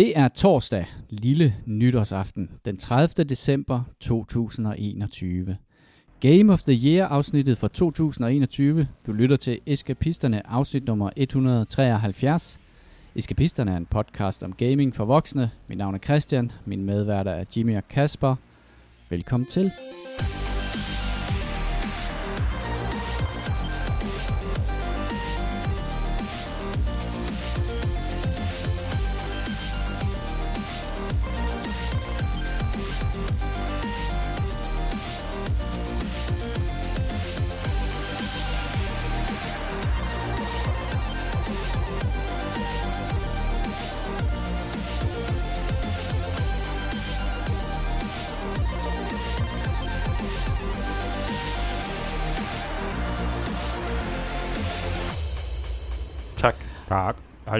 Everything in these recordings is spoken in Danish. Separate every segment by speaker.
Speaker 1: Det er torsdag, lille nytårsaften, den 30. december 2021. Game of the Year afsnittet for 2021. Du lytter til Eskapisterne afsnit nummer 173. Eskapisterne er en podcast om gaming for voksne. Mit navn er Christian, min medværter er Jimmy og Kasper. Velkommen til.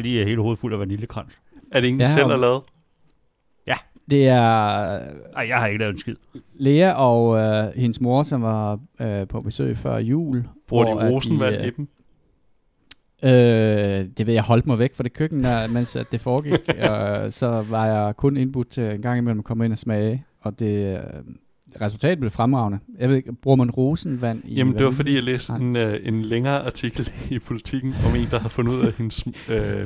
Speaker 2: Har lige hele hovedet fuld af vaniljekrans.
Speaker 3: Er det ingen,
Speaker 1: Ja,
Speaker 3: ja, selv
Speaker 1: og-
Speaker 3: har lavet?
Speaker 1: Det er
Speaker 2: Nej, jeg har ikke lavet en skid.
Speaker 1: Lea og øh, hendes mor, som var øh, på besøg før jul.
Speaker 3: Bruger de rosenvand
Speaker 1: øh,
Speaker 3: i dem?
Speaker 1: Øh, det ved jeg holdt mig væk fra det køkken, der, mens at det foregik. øh, så var jeg kun indbudt til en gang imellem at komme ind og smage, og det øh, resultatet blev fremragende. Jeg ved ikke, bruger man rosenvand i
Speaker 3: Jamen, det var fordi, jeg læste en, uh, en længere artikel i Politiken om en, der havde fundet ud af hendes
Speaker 1: En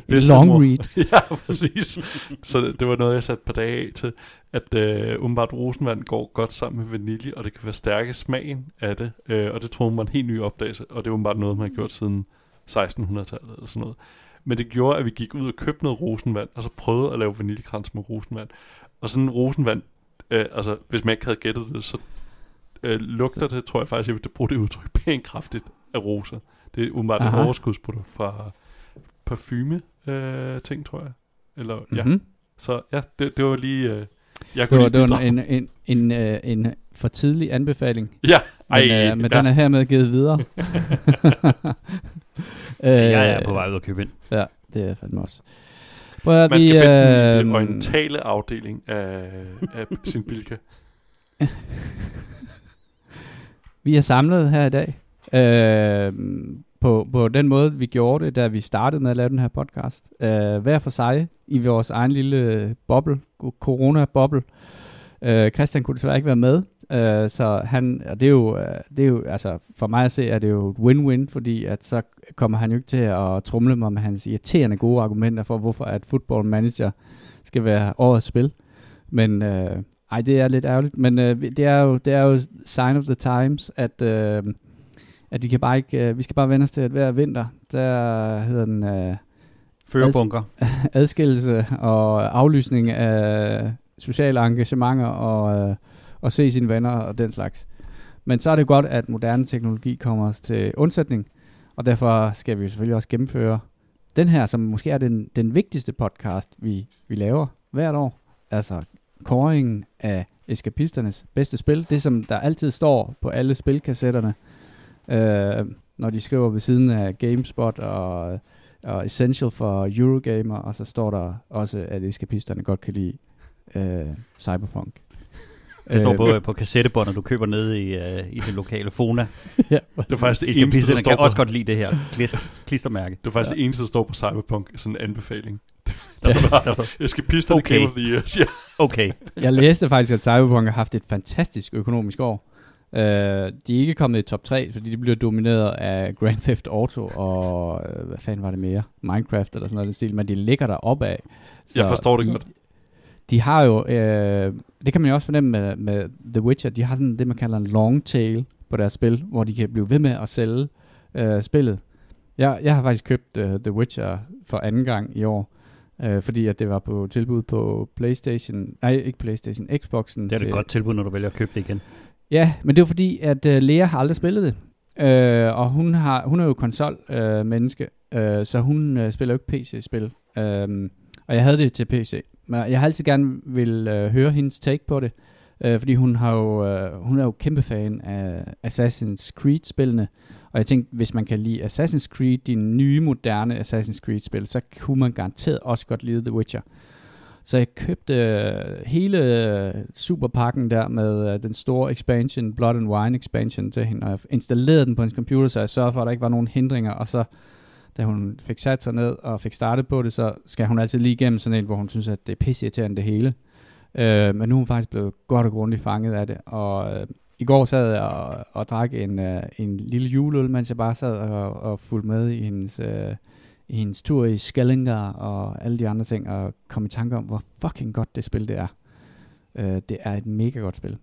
Speaker 3: bedstemor.
Speaker 1: long read.
Speaker 3: ja, præcis. Så det, det var noget, jeg satte et par dage af til, at uh, umiddelbart rosenvand går godt sammen med vanilje, og det kan forstærke smagen af det. Uh, og det troede man en helt ny opdagelse, og det er umiddelbart noget, man har gjort siden 1600-tallet eller sådan noget. Men det gjorde, at vi gik ud og købte noget rosenvand, og så prøvede at lave vaniljekrans med rosenvand. Og sådan en rosenvand, øh, altså hvis man ikke havde gættet det, så øh, lugter det, tror jeg faktisk, jeg vil bruge det udtryk, pænt kraftigt af roser. Det er umiddelbart
Speaker 1: Aha.
Speaker 3: overskudsprodukt fra parfume øh, ting, tror jeg. Eller, mm-hmm. ja.
Speaker 1: Mm-hmm.
Speaker 3: Så ja, det, det var lige... Øh, jeg
Speaker 1: Det
Speaker 3: kunne
Speaker 1: var,
Speaker 3: lige
Speaker 1: det var en, en, en, øh, en for tidlig anbefaling,
Speaker 3: Ja,
Speaker 1: men,
Speaker 3: ej,
Speaker 1: øh, men
Speaker 3: ja.
Speaker 1: den er hermed givet videre. øh,
Speaker 2: Jeg er på vej ud at købe ind.
Speaker 1: Ja, det er fandme også. Prøv at
Speaker 3: Man
Speaker 1: vi,
Speaker 3: skal finde
Speaker 1: øh,
Speaker 3: den orientale afdeling af, af sin bilka.
Speaker 1: Vi er samlet her i dag. Øh, på, på den måde, vi gjorde det, da vi startede med at lave den her podcast. Øh, hver for sig i vores egen lille boble, corona-boble. Øh, Christian kunne desværre ikke være med, øh, så han, og det er, jo, øh, det er jo, altså for mig at se, er det jo et win-win, fordi at så kommer han jo ikke til at trumle mig med hans irriterende gode argumenter for, hvorfor at football manager skal være årets spil. Men øh, ej, det er lidt ærgerligt, men øh, det er jo det er jo sign of the times, at øh, at vi kan bare ikke, øh, vi skal bare vende os til, at hver vinter, der hedder den øh,
Speaker 2: Førerbunker.
Speaker 1: adskillelse og aflysning af sociale engagementer og, øh, og se sine venner og den slags. Men så er det godt, at moderne teknologi kommer os til undsætning, og derfor skal vi jo selvfølgelig også gennemføre den her, som måske er den, den vigtigste podcast, vi, vi laver hvert år. Altså koringen af eskapisternes bedste spil. Det, som der altid står på alle spilkassetterne, øh, når de skriver ved siden af GameSpot og, og Essential for Eurogamer, og så står der også, at eskapisterne godt kan lide øh, Cyberpunk.
Speaker 2: Det står
Speaker 1: Øh,
Speaker 2: på, på kassettebånd, og du køber nede i, uh, i det lokale Fona.
Speaker 1: ja,
Speaker 3: Det var faktisk det eneste, der står
Speaker 2: kan
Speaker 3: på,
Speaker 2: også godt lide det her klis- klistermærke.
Speaker 3: det var faktisk
Speaker 1: Ja.
Speaker 3: det eneste, der står på Cyberpunk, sådan en anbefaling.
Speaker 2: Der,
Speaker 3: Der var
Speaker 2: der står,
Speaker 3: Eskapisterne
Speaker 2: Okay.
Speaker 3: Game of the Year. Ja.
Speaker 2: okay,
Speaker 1: Jeg læste faktisk, at Cyberpunk har haft et fantastisk økonomisk år. Uh, de er ikke kommet i top 3, fordi de bliver domineret af Grand Theft Auto og, uh, hvad fanden var det mere? Minecraft eller sådan noget den stil, men de ligger der opad.
Speaker 3: Jeg forstår det
Speaker 1: de,
Speaker 3: godt.
Speaker 1: De har jo, øh, det kan man jo også fornemme med, med The Witcher, de har sådan det, man kalder en long tail på deres spil, hvor de kan blive ved med at sælge øh, spillet. Jeg, jeg har faktisk købt uh, The Witcher for anden gang i år, øh, fordi at det var på tilbud på Playstation, nej ikke Playstation, Xboxen.
Speaker 2: det er det et godt tilbud, når du vælger at købe det igen.
Speaker 1: Ja, men det var fordi, at uh, Lea har aldrig spillet det. Uh, og hun, har, hun er jo konsol-menneske, menneske, uh, så hun uh, spiller jo ikke PC-spil. Um, og jeg havde det til PC. Men jeg har altid gerne vil øh, høre hendes take på det. øh, fordi hun, har jo, øh, hun er jo kæmpe fan af Assassin's Creed-spillene. Og jeg tænkte, hvis man kan lide Assassin's Creed, de nye, moderne Assassin's Creed-spil, så kunne man garanteret også godt lide The Witcher. Så jeg købte øh, hele øh, superpakken der med øh, den store expansion, Blood and Wine expansion til hende, og jeg installerede den på hendes computer, så jeg sørgede for, at der ikke var nogen hindringer, og så da hun fik sat sig ned og fik startet på det, så skal hun altid lige igennem sådan en, hvor hun synes, at det er pisseirriterende det hele. Øh, men nu er hun faktisk blevet godt og grundigt fanget af det, og øh, i går sad jeg og, og drak en, øh, en lille juleøl, mens jeg bare sad og, og fulgte med i hendes, øh, i hendes tur i Skellinger og alle de andre ting, og kom i tanke om, hvor fucking godt det spil det er. Øh, det er et mega godt spil.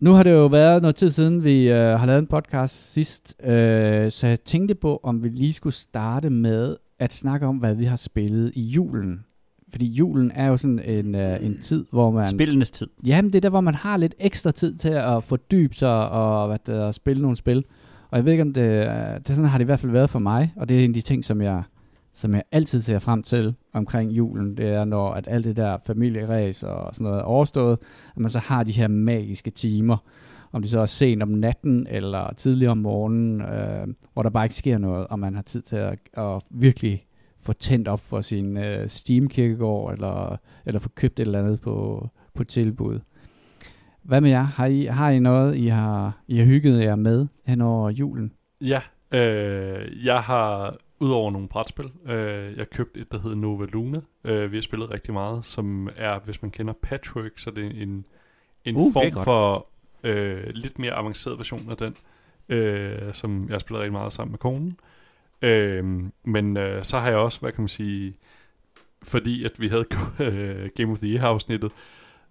Speaker 1: Nu har det jo været noget tid siden, vi øh, har lavet en podcast sidst, øh, så jeg tænkte på, om vi lige skulle starte med at snakke om, hvad vi har spillet i julen. Fordi julen er jo sådan en, øh, en tid, hvor man...
Speaker 2: Spillenes tid.
Speaker 1: Jamen, det er der, hvor man har lidt ekstra tid til at fordybe sig og hvad det, at spille nogle spil. Og jeg ved ikke, om det, øh, det sådan har det i hvert fald været for mig, og det er en af de ting, som jeg, som jeg altid ser frem til omkring julen. Det er, når at alt det der familieræs og sådan noget er overstået, at man så har de her magiske timer, om det så er sent om natten eller tidlig om morgenen, øh, hvor der bare ikke sker noget, og man har tid til at, at virkelig få tændt op for sin øh, steamkirkegård, eller, eller få købt et eller andet på, på tilbud. Hvad med jer? Har I, har I noget, I har, I har hygget jer med hen over julen?
Speaker 3: Ja, øh, jeg har udover nogle brætspil, øh, jeg købte et, der hedder Nova Luna. Øh, vi har spillet rigtig meget, som er, hvis man kender Patchwork, så det er en, en
Speaker 2: Uh,
Speaker 3: form for øh, lidt mere avanceret version af den, øh, som jeg har spillet rigtig meget sammen med konen. Øh, men øh, så har jeg også, hvad kan man sige, fordi at vi havde øh, Game of the Year afsnittet,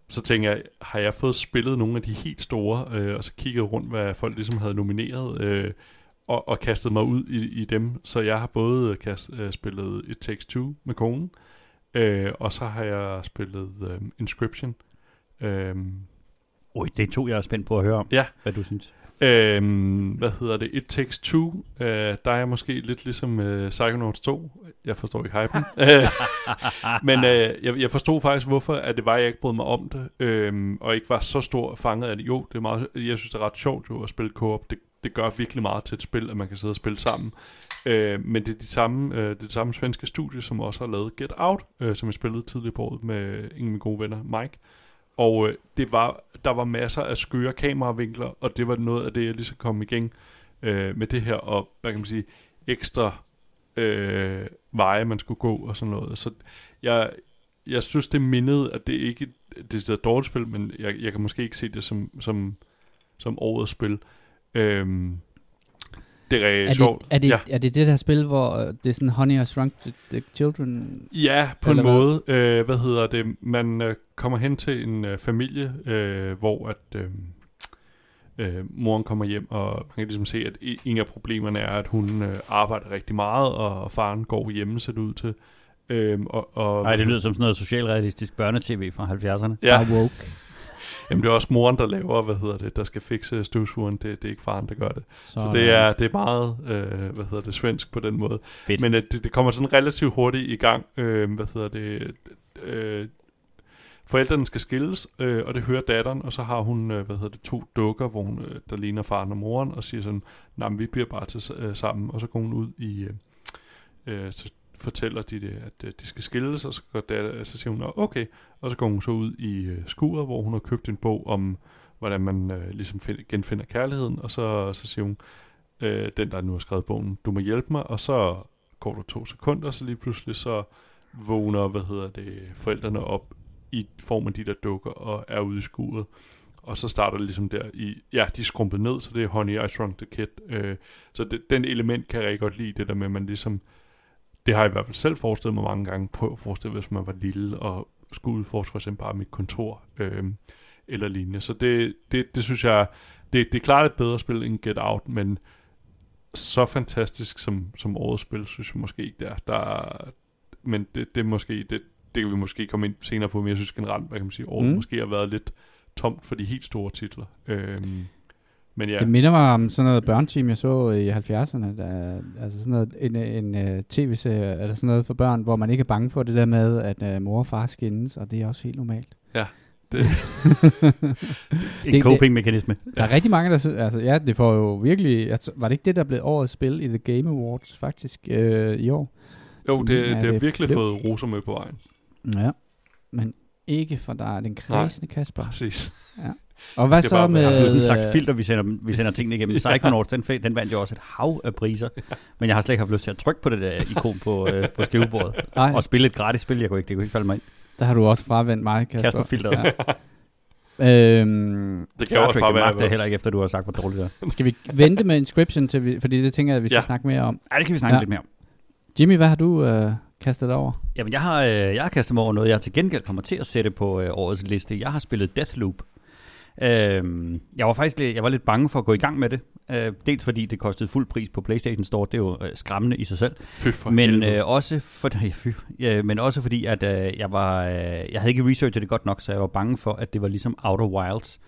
Speaker 3: så tænker jeg, har jeg fået spillet nogle af de helt store, øh, og så kigget rundt, hvad folk ligesom havde nomineret, øh, og, og kastet mig ud i, i dem. Så jeg har både kast, øh, spillet It Takes Two med konen, øh, og så har jeg spillet øh, Inscription. Øh,
Speaker 2: Ui, det er to, jeg er spændt på at høre om,
Speaker 3: Ja.
Speaker 2: hvad du synes.
Speaker 3: Øhm, hvad hedder det? It Takes Two. Øh, der er jeg måske lidt ligesom øh, Psychonauts 2. Jeg forstår ikke hypen. Øh, Men øh, jeg, jeg forstod faktisk, hvorfor at det var, at jeg ikke brød mig om det, øhm, og ikke var så stor fanget af det. Jo, det er meget, jeg synes, det er ret sjovt jo, at spille co-op. Det, det gør virkelig meget til et spil, at man kan sidde og spille sammen. Øh, men det er de samme, øh, det er det samme svenske studie, som også har lavet Get Out, øh, som jeg spillede tidligere på året med en af mine gode venner, Mike. Og øh, det var, der var masser af skøre kameravinkler, og det var noget af det, jeg lige så kom igen øh, med det her, og hvad kan man sige, ekstra øh, veje, man skulle gå og sådan noget. Så jeg, jeg synes, det mindede, at det ikke det er et dårligt spil, men jeg, jeg kan måske ikke se det som, som, som årets spil. Øhm, det er
Speaker 1: Er det,
Speaker 3: sjovt.
Speaker 1: er, det,
Speaker 3: ja.
Speaker 1: er det det der spil, hvor øh, det er sådan Honey, I Shrunk the, the Children?
Speaker 3: Ja, på en
Speaker 1: hvad?
Speaker 3: måde. Øh, hvad hedder det? Man øh, kommer hen til en øh, familie, øh, hvor at øh, øh, moren kommer hjem, og man kan ligesom se, at en af problemerne er, at hun øh, arbejder rigtig meget, og faren går hjemme, ser det ud til. Øh, og, og,
Speaker 2: Nej, det lyder som sådan noget socialrealistisk børnetv fra 70'erne.
Speaker 3: Ja,
Speaker 1: woke.
Speaker 3: Jamen, det er også moren, der laver, hvad hedder det, der skal fikse støvsugeren. Det, det er ikke faren, der gør det. Så,
Speaker 1: Så,
Speaker 3: det er, det er meget, øh, hvad hedder det, svensk på den måde.
Speaker 2: Fedt.
Speaker 3: Men øh, det, det kommer sådan relativt hurtigt i gang. Øh, hvad hedder det? Øh, forældrene skal skilles, øh, og det hører datteren, og så har hun, øh, hvad hedder det, to dukker, hvor hun, øh, der ligner faren og moren, og siger sådan, nej, vi bliver bare til, øh, sammen, og så går hun ud i, øh, øh, så fortæller de det, at øh, de skal skilles, og så, går datter, øh, så siger hun, okay, og så går hun så ud i øh, skuret, hvor hun har købt en bog om, hvordan man øh, ligesom find, genfinder kærligheden, og så, så siger hun, øh, den der nu har skrevet bogen, du må hjælpe mig, og så går du to sekunder, så lige pludselig så vågner, hvad hedder det, forældrene op i form af de der dukker og er ude i skuret. Og så starter det ligesom der i, ja, de er skrumpet ned, så det er Honey, I Shrunk the Kid. Øh, så det, den element kan jeg rigtig godt lide, det der med, at man ligesom, det har jeg i hvert fald selv forestillet mig mange gange, på at forestille, hvis man var lille og skulle udforske for eksempel bare mit kontor, øh, eller lignende. Så det, det, det synes jeg, det, det er klart et bedre spil end Get Out, men så fantastisk som, som årets spil, synes jeg måske ikke, det er. Der, er- men det, det er måske, det, det kan vi måske komme ind senere på, men jeg synes generelt, hvad kan man sige, året
Speaker 1: Mm.
Speaker 3: måske har været lidt tomt for de helt store titler. Øhm, men ja,
Speaker 1: Det minder mig om sådan noget børneteam, jeg så i 70'erne. Der, altså sådan noget, en, en uh, tv-serie, eller sådan noget for børn, hvor man ikke er bange for det der med, at uh, mor og far skændes, og det er også helt normalt.
Speaker 3: det,
Speaker 2: En coping-mekanisme.
Speaker 1: Der er rigtig mange, der synes, altså ja, det får jo virkelig, altså, var det ikke det, der blev årets spil i The Game Awards faktisk øh, i år?
Speaker 3: jo, det,
Speaker 1: Ja,
Speaker 3: det, det har virkelig
Speaker 1: blev-
Speaker 3: fået roser med på vejen.
Speaker 1: Ja, men ikke for dig, den kredsende Kasper.
Speaker 3: Præcis.
Speaker 1: Og hvad så
Speaker 3: bare
Speaker 1: med...
Speaker 2: Det er sådan en slags filter, vi sender, vi sender tingene igennem. Psychonauts, den, den vandt jo også et hav af priser. Men jeg har slet ikke haft lyst til at trykke på det der ikon på, øh, på skrivebordet.
Speaker 1: Nej,
Speaker 2: Og spille et gratis spil, jeg kunne ikke, det kunne ikke falde mig ind.
Speaker 1: der har du også fravendt mig, Kasper.
Speaker 2: Kasper filteret.
Speaker 1: Ja. øhm,
Speaker 3: Det kan
Speaker 2: Star
Speaker 3: jo også bare
Speaker 2: det jeg
Speaker 3: være...
Speaker 2: heller ikke, efter du har sagt, hvor dårligt det er.
Speaker 1: skal vi vente med Inscription, til vi, fordi det tænker jeg, at vi skal
Speaker 3: Ja.
Speaker 1: snakke mere om.
Speaker 2: Ej, det kan vi snakke
Speaker 1: Ja.
Speaker 2: ja. lidt mere om.
Speaker 1: Jimmy, hvad har du øh, kastet over?
Speaker 2: Jamen, jeg har, øh, jeg har kastet mig over noget, jeg til gengæld kommer til at sætte på øh, årets liste. Jeg har spillet Deathloop. Øhm, jeg var faktisk jeg var lidt bange for at gå i gang med det. Øh, dels fordi det kostede fuld pris på PlayStation Store. Det er jo øh, skræmmende i sig selv.
Speaker 3: Fy for
Speaker 2: Men, øh, også for, ja, fy, ja, men også fordi, at øh, jeg, var, øh, jeg havde ikke researchet det godt nok, så jeg var bange for, at det var ligesom Outer Wilds,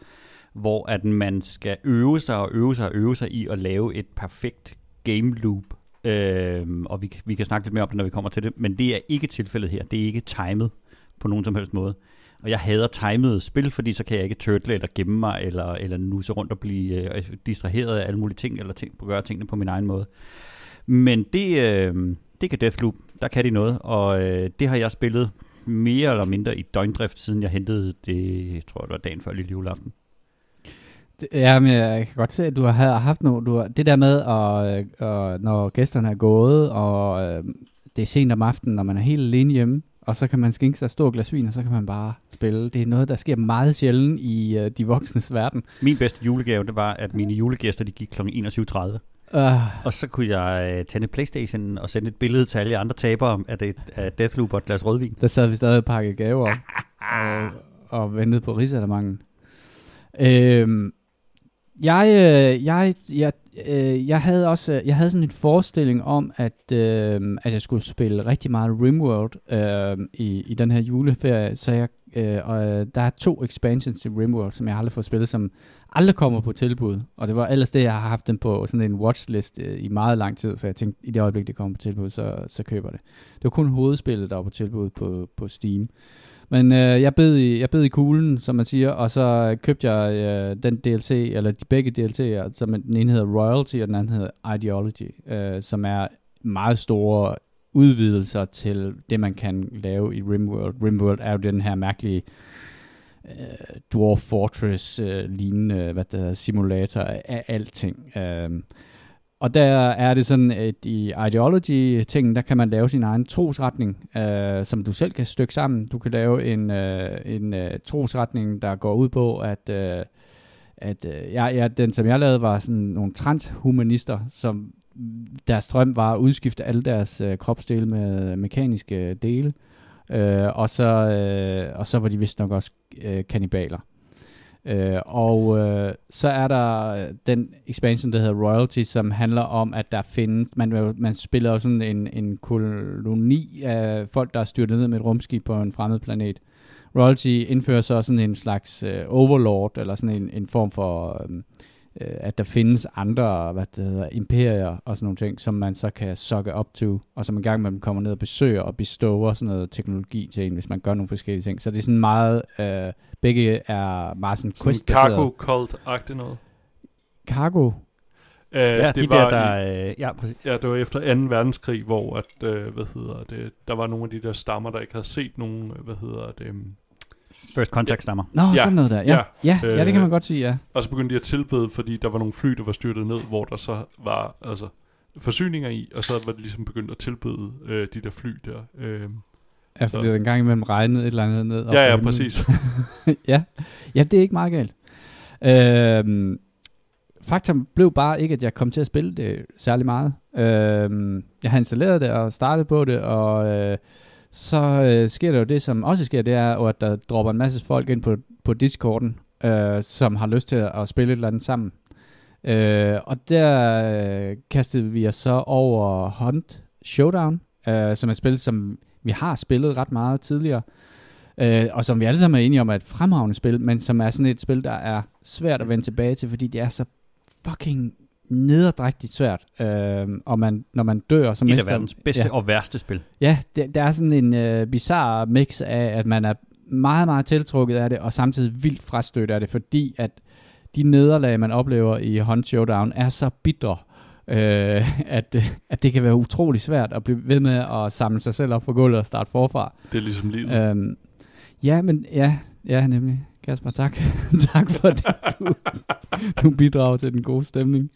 Speaker 2: hvor at man skal øve sig og øve sig og øve sig i at lave et perfekt game loop. Øh, og vi, vi kan snakke lidt mere om det, når vi kommer til det, men det er ikke tilfældet her. Det er ikke timet på nogen som helst måde. Og jeg hader timede spil, fordi så kan jeg ikke turtle eller gemme mig, eller, eller nuse rundt og blive øh, distraheret af alle mulige ting, eller ting, gøre tingene på min egen måde. Men det, øh, det kan Deathloop, der kan de noget, og øh, det har jeg spillet mere eller mindre i døgndrift, siden jeg hentede det, jeg tror det var dagen før lille juleaften.
Speaker 1: Ja, men jeg kan godt se, at du har haft noget. Du har, det der med, at, øh, øh, når gæsterne er gået, og øh, det er sent om aftenen, når man er helt alene hjemme, og så kan man skænke sig et stort glas vin, og så kan man bare spille. Det er noget, der sker meget sjældent i øh, de voksnes verden.
Speaker 2: Min bedste julegave, det var, at mine julegæster, de gik kl. 21.30.
Speaker 1: Uh,
Speaker 2: Og så kunne jeg øh, tænde Playstation og sende et billede til alle andre tabere af, det, af Deathloop og et glas rødvin.
Speaker 1: der sad vi stadig og pakkede gaver og, og ventede på rigsalamangen. Øhm, jeg, øh, jeg, jeg, øh, jeg havde også øh, jeg havde sådan en forestilling om, at, øh, at jeg skulle spille rigtig meget RimWorld øh, i, i den her juleferie, så jeg, øh, og, øh, der er to expansions til RimWorld, som jeg aldrig får spillet, som aldrig kommer på tilbud. Og det var ellers det, jeg har haft dem på sådan en watchlist øh, i meget lang tid, for jeg tænkte, i det øjeblik, det kommer på tilbud, så, så køber det. Det var kun hovedspillet, der var på tilbud på, på Steam. Men øh, jeg, bed i, jeg bed i kuglen, som man siger, og så købte jeg øh, den DLC, eller de begge DLC'er, altså, som den ene hedder Royalty, og den anden hedder Ideology, øh, som er meget store udvidelser til det, man kan lave i RimWorld. RimWorld er jo den her mærkelige øh, Dwarf Fortress øh, lignende hvad det hedder, simulator af alting. Øh, og der er det sådan, at i ideology-tingen, der kan man lave sin egen trosretning, øh, som du selv kan stykke sammen. Du kan lave en, øh, en øh, trosretning, der går ud på, at, øh, at øh, jeg, jeg, den, som jeg lavede, var sådan nogle transhumanister, som deres drøm var at udskifte alle deres øh, kropsdele med mekaniske dele. Øh, og, så, øh, og så var de vist nok også øh, kannibaler. Øh, og øh, så er der øh, den expansion, der hedder Royalty, som handler om, at der findes, man, øh, man spiller også sådan en, en koloni af folk, der er styrtet ned med et rumskib på en fremmed planet. Royalty indfører så sådan en slags øh, overlord, eller sådan en, en form for, øh, øh, at der findes andre, hvad det hedder, imperier og sådan nogle ting, som man så kan sucke op til, og som en gang man kommer ned og besøger og bestover sådan noget teknologi til en, hvis man gør nogle forskellige ting. Så det er sådan meget, øh, begge er meget sådan quest
Speaker 3: cargo cult-agtigt noget.
Speaker 1: Cargo?
Speaker 3: Uh,
Speaker 2: Ja,
Speaker 3: det
Speaker 2: de
Speaker 3: var
Speaker 2: der, der,
Speaker 3: i,
Speaker 2: øh, ja, præcis.
Speaker 3: ja, det var efter 2. verdenskrig, hvor at, øh, hvad hedder det, der var nogle af de der stammer, der ikke havde set nogen, øh, hvad hedder det,
Speaker 2: First Contact stammer.
Speaker 1: Nå,
Speaker 3: Ja,
Speaker 1: sådan noget der. Ja,
Speaker 3: ja.
Speaker 1: ja, ja, ja det kan
Speaker 3: Øh,
Speaker 1: man godt sige, ja.
Speaker 3: og så begyndte de at tilbede, fordi der var nogle fly, der var styrtet ned, hvor der så var altså, forsyninger i, og så var det ligesom begyndt at tilbede øh, de der fly der. Øh,
Speaker 1: Ja, fordi
Speaker 3: så-
Speaker 1: det en gang imellem regnede et eller andet ned. op
Speaker 3: ja, ja, præcis.
Speaker 1: ja. ja, det er ikke meget galt. Øhm, faktum blev bare ikke, at jeg kom til at spille det særlig meget. Øhm, jeg har installeret det og startet på det, og øh, så øh, sker der jo det, som også sker, det er jo, at der dropper en masse folk ind på, på Discorden, øh, som har lyst til at spille et eller andet sammen. Øh, og der øh, kastede vi os så over Hunt Showdown, øh, som er et spil, som vi har spillet ret meget tidligere, øh, og som vi alle sammen er enige om er et fremragende spil, men som er sådan et spil, der er svært at vende tilbage til, fordi det er så fucking nederdrægtigt svært. Øh, og man, når man dør, så
Speaker 2: Et af
Speaker 1: mister
Speaker 2: verdens bedste
Speaker 1: ja.
Speaker 2: ja. og værste spil.
Speaker 1: Ja, det, der er sådan en øh, bizarre mix af, at man er meget, meget tiltrukket af det, og samtidig vildt frastødt af det, fordi at de nederlag, man oplever i Hunt Showdown, er så bitre, øh, at, at det kan være utrolig svært at blive ved med at samle sig selv op fra gulvet og starte forfra.
Speaker 3: Det er ligesom livet.
Speaker 1: Øhm, ja, men ja, Ja, nemlig. Kasper, tak. tak for det. Du, du bidrager til den gode stemning.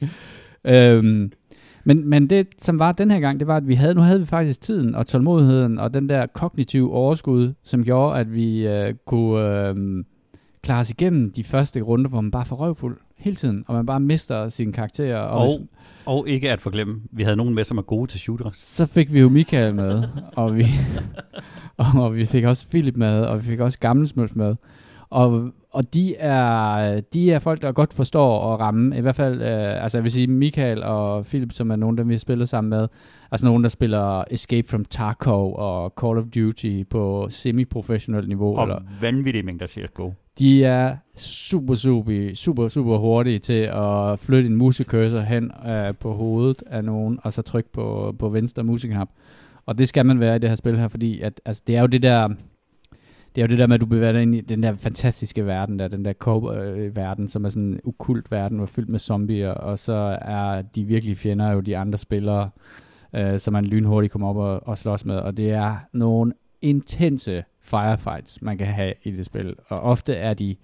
Speaker 1: Øhm, men, men det, som var den her gang, det var, at vi havde, nu havde vi faktisk tiden og tålmodigheden og den der kognitive overskud, som gjorde, at vi øh, kunne øh, klare os igennem de første runder, hvor man bare får røvfuld hele tiden, og man bare mister sine karakterer. Og,
Speaker 2: Og, og ikke at forglemme, vi havde nogen med, som er gode til shooter.
Speaker 1: så fik vi jo Michael med, og vi, og vi fik også Philip med, og vi fik også Gammelsmøls med. Og, og de er, de er folk, der godt forstår at ramme. I hvert fald, øh, altså jeg vil sige, Michael og Philip, som er nogen, der vi har spillet sammen med, altså nogen, der spiller Escape from Tarkov og Call of Duty på semi-professionelt niveau.
Speaker 2: Og
Speaker 1: Eller,
Speaker 2: vanvittige mængder CSGO.
Speaker 1: de er super, super, super, super hurtige til at flytte en musecursor hen øh, på hovedet af nogen, og så trykke på, på venstre museknap. Og det skal man være i det her spil her, fordi at, altså, det er jo det der... Det er jo det der med, at du bevæger dig ind i den der fantastiske verden, der, den der verden, som er sådan en ukult verden, hvor fyldt med zombier, og så er de virkelige fjender jo de andre spillere, øh, som man lynhurtigt kommer op og, og slås med, og det er nogle intense firefights, man kan have i det spil, og ofte er de,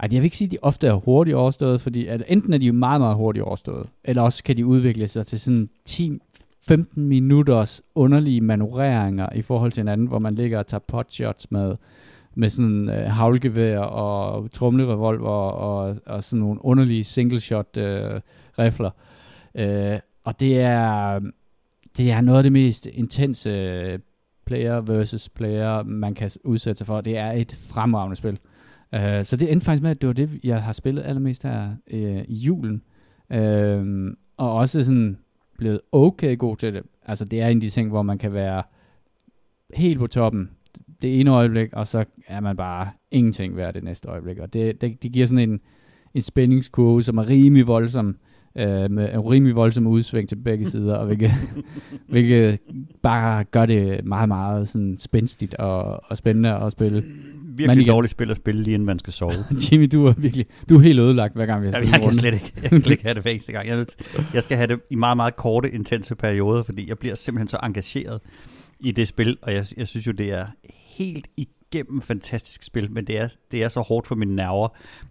Speaker 1: ej, jeg vil ikke sige, at de ofte er hurtigt overstået, fordi at enten er de jo meget, meget hurtigt overstået, eller også kan de udvikle sig til sådan 15 minutters underlige manøvreringer i forhold til hinanden, hvor man ligger og tager potshots med, med sådan øh, havlgevær og trumlerevolver og, og sådan nogle underlige single shot øh, rifler. Øh, og det er, det er noget af det mest intense øh, player versus player, man kan udsætte sig for. Det er et fremragende spil. Øh, så det endte faktisk med, at det var det, jeg har spillet allermest her øh, i julen. Øh, og også sådan blevet okay god til det. Altså det er en af de ting, hvor man kan være helt på toppen det ene øjeblik, og så er man bare ingenting værd det næste øjeblik. Og det, det, det giver sådan en, en spændingskurve, som er rimelig voldsom, øh, med en rimelig voldsom udsving til begge sider, og hvilket, hvilket bare gør det meget, meget sådan spændstigt og, og spændende at spille.
Speaker 2: Virkelig
Speaker 1: igen-
Speaker 2: dårligt spil at spille lige inden man skal sove.
Speaker 1: Jimmy, du er virkelig, du er helt ødelagt, hver gang vi har
Speaker 2: Jeg,
Speaker 1: spillet
Speaker 2: jeg kan slet ikke, jeg kan ikke have det hver eneste gang. Jeg, jeg skal have det i meget, meget korte, intense perioder, fordi jeg bliver simpelthen så engageret i det spil, og jeg, jeg synes jo, det er helt igennem fantastisk spil, men det er, det er så hårdt for mine nerver,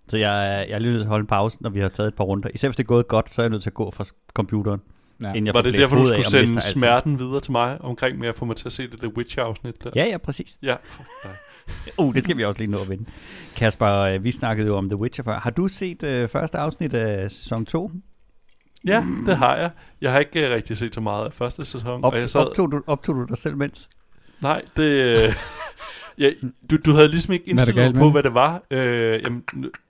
Speaker 2: så jeg, er- jeg er lige nødt til at holde en pause, når vi har taget et par runder. Især hvis det er gået godt, så er jeg nødt til at gå fra computeren,
Speaker 1: Ja.
Speaker 2: inden jeg
Speaker 3: Var det derfor, du skulle sende smerten videre til mig omkring med at få mig til at se det der Witcher-afsnit der?
Speaker 2: Ja, ja, præcis.
Speaker 3: Ja.
Speaker 2: Uh, det skal vi også lige nå at vinde. Kasper, øh, vi snakkede jo om The Witcher før. Har du set øh, første afsnit af sæson 2?
Speaker 3: Ja, det har jeg. Jeg har ikke uh, rigtig set så meget af første sæson.
Speaker 2: Op,
Speaker 3: og jeg sad,
Speaker 2: optog, du, optog du dig selv mens?
Speaker 3: Nej, det... Ja, du, du havde ligesom ikke
Speaker 1: er
Speaker 3: indstillet
Speaker 1: med
Speaker 3: på, hvad det var. Øh, jamen,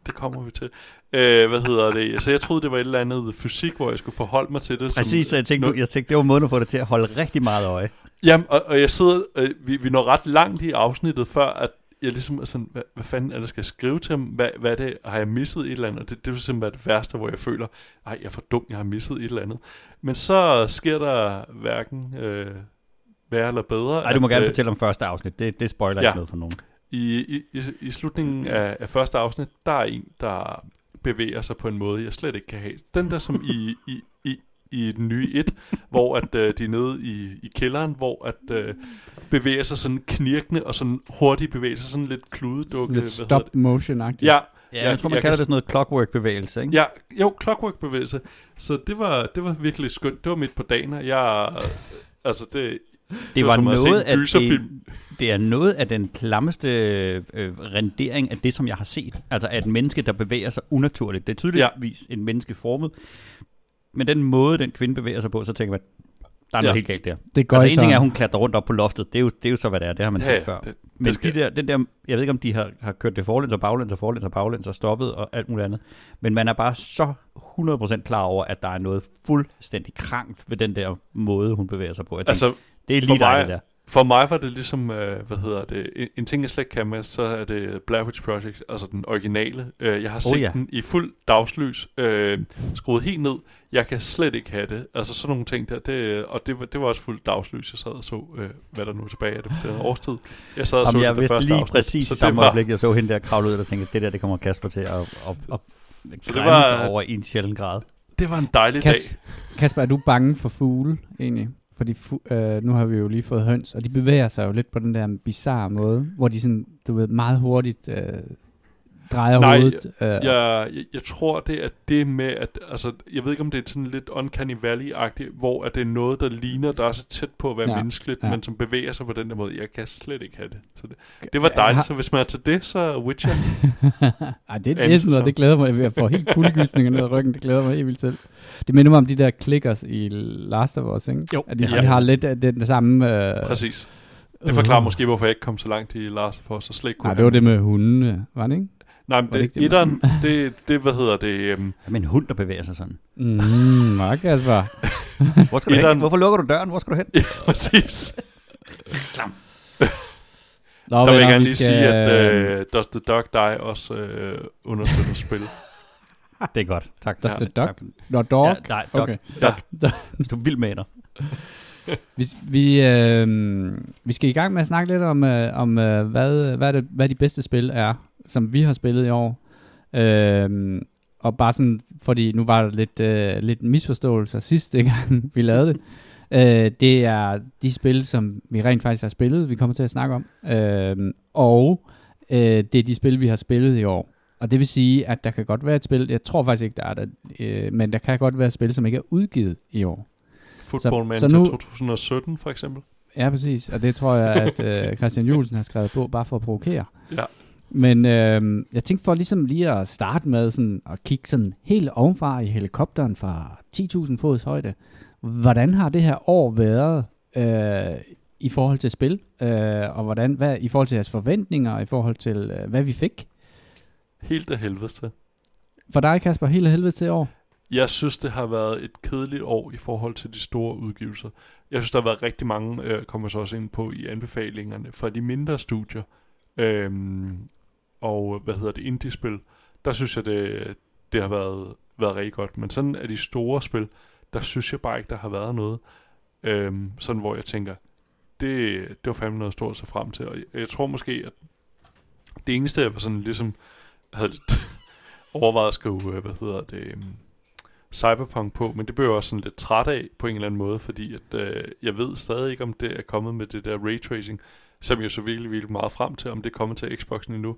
Speaker 3: det kommer vi til. Øh, hvad hedder det? Altså, jeg troede, det var et eller andet fysik, hvor jeg skulle forholde mig til det. som-
Speaker 2: Præcis, så jeg tænkte, jeg tænkte, det var måden at få dig til at holde rigtig meget øje.
Speaker 3: Jamen, og, og jeg sidder... Øh, vi, vi når ret langt i afsnittet, før at jeg ligesom er sådan, hvad, hvad fanden er det, skal jeg skrive til ham? Hvad, hvad er det? Har jeg misset et eller andet? Og det, det vil simpelthen være det værste, hvor jeg føler, ej, jeg er for dum, jeg har misset et eller andet. Men så sker der hverken øh, værre eller bedre.
Speaker 2: Nej, du må
Speaker 3: at,
Speaker 2: gerne
Speaker 3: øh,
Speaker 2: fortælle om første afsnit. Det, det spoiler
Speaker 3: Ja.
Speaker 2: ikke noget for nogen.
Speaker 3: I, i, i, I slutningen af, af første afsnit, der er en, der bevæger sig på en måde, jeg slet ikke kan have. Den der som i, i, i, i den nye et, hvor at, øh, de er nede i, i kælderen, hvor at øh, bevæger sig sådan knirkende og sådan hurtigt bevæger sig sådan lidt kludedukke.
Speaker 1: Lidt stop motion-agtigt.
Speaker 3: Ja,
Speaker 2: Ja, jeg tror, man
Speaker 3: jeg
Speaker 2: kalder
Speaker 3: kan-
Speaker 2: det sådan noget clockwork-bevægelse, ikke?
Speaker 3: ja, jo, clockwork-bevægelse. Så det var, det var virkelig skønt. Det var midt på dagen, og jeg... Altså, det,
Speaker 2: det var noget af det, det er noget af den klammeste øh, rendering af det, som jeg har set. Altså af et menneske, der bevæger sig unaturligt. Det er tydeligvis ja. en menneskeformet. Men den måde, den kvinde bevæger sig på, så tænker man, der er noget
Speaker 3: Ja.
Speaker 2: helt galt der.
Speaker 1: Det går
Speaker 2: Altså en ting er, at hun klatrer rundt op på loftet. Det er jo, det er jo så, hvad det er. Det har man set før.
Speaker 3: det,
Speaker 2: Men
Speaker 3: skal-
Speaker 2: de der, den der, jeg ved ikke, om de har, har kørt det forlæns og baglæns og forlæns og baglæns og stoppet og alt muligt andet. Men man er bare så 100% klar over, at der er noget fuldstændig krankt ved den der måde, hun bevæger sig på. Jeg tænker,
Speaker 3: altså,
Speaker 2: det er
Speaker 3: for
Speaker 2: lige dig,
Speaker 3: mig-
Speaker 2: det der.
Speaker 3: For mig var det ligesom, øh, hvad hedder det, en, en ting, jeg slet ikke kan med, så er det Blair Witch Project, altså den originale. Øh, jeg har
Speaker 2: Oh,
Speaker 3: set
Speaker 2: ja.
Speaker 3: den i fuld dagslys, øh, skruet helt ned. Jeg kan slet ikke have det. Altså sådan nogle ting der, det, og det, var- det var også fuld dagslys. Jeg sad og så, øh, hvad der nu er tilbage af det på den årstid. Jeg sad og så
Speaker 2: Jamen, jeg
Speaker 3: det, det
Speaker 2: vidste
Speaker 3: første
Speaker 2: lige
Speaker 3: afsnit.
Speaker 2: præcis
Speaker 3: så
Speaker 2: i samme
Speaker 3: det var,
Speaker 2: øjeblik, jeg så hende der kravle ud, og tænkte, det der, det kommer Kasper til at, at, at, at
Speaker 3: var-
Speaker 2: over i en sjælden grad.
Speaker 3: det var en dejlig dag.
Speaker 1: Kas, Kasper, er du bange for fugle, egentlig? Fordi fu- øh, nu har vi jo lige fået høns, og de bevæger sig jo lidt på den der bizarre måde, hvor de sådan, du ved, meget hurtigt øh, drejer
Speaker 3: Nej,
Speaker 1: hovedet. Øh,
Speaker 3: Jeg, jeg, jeg tror, det er det med, at altså, jeg ved ikke, om det er sådan lidt Uncanny Valley-agtigt, hvor at det er noget, der ligner, der er så tæt på at være
Speaker 1: Ja,
Speaker 3: menneskeligt,
Speaker 1: ja.
Speaker 3: men som bevæger sig på den der måde. Jeg kan slet ikke have det. Så det, det var dejligt,
Speaker 1: har-
Speaker 3: så hvis man er til det, så er Witcher.
Speaker 1: Ej, det, det sådan noget, det glæder mig. Jeg får helt kuldegysninger ned ad ryggen. Det glæder mig helt vildt selv. Det minder mig om de der clickers i Last of Us, ikke?
Speaker 2: Jo.
Speaker 1: At de,
Speaker 3: Ja.
Speaker 1: de har lidt af den, samme... Øh,
Speaker 3: Præcis. Det forklarer måske, hvorfor jeg ikke kom så langt i Last of Us, og slet ikke kunne
Speaker 1: Nej, det var det med hundene, var det ikke?
Speaker 3: Nej, men
Speaker 1: det
Speaker 3: det, etteren, det, det, hvad hedder det, um,
Speaker 2: Med en hund, der bevæger sig sådan.
Speaker 1: Mm, meget Kasper.
Speaker 2: Hvor skal du
Speaker 3: Etteren-
Speaker 2: hen? Hvorfor lukker du døren? Hvor skal du hen?
Speaker 3: ja, præcis.
Speaker 1: Nå,
Speaker 3: Der vil jeg
Speaker 1: venner,
Speaker 3: gerne lige
Speaker 1: skal,
Speaker 3: sige, at
Speaker 1: øh,
Speaker 3: uh, Does the Dog Die også uh, understøtter spil.
Speaker 2: Det er godt. Tak.
Speaker 1: Does
Speaker 2: tak.
Speaker 1: the dog-. Nå, dog.
Speaker 2: Ja, nej, dog.
Speaker 1: Okay.
Speaker 3: Ja.
Speaker 2: Hvis du er vild med dig.
Speaker 1: Vi, vi, øh, vi skal i gang med at snakke lidt om, øh, om øh, hvad, hvad, det, hvad de bedste spil er, som vi har spillet i år. Øh, og bare sådan, fordi nu var der lidt, øh, lidt misforståelser sidste gang, vi lavede det. Øh, det er de spil, som vi rent faktisk har spillet, vi kommer til at snakke om. Øh, og øh, det er de spil, vi har spillet i år. Og det vil sige, at der kan godt være et spil, jeg tror faktisk ikke, der er det, øh, men der kan godt være et spil, som ikke er udgivet i år.
Speaker 3: Football
Speaker 1: så
Speaker 3: Manager
Speaker 1: nu-
Speaker 3: 2017, for eksempel.
Speaker 1: Ja, præcis. Og det tror jeg, at øh, Christian Juelsen har skrevet på, bare for at provokere.
Speaker 3: Ja.
Speaker 1: Men øh, jeg tænkte for ligesom lige at starte med sådan, at kigge sådan helt ovenfra i helikopteren fra 10.000 fods højde. Hvordan har det her år været øh, i forhold til spil? Øh, og hvordan, hvad, i forhold til jeres forventninger, i forhold til, øh, hvad vi fik?
Speaker 3: Helt af helvede til.
Speaker 1: For dig, Kasper, helt af helvede til år.
Speaker 3: Jeg synes, det har været et kedeligt år i forhold til de store udgivelser. Jeg synes, der har været rigtig mange, øh, kommer så også ind på i anbefalingerne, fra de mindre studier. Øhm, og øh, hvad hedder det, indie-spil. Der synes jeg, det, det har været, været rigtig godt. Men sådan af de store spil, der synes jeg bare ikke, der har været noget. Øhm, sådan hvor jeg tænker, det, det var fandme noget stort at se frem til. Og jeg, jeg tror måske, at det eneste, jeg var sådan ligesom havde lidt overvejet at skrive, øh, hvad hedder det, øhm, Cyberpunk på, men det blev jeg også sådan lidt træt af på en eller anden måde, fordi at, øh, jeg ved stadig ikke, om det er kommet med det der raytracing, som jeg så virkelig, virkelig meget frem til, om det er kommet til Xboxen endnu.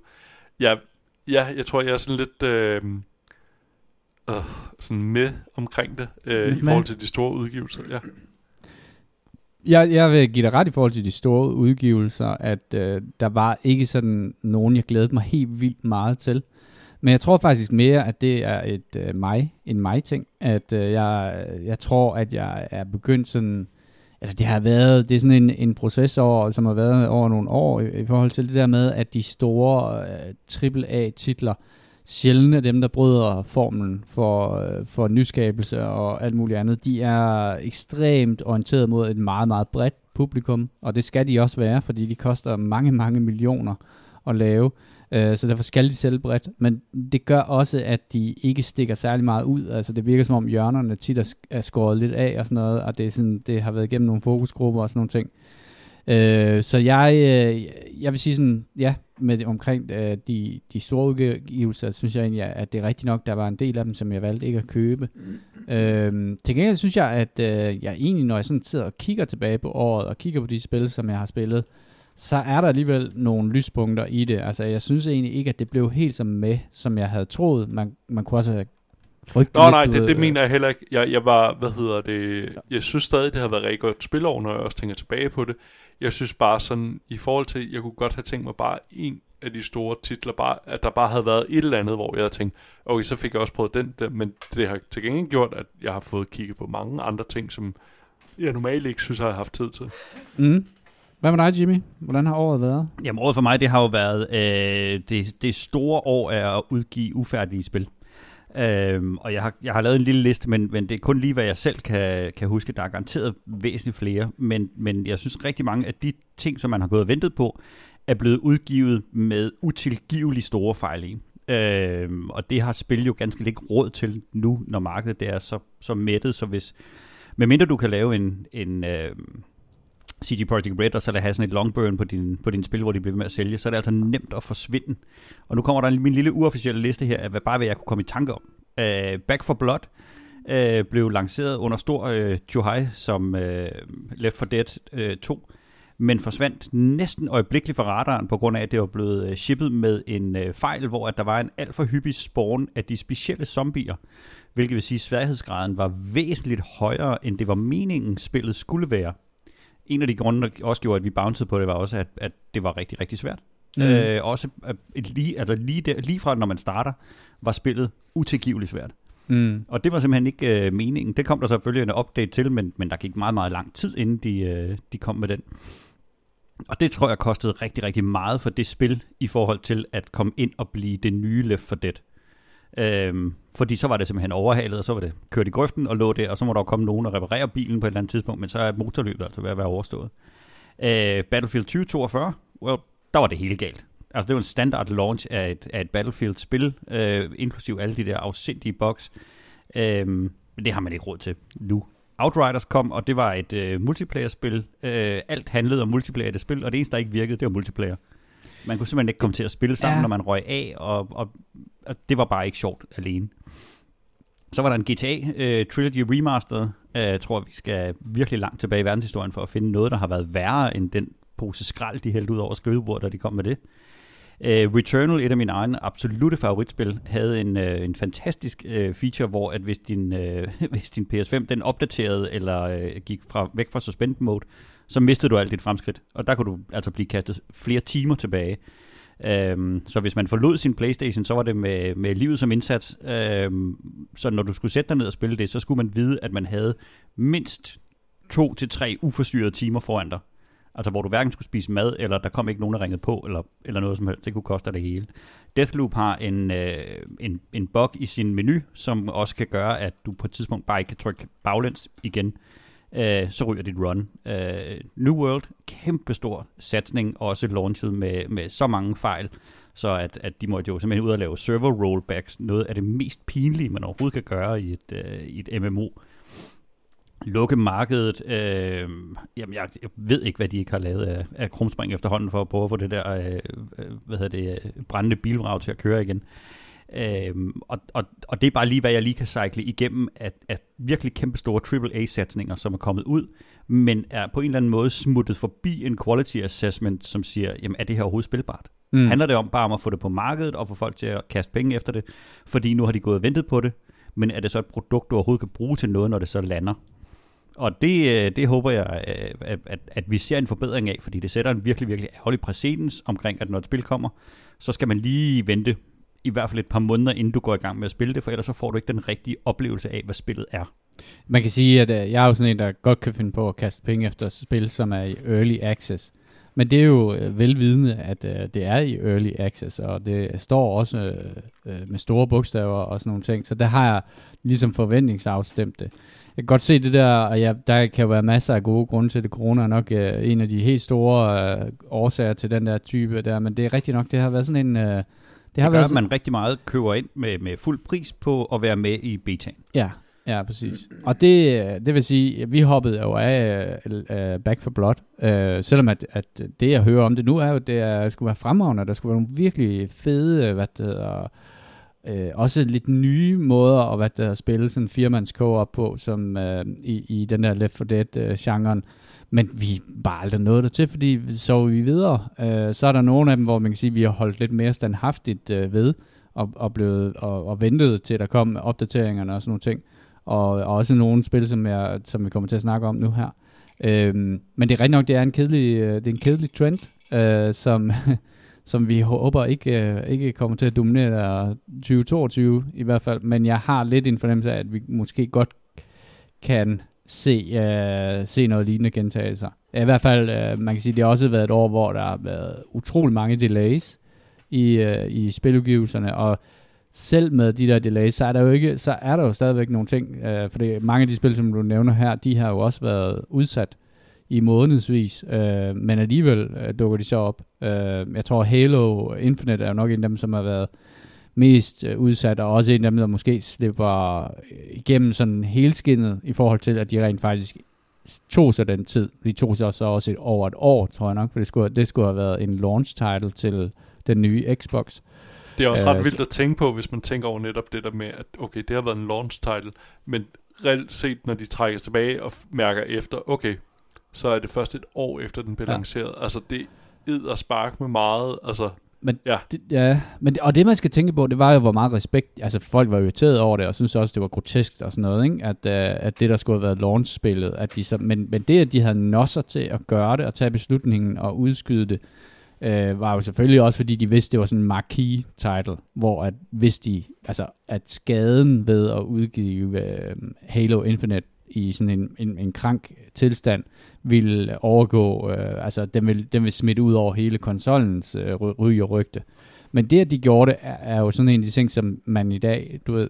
Speaker 3: Jeg, ja, jeg tror, jeg er sådan lidt øh, øh, sådan med omkring det, øh,
Speaker 1: Lidt
Speaker 3: i
Speaker 1: med?
Speaker 3: forhold til de store udgivelser. Ja.
Speaker 1: Jeg, jeg vil give dig ret i forhold til de store udgivelser, at øh, der var ikke sådan nogen, jeg glædede mig helt vildt meget til. Men jeg tror faktisk mere, at det er et øh, mig, en mig-ting. At øh, jeg, jeg tror, at jeg er begyndt sådan... Eller det har været, det er sådan en, en proces over, som har været over nogle år i, i forhold til det der med, at de store øh, AAA-titler sjældent er dem, der bryder formlen for, øh, for nyskabelse og alt muligt andet. De er ekstremt orienteret mod et meget, meget bredt publikum, og det skal de også være, fordi de koster mange, mange millioner at lave. Øh, så derfor skal de sælge bredt, men det gør også, at de ikke stikker særlig meget ud. Altså det virker som om hjørnerne tit er, sk- er skåret lidt af og sådan noget, og det, er sådan, det har været igennem nogle fokusgrupper og sådan nogle ting. Øh, så jeg, øh, jeg vil sige sådan, ja, med omkring øh, de, de store udgivelser, synes jeg egentlig, at det er rigtigt nok, der var en del af dem, som jeg valgte ikke at købe. Øh, til gengæld synes jeg, at øh, jeg egentlig, når jeg sådan sidder og kigger tilbage på året, og kigger på de spil, som jeg har spillet, så er der alligevel nogle lyspunkter i det. Altså, jeg synes egentlig ikke, at det blev helt så med, som jeg havde troet. Man, man kunne også have frygtet
Speaker 3: Nå
Speaker 1: lidt,
Speaker 3: nej, det,
Speaker 1: ved,
Speaker 3: det mener jeg heller ikke. Jeg, jeg var, hvad hedder det, jeg synes stadig, det har været rigtig godt spilår, når jeg også tænker tilbage på det. Jeg synes bare sådan, i forhold til, jeg kunne godt have tænkt mig bare en af de store titler, bare, at der bare havde været et eller andet, hvor jeg havde tænkt, okay, så fik jeg også prøvet den der, men det har til gengæld gjort, at jeg har fået kigget på mange andre ting, som jeg normalt ikke synes, jeg har haft tid til.
Speaker 1: Mm. Hvad med dig, Jimmy? Hvordan har året været?
Speaker 2: Jamen året for mig, det har jo været øh, det, det store år af at udgive ufærdige spil. Øhm, og jeg har, jeg har lavet en lille liste, men, men det er kun lige, hvad jeg selv kan, kan huske. Der er garanteret væsentligt flere, men, men jeg synes rigtig mange af de ting, som man har gået og ventet på, er blevet udgivet med utilgivelig store fejl i. Øhm, og det har spil jo ganske lidt råd til nu, når markedet det er så, så mættet, så hvis, medmindre du kan lave en, en øh, CG Projekt Red, og så lade have sådan et long burn på din, på din spil, hvor de bliver ved med at sælge, så er det altså nemt at forsvinde. Og nu kommer der min lille uofficielle liste her, af hvad, bare hvad jeg kunne komme i tanke om. Uh, Back for Blood uh, blev lanceret under stor øh, uh, Juhai som uh, Left 4 Dead uh, 2, men forsvandt næsten øjeblikkeligt fra radaren, på grund af, at det var blevet uh, shippet med en uh, fejl, hvor at der var en alt for hyppig spawn af de specielle zombier, hvilket vil sige, at sværhedsgraden var væsentligt højere, end det var meningen, spillet skulle være. En af de grunde, der også gjorde, at vi bouncede på det, var også, at, at det var rigtig, rigtig svært. Mm. Øh, også at, lige, altså lige, der, lige fra når man starter, var spillet utilgiveligt svært.
Speaker 1: Mm.
Speaker 2: Og det var simpelthen ikke øh, meningen. Det kom der selvfølgelig en update til, men, men der gik meget, meget lang tid, inden de, øh, de kom med den. Og det tror jeg kostede rigtig, rigtig meget for det spil, i forhold til at komme ind og blive det nye Left 4 Dead. Øhm, fordi så var det simpelthen overhalet, og så var det kørt i grøften og lå der, og så må der jo komme nogen og reparere bilen på et eller andet tidspunkt, men så er motorløbet altså ved at være overstået. Øh, Battlefield 2042, well, der var det hele galt. Altså det var en standard launch af et, af et Battlefield-spil, øh, inklusiv alle de der afsindige bugs. Øh, men det har man ikke råd til nu. Outriders kom, og det var et øh, multiplayer-spil. Øh, alt handlede om multiplayer i det spil, og det eneste, der ikke virkede, det var multiplayer. Man kunne simpelthen ikke komme til at spille sammen, ja. når man røg af, og, og, og det var bare ikke sjovt alene. Så var der en GTA øh, Trilogy Remastered. Øh, jeg tror, vi skal virkelig langt tilbage i verdenshistorien for at finde noget, der har været værre end den pose skrald, de hældte ud over skrivebordet, da de kom med det. Uh, Returnal, et af mine egne absolute favoritspil, havde en, uh, en fantastisk uh, feature, hvor at hvis din, uh, hvis din PS5 den opdaterede eller uh, gik fra, væk fra suspend mode, så mistede du alt dit fremskridt. Og der kunne du altså blive kastet flere timer tilbage. Øhm, så hvis man forlod sin Playstation, så var det med, med livet som indsats. Øhm, så når du skulle sætte dig ned og spille det, så skulle man vide, at man havde mindst to til tre uforstyrrede timer foran dig. Altså hvor du hverken skulle spise mad, eller der kom ikke nogen, der ringede på, eller, eller noget som helst. Det kunne koste dig det hele. Deathloop har en, øh, en, en bug i sin menu, som også kan gøre, at du på et tidspunkt bare ikke kan trykke baglæns igen. Øh, så ryger dit run. Øh, New World, kæmpestor satsning, også launchet med, med så mange fejl, så at, at de måtte jo simpelthen ud og lave server rollbacks, noget af det mest pinlige, man overhovedet kan gøre i et, øh, i et MMO lukke markedet. Øh, jamen, jeg, jeg ved ikke, hvad de ikke har lavet af, af krumspring efterhånden for at prøve at få det der øh, øh hvad hedder det, øh, brændende bilvrag til at køre igen. Øh, og, og, og det er bare lige, hvad jeg lige kan cykle igennem, at, at virkelig kæmpe store AAA-satsninger, som er kommet ud, men er på en eller anden måde smuttet forbi en quality assessment, som siger, jamen er det her overhovedet spilbart? Mm. Handler det om bare om at få det på markedet og få folk til at kaste penge efter det, fordi nu har de gået og ventet på det, men er det så et produkt, du overhovedet kan bruge til noget, når det så lander? Og det, øh, det håber jeg, øh, at, at, at vi ser en forbedring af, fordi det sætter en virkelig, virkelig ærgerlig præcedens omkring, at når et spil kommer, så skal man lige vente i hvert fald et par måneder, inden du går i gang med at spille det, for ellers så får du ikke den rigtige oplevelse af, hvad spillet er.
Speaker 1: Man kan sige, at øh, jeg er jo sådan en, der godt kan finde på at kaste penge efter spil, som er i early access. Men det er jo uh, velvidende, at øh, det er i early access, og det står også med store bogstaver og sådan nogle ting. Så der har jeg ligesom forventningsafstemt det. Jeg kan godt se det der, og ja, der kan jo være masser af gode grunde til det. Corona er nok øh, en af de helt store øh, årsager til den der type der, men det er rigtigt nok, det har været sådan en... Øh, det,
Speaker 2: det har gør, været at man rigtig meget køber ind med, med fuld pris på at være med i betaen.
Speaker 1: Ja, ja, præcis. Og det, det vil sige, at vi hoppede jo af uh, Back for Blood, uh, selvom at, at det, jeg hører om det nu, er jo, at det er, skulle være fremragende, der skulle være nogle virkelig fede, hvad det hedder, øh, også lidt nye måder at hvad der, spille sådan en firmands op på, som øh, i, i den der Left 4 Dead-genren. Øh, men vi bare aldrig nået det til, fordi så vi videre. Øh, så er der nogle af dem, hvor man kan sige, at vi har holdt lidt mere standhaftigt øh, ved, og, og, blevet, og, og ventet til, at der kom opdateringerne og sådan nogle ting. Og, og også nogle spil, som, jeg, som vi kommer til at snakke om nu her. Øh, men det er rigtig nok, det er en kedelig, øh, det er en kedelig trend, øh, som som vi håber ikke, øh, ikke kommer til at dominere 2022 i hvert fald, men jeg har lidt en fornemmelse af, at vi måske godt kan se, øh, se noget lignende gentagelser. I hvert fald, øh, man kan sige, det har også været et år, hvor der har været utrolig mange delays i, øh, i spiludgivelserne, og selv med de der delays, så er der jo, ikke, så er der jo stadigvæk nogle ting, øh, for det, mange af de spil, som du nævner her, de har jo også været udsat i månedsvis, øh, men alligevel øh, dukker de så op. Øh, jeg tror Halo Infinite er jo nok en af dem, som har været mest øh, udsat, og også en af dem, der måske slipper øh, igennem sådan helskinnet i forhold til, at de rent faktisk tog sig den tid. De tog sig så også et, over et år, tror jeg nok, for det skulle, det skulle have været en launch title til den nye Xbox.
Speaker 3: Det er også ret
Speaker 1: Øh,
Speaker 3: vildt at tænke på, hvis man tænker over netop det der med, at okay, det har været en launch title, men reelt set, når de trækker tilbage og mærker efter, okay, så er det først et år efter, den blev
Speaker 1: Ja.
Speaker 3: lanceret. Altså, det er spark med meget, altså,
Speaker 1: Men,
Speaker 3: Ja.
Speaker 1: det, ja, men det, og det man skal tænke på, det var jo, hvor meget respekt, altså folk var irriteret over det, og synes også, det var grotesk og sådan noget, ikke? At, uh, at det, der skulle have været launch-spillet, at de så, men, men det, at de havde nosser til at gøre det, og tage beslutningen og udskyde det, uh, var jo selvfølgelig også, fordi de vidste, det var sådan en marquee title, hvor at hvis de, altså, at skaden ved at udgive uh, Halo Infinite i sådan en, en, en krank tilstand, vil overgå, øh, altså den vil, den vil smitte ud over hele konsollens øh, ry- ry og rygte. Men det, at de gjorde det, er, er jo sådan en af de ting, som man i dag, du ved,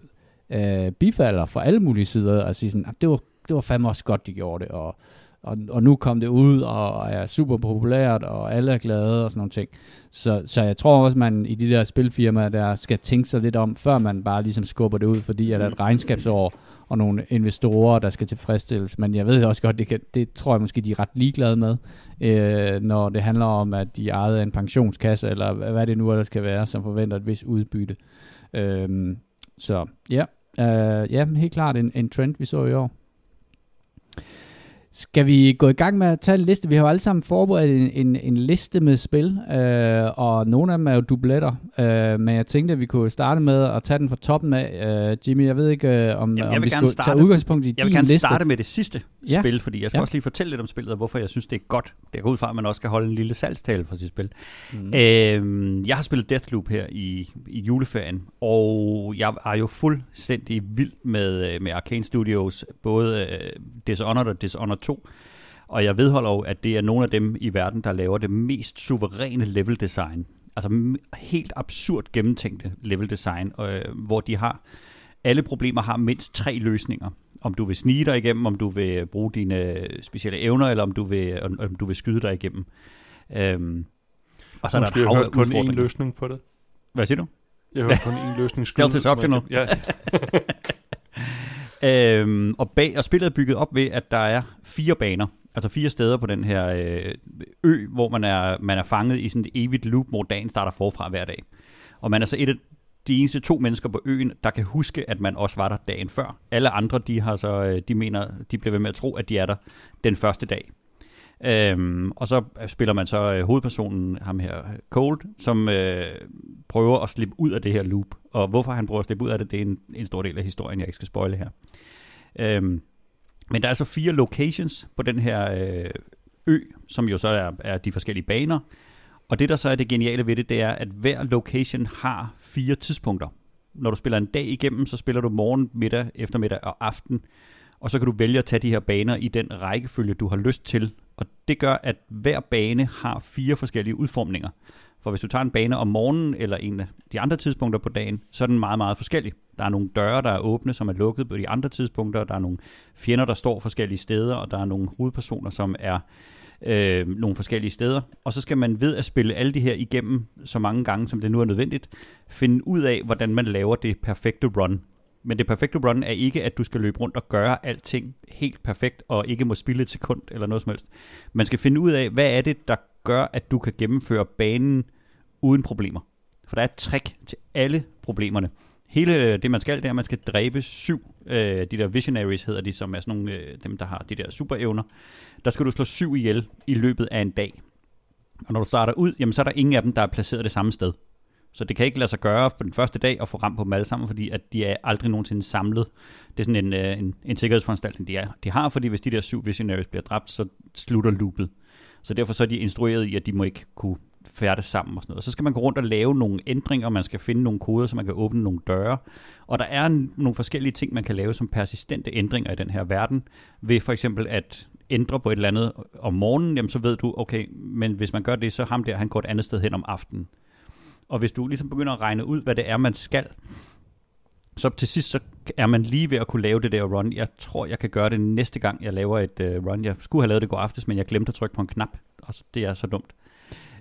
Speaker 1: øh, bifalder fra alle mulige sider, og sige sådan, "Ah, det var, det var fandme også godt, de gjorde det, og, og, og nu kom det ud, og er super populært, og alle er glade, og sådan nogle ting. Så, så jeg tror også, man i de der spilfirmaer, der skal tænke sig lidt om, før man bare ligesom skubber det ud, fordi at er et regnskabsår, og nogle investorer, der skal tilfredsstilles. Men jeg ved også godt, det, kan, det tror jeg måske, de er ret ligeglade med, øh, når det handler om, at de er ejet af en pensionskasse, eller hvad det nu ellers kan være, som forventer et vis udbytte. Øh, så ja, øh, ja, helt klart en, en trend, vi så i år. Skal vi gå i gang med at tage en liste? Vi har jo alle sammen forberedt en, en, en liste med spil, øh, og nogle af dem er jo dubletter, øh, men jeg tænkte, at vi kunne starte med at tage den fra toppen af. Øh, Jimmy, jeg ved ikke, øh, om,
Speaker 2: jeg
Speaker 1: om
Speaker 2: vil
Speaker 1: vi skulle
Speaker 2: starte-
Speaker 1: tage udgangspunkt i
Speaker 2: Jeg vil
Speaker 1: din
Speaker 2: gerne
Speaker 1: liste.
Speaker 2: starte med det sidste
Speaker 1: Ja.
Speaker 2: spil, fordi jeg skal
Speaker 1: Ja.
Speaker 2: også lige fortælle lidt om spillet, og hvorfor jeg synes, det er godt. Det går ud fra, at man også skal holde en lille salgstale for sit spil.
Speaker 1: Mm.
Speaker 2: Øhm, jeg har spillet Deathloop her i, i juleferien, og jeg er jo fuldstændig vild med, øh, med Arcane Studios, både øh, Dishonored og Dishonored 2. Og jeg vedholder jo, at det er nogle af dem i verden, der laver det mest suveræne level design. Altså helt absurd gennemtænkte level design, øh, hvor de har alle problemer har mindst tre løsninger. Om du vil snige dig igennem, om du vil bruge dine specielle evner, eller om du vil, om, om du vil skyde dig igennem. Øhm, og så er der
Speaker 3: Måske
Speaker 2: et hav af
Speaker 3: kun én løsning på det.
Speaker 2: Hvad siger du?
Speaker 3: Jeg har hørt kun én løsning.
Speaker 2: Stealth is optional.
Speaker 3: Ja,
Speaker 2: Øhm, og, bag, og spillet er bygget op ved, at der er fire baner, altså fire steder på den her øh, ø, hvor man er, man er fanget i sådan et evigt loop, hvor dagen starter forfra hver dag. Og man er så et af de eneste to mennesker på øen, der kan huske, at man også var der dagen før. Alle andre, de, har så, øh, de mener, de bliver ved med at tro, at de er der den første dag. Øhm, og så spiller man så øh, hovedpersonen, ham her, Cold, som øh, prøver at slippe ud af det her loop. Og hvorfor han prøver at slippe ud af det, det er en, en stor del af historien, jeg ikke skal spoile her. Øhm, men der er så fire locations på den her øh, ø, som jo så er, er de forskellige baner. Og det, der så er det geniale ved det, det er, at hver location har fire tidspunkter. Når du spiller en dag igennem, så spiller du morgen, middag, eftermiddag og aften. Og så kan du vælge at tage de her baner i den rækkefølge, du har lyst til. Og det gør, at hver bane har fire forskellige udformninger. For hvis du tager en bane om morgenen eller en af de andre tidspunkter på dagen, så er den meget, meget forskellig. Der er nogle døre, der er åbne, som er lukket på de andre tidspunkter. Der er nogle fjender, der står forskellige steder, og der er nogle hovedpersoner, som er øh, nogle forskellige steder. Og så skal man ved at spille alle de her igennem så mange gange, som det nu er nødvendigt, finde ud af, hvordan man laver det perfekte run. Men det perfekte run er ikke, at du skal løbe rundt og gøre alting helt perfekt, og ikke må spille et sekund eller noget som helst. Man skal finde ud af, hvad er det, der gør, at du kan gennemføre banen uden problemer. For der er et trick til alle problemerne. Hele øh, det, man skal, det er, at man skal dræbe syv, øh, de der visionaries hedder de, som er sådan nogle, øh, dem, der har de der superevner. Der skal du slå syv ihjel i løbet af en dag. Og når du starter ud, jamen, så er der ingen af dem, der er placeret det samme sted. Så det kan ikke lade sig gøre på den første dag at få ramt på dem alle sammen, fordi at de er aldrig nogensinde samlet. Det er sådan en, øh, en, en sikkerhedsforanstaltning, de, er, de har, fordi hvis de der syv visionaries bliver dræbt, så slutter loopet. Så derfor så er de instrueret i, at de må ikke kunne færdes sammen og sådan noget. Så skal man gå rundt og lave nogle ændringer, man skal finde nogle koder, så man kan åbne nogle døre. Og der er en, nogle forskellige ting, man kan lave som persistente ændringer i den her verden, ved for eksempel at ændre på et eller andet om morgenen, jamen så ved du, okay, men hvis man gør det, så ham der, han går et andet sted hen om aftenen. Og hvis du ligesom begynder at regne ud, hvad det er, man skal, så til sidst så er man lige ved at kunne lave det der run. Jeg tror, jeg kan gøre det næste gang, jeg laver et uh, run. Jeg skulle have lavet det går aftes, men jeg glemte at trykke på en knap. Og så, det er så dumt.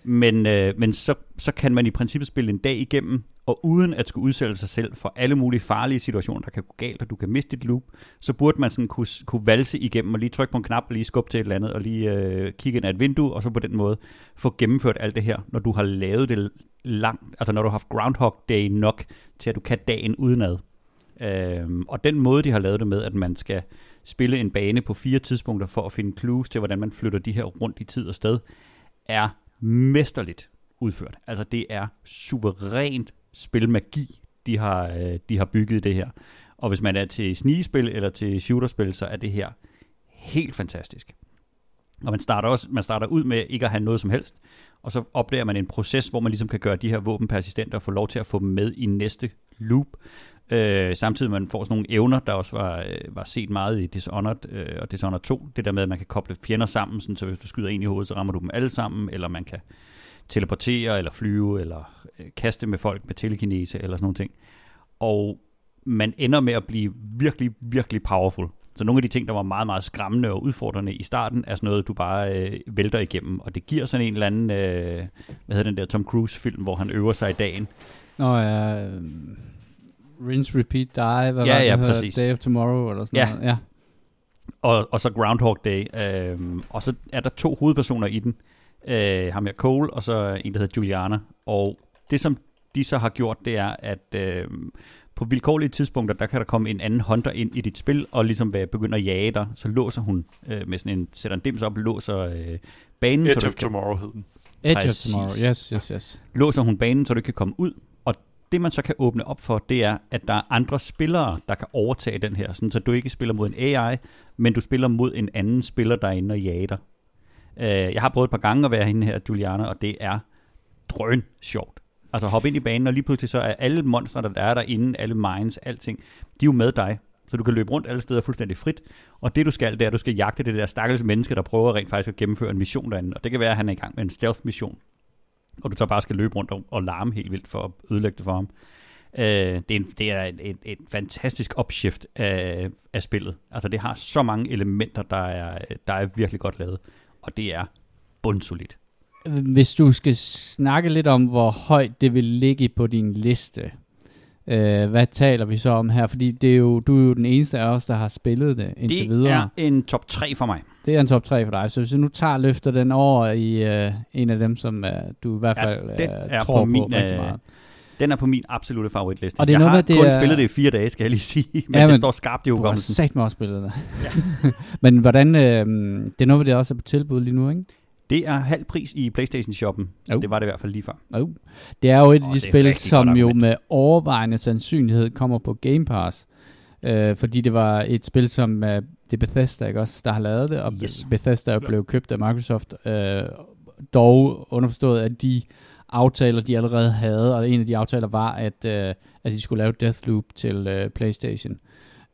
Speaker 2: Men, øh, men så, så kan man i princippet spille en dag igennem, og uden at skulle udsætte sig selv for alle mulige farlige situationer, der kan gå galt, og du kan miste dit loop, så burde man sådan kunne, kunne valse igennem og lige trykke på en knap og lige skubbe til et eller andet, og lige øh, kigge ind ad et vindue, og så på den måde få gennemført alt det her, når du har lavet det langt, altså når du har haft Groundhog Day nok, til at du kan dagen udenad. Øhm, og den måde, de har lavet det med, at man skal spille en bane på fire tidspunkter for at finde clues til, hvordan man flytter de her rundt i tid og sted, er mesterligt udført. Altså det er suverænt spilmagi, de har, øh, de har bygget det her. Og hvis man er til snigespil eller til shooterspil, så er det her helt fantastisk. Og man starter, også, man starter ud med ikke at have noget som helst, og så opdager man en proces, hvor man ligesom kan gøre de her våben persistente og få lov til at få dem med i næste loop. Øh, samtidig man får sådan nogle evner, der også var, øh, var set meget i Dishonored øh, og Dishonored 2. Det der med, at man kan koble fjender sammen, sådan, så hvis du skyder en i hovedet, så rammer du dem alle sammen, eller man kan teleportere, eller flyve, eller øh, kaste med folk med telekinese, eller sådan nogle ting. Og man ender med at blive virkelig, virkelig powerful. Så nogle af de ting, der var meget, meget skræmmende og udfordrende i starten, er sådan noget, du bare øh, vælter igennem. Og det giver sådan en eller anden, øh, hvad hedder den der Tom Cruise-film, hvor han øver sig i dagen.
Speaker 1: Nå ja, øh, Rinse, Repeat, Die, hvad
Speaker 2: Ja,
Speaker 1: var
Speaker 2: ja,
Speaker 1: det
Speaker 2: præcis.
Speaker 1: Day of Tomorrow, eller sådan
Speaker 2: Ja.
Speaker 1: noget. Ja.
Speaker 2: Og, og så Groundhog Day. Øh, og så er der to hovedpersoner i den. Øh, ham her Cole, og så en, der hedder Juliana. Og det, som de så har gjort, det er, at øh, på vilkårlige tidspunkter, der kan der komme en anden hunter ind i dit spil, og ligesom være begynde at jage dig, så låser hun øh, med sådan en, sætter en dims op, låser øh, banen, så
Speaker 3: Edge
Speaker 2: du
Speaker 3: of
Speaker 2: kan,
Speaker 3: Tomorrow hed den.
Speaker 1: Edge of. Tomorrow, yes, yes, yes.
Speaker 2: låser hun banen, så du kan komme ud. Og det man så kan åbne op for, det er, at der er andre spillere, der kan overtage den her, sådan så du ikke spiller mod en AI, men du spiller mod en anden spiller, der er inde og jager dig. Øh, jeg har prøvet et par gange at være hende her, Juliana, og det er drøn sjovt. Altså hoppe ind i banen, og lige pludselig så er alle monstre, der er derinde, alle mines, alting, de er jo med dig. Så du kan løbe rundt alle steder fuldstændig frit. Og det du skal, det er, at du skal jagte det der stakkels menneske, der prøver rent faktisk at gennemføre en mission derinde. Og det kan være, at han er i gang med en stealth-mission. Og du så bare skal løbe rundt og, og larme helt vildt for at ødelægge det for ham. Øh, det er, en, det er et, et, et fantastisk upshift af, af spillet. Altså det har så mange elementer, der er, der er virkelig godt lavet. Og det er bundsolidt.
Speaker 1: Hvis du skal snakke lidt om, hvor højt det vil ligge på din liste, øh, hvad taler vi så om her? Fordi det er jo, du er jo den eneste af os, der har spillet det indtil
Speaker 2: Det
Speaker 1: videre.
Speaker 2: er en top 3 for mig.
Speaker 1: Det er en top 3 for dig. Så hvis du nu tager løfter den over i øh, en af dem, som øh, du i hvert
Speaker 2: Ja,
Speaker 1: fald
Speaker 2: den
Speaker 1: øh,
Speaker 2: er
Speaker 1: tror
Speaker 2: på
Speaker 1: på,
Speaker 2: min,
Speaker 1: rigtig
Speaker 2: øh,
Speaker 1: meget.
Speaker 2: Den er på min absolute favoritliste.
Speaker 1: Og det er
Speaker 2: jeg
Speaker 1: noget
Speaker 2: har
Speaker 1: det
Speaker 2: kun
Speaker 1: er-
Speaker 2: spillet det i fire dage, skal jeg lige sige. Men,
Speaker 1: Ja,
Speaker 2: ja, det
Speaker 1: men
Speaker 2: står skarpt i
Speaker 1: Du har
Speaker 2: hukommelsen.
Speaker 1: sat mig også spillet det. Men hvordan, øh, det er noget, det også er på tilbud lige nu, ikke?
Speaker 2: Det er halv pris i Playstation-shoppen.
Speaker 1: Jo.
Speaker 2: Det var det i hvert fald lige før.
Speaker 1: Oh. Det er jo et af de spil, som jo med overvejende sandsynlighed kommer på Game Pass. Øh, fordi det var et spil, som øh, det er Bethesda, ikke også, der har lavet det, og
Speaker 2: Yes.
Speaker 1: Bethesda er blevet købt af Microsoft. Øh, dog underforstået, at de aftaler, de allerede havde, og en af de aftaler var, at, øh, at de skulle lave Deathloop til øh, PlayStation.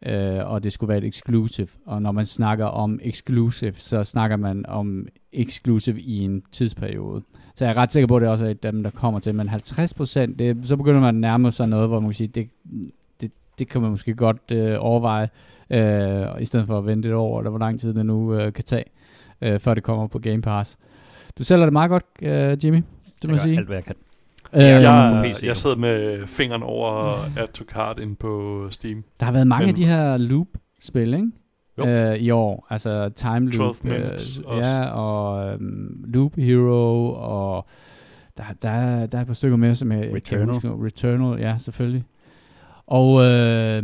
Speaker 1: Øh, og det skulle være et exclusive. Og når man snakker om exclusive, så snakker man om exclusive i en tidsperiode. Så jeg er ret sikker på, at det også er et af dem, der kommer til. Men 50 procent, så begynder man at nærme sig noget, hvor man kan sige, det, det, det kan man måske godt øh, overveje, øh, i stedet for at vente et år, eller hvor lang tid det nu øh, kan tage, øh, før det kommer på Game Pass. Du sælger det meget godt, øh, Jimmy, det må
Speaker 2: jeg
Speaker 1: sige.
Speaker 2: alt, hvad jeg kan.
Speaker 1: Øh,
Speaker 2: Ja,
Speaker 3: Jeg,
Speaker 2: PC, jo.
Speaker 3: jeg sidder med fingeren over Add to Cart ind på Steam.
Speaker 1: der har været mange
Speaker 3: Men-
Speaker 1: af de her loop-spil, ikke?
Speaker 3: Jo.
Speaker 1: Øh, I år, altså Time
Speaker 3: 12
Speaker 1: Loop,
Speaker 3: Minutes
Speaker 1: øh,
Speaker 3: også.
Speaker 1: ja, og um, Loop Hero, og der, der, er- der er et par stykker mere, som jeg jeg kan
Speaker 2: Returnal.
Speaker 1: huske. Returnal, ja, selvfølgelig. Og øh,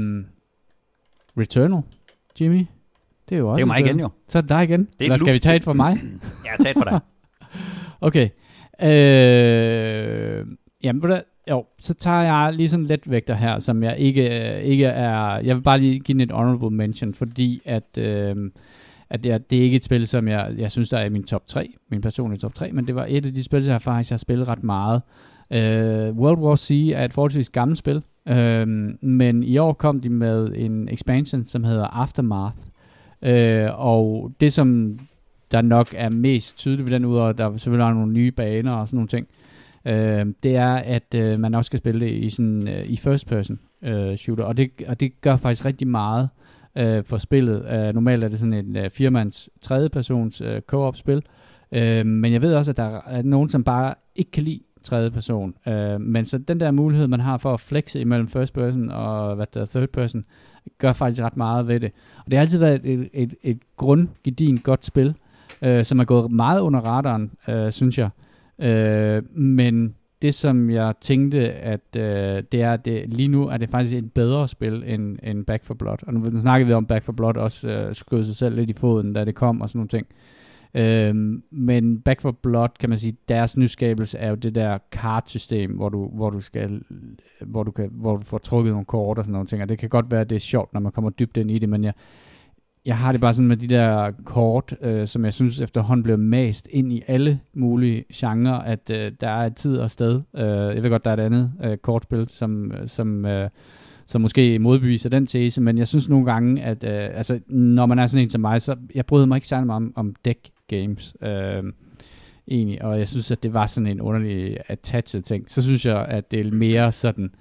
Speaker 1: Returnal, Jimmy, det er jo også
Speaker 2: Det er jo
Speaker 1: et
Speaker 2: mig igen jo.
Speaker 1: Så er det dig igen.
Speaker 2: er
Speaker 1: Eller skal
Speaker 2: Loop.
Speaker 1: vi tage et for mig?
Speaker 2: Jeg har taget for dig.
Speaker 1: Okay. Øh, jamen, ved du, jo, så tager jeg lige sådan let vægter her, som jeg ikke, øh, ikke er... Jeg vil bare lige give den et honorable mention, fordi at, øh, at det, det er ikke et spil, som jeg, jeg synes, der er i min top 3, min personlige top 3, men det var et af de spil, som jeg faktisk har spillet ret meget. Øh, World War C er et forholdsvis gammelt spil, øh, men i år kom de med en expansion, som hedder Aftermath. Øh, og det, som der nok er mest tydeligt ved den, udover at der selvfølgelig er nogle nye baner og sådan nogle ting, øh, det er, at øh, man også skal spille det i, sådan, øh, i first person øh, shooter, og det, og det gør faktisk rigtig meget øh, for spillet. Øh, normalt er det sådan en øh, firmands tredjepersons øh, co-op spil, øh, men jeg ved også, at der er nogen, som bare ikke kan lide tredje person. Øh, men så den der mulighed, man har for at flexe imellem first person og hvad der er third person, gør faktisk ret meget ved det. Og det har altid været et, et, et grundgedin godt spil, øh, som er gået meget under radaren, øh, synes jeg. Øh, Øh, men det, som jeg tænkte, at øh, det er, det, lige nu er det faktisk et bedre spil end, end Back for Blood. Og nu snakkede vi om Back for Blood også øh, skød sig selv lidt i foden, da det kom og sådan nogle ting. Øhm, men Back for Blood, kan man sige, deres nyskabelse er jo det der kartsystem, hvor du, hvor du skal, hvor du, kan, hvor du får trukket nogle kort og sådan nogle ting, og det kan godt være, at det er sjovt, når man kommer dybt ind i det, men jeg, jeg har det bare sådan med de der kort, øh, som jeg synes efterhånden bliver mast ind i alle mulige genrer, at øh, der er tid og sted. Øh, jeg ved godt, der er et andet øh, kortspil, som, øh, som, øh, som måske modbeviser den tese, men jeg synes nogle gange, at øh, altså, når man er sådan en som mig, så jeg bryder mig ikke særlig meget om, om deck games. Øh, egentlig, og jeg synes, at det var sådan en underlig attached ting. Så synes jeg, at det er mere sådan,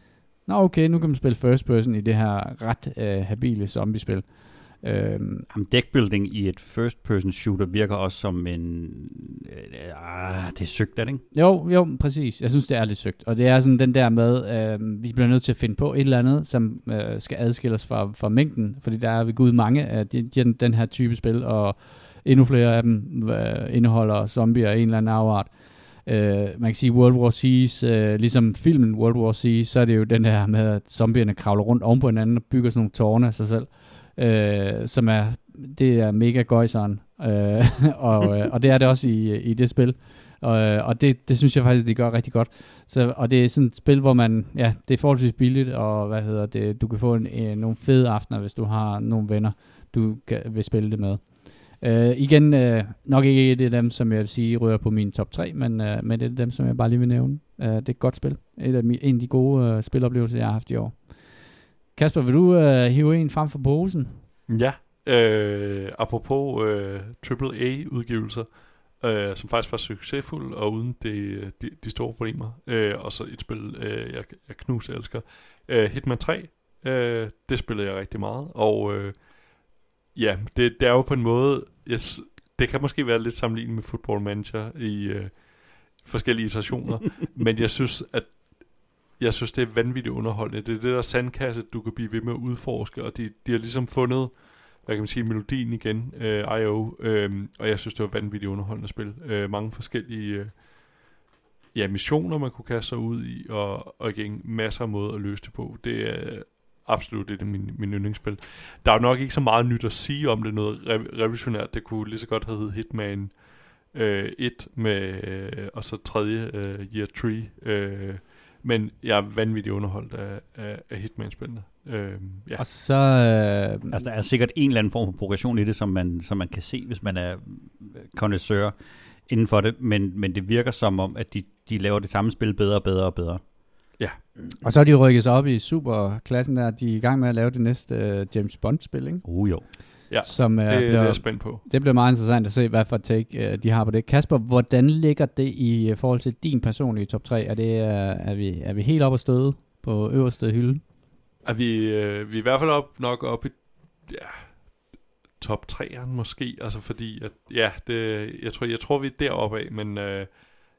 Speaker 1: nå okay, nu kan man spille first person i det her ret øh, habile zombiespil.
Speaker 2: spil Øhm, jamen, deckbuilding i et first-person shooter virker også som en... Øh, ah, det er søgt, er det ikke?
Speaker 1: Jo, jo, præcis. Jeg synes, det er lidt søgt. Og det er sådan den der med, øh, vi bliver nødt til at finde på et eller andet, som øh, skal adskilles fra, fra mængden. Fordi der er ved Gud mange af de, de, den her type spil, og endnu flere af dem øh, indeholder zombier af en eller anden afart. Øh, man kan sige World War C, øh, ligesom filmen World War C, så er det jo den her med, at zombierne kravler rundt oven på hinanden og bygger sådan nogle tårne af sig selv øh, øh, som er, det er mega gøjseren, øh, og, øh, og det er det også i, i det spil. Og, øh, og det, det synes jeg faktisk, de gør rigtig godt. Så, og det er sådan et spil, hvor man, ja, det er forholdsvis billigt, og hvad hedder det, du kan få en, en, nogle fede aftener, hvis du har nogle venner, du kan, vil spille det med. Uh, igen, uh, nok ikke et af dem, som jeg vil sige rører på min top 3, men, uh, men det er dem, som jeg bare lige vil nævne. Uh, det er et godt spil. Et af, en af de gode uh, spiloplevelser, jeg har haft i år. Kasper, vil du øh, hive en frem for posen?
Speaker 3: Ja, øh, apropos øh, AAA-udgivelser, øh, som faktisk var succesfuld og uden de, de, de store problemer. Øh, og så et spil, øh, jeg, jeg knus elsker. Øh, Hitman 3, øh, det spiller jeg rigtig meget, og øh, ja, det, det er jo på en måde, yes, det kan måske være lidt sammenlignet med Football Manager i øh, forskellige iterationer, men jeg synes, at jeg synes, det er vanvittigt underholdende. Det er det der sandkasse, du kan blive ved med at udforske, og de, de har ligesom fundet, hvad kan man sige, melodien igen, øh, I.O., øh, og jeg synes, det var vanvittigt underholdende spil. Øh, mange forskellige øh, ja, missioner, man kunne kaste sig ud i, og, og igen, masser af måder at løse det på. Det er absolut det er min, min yndlingsspil. Der er jo nok ikke så meget nyt at sige om det, noget re- revolutionært. Det kunne lige så godt have heddet Hitman øh, 1 med, øh, og så tredje øh, Year 3, øh, men jeg er vanvittigt underholdt af, af, af Hitman-spillene. Øh,
Speaker 2: ja. Og så... Øh, altså, der er sikkert en eller anden form for progression i det, som man, som man kan se, hvis man er connoisseur inden for det, men, men det virker som om, at de, de laver det samme spil bedre og bedre og bedre.
Speaker 3: Ja.
Speaker 1: Og så er de rykket sig op i superklassen der, de er i gang med at lave det næste uh, James Bond-spil, ikke?
Speaker 2: Uh, jo.
Speaker 3: Ja, som, uh, det, bliver, det er jeg spændt på.
Speaker 1: Det bliver meget interessant at se, hvad for take uh, de har på det. Kasper, hvordan ligger det i uh, forhold til din personlige top 3? Er, det, uh, er, vi, er vi helt oppe at støde på øverste hylde?
Speaker 3: Er vi, uh, vi er i hvert fald op, nok op i ja, top 3'eren måske, altså fordi, at, ja, det, jeg, tror, jeg tror, vi er deroppe af, men uh,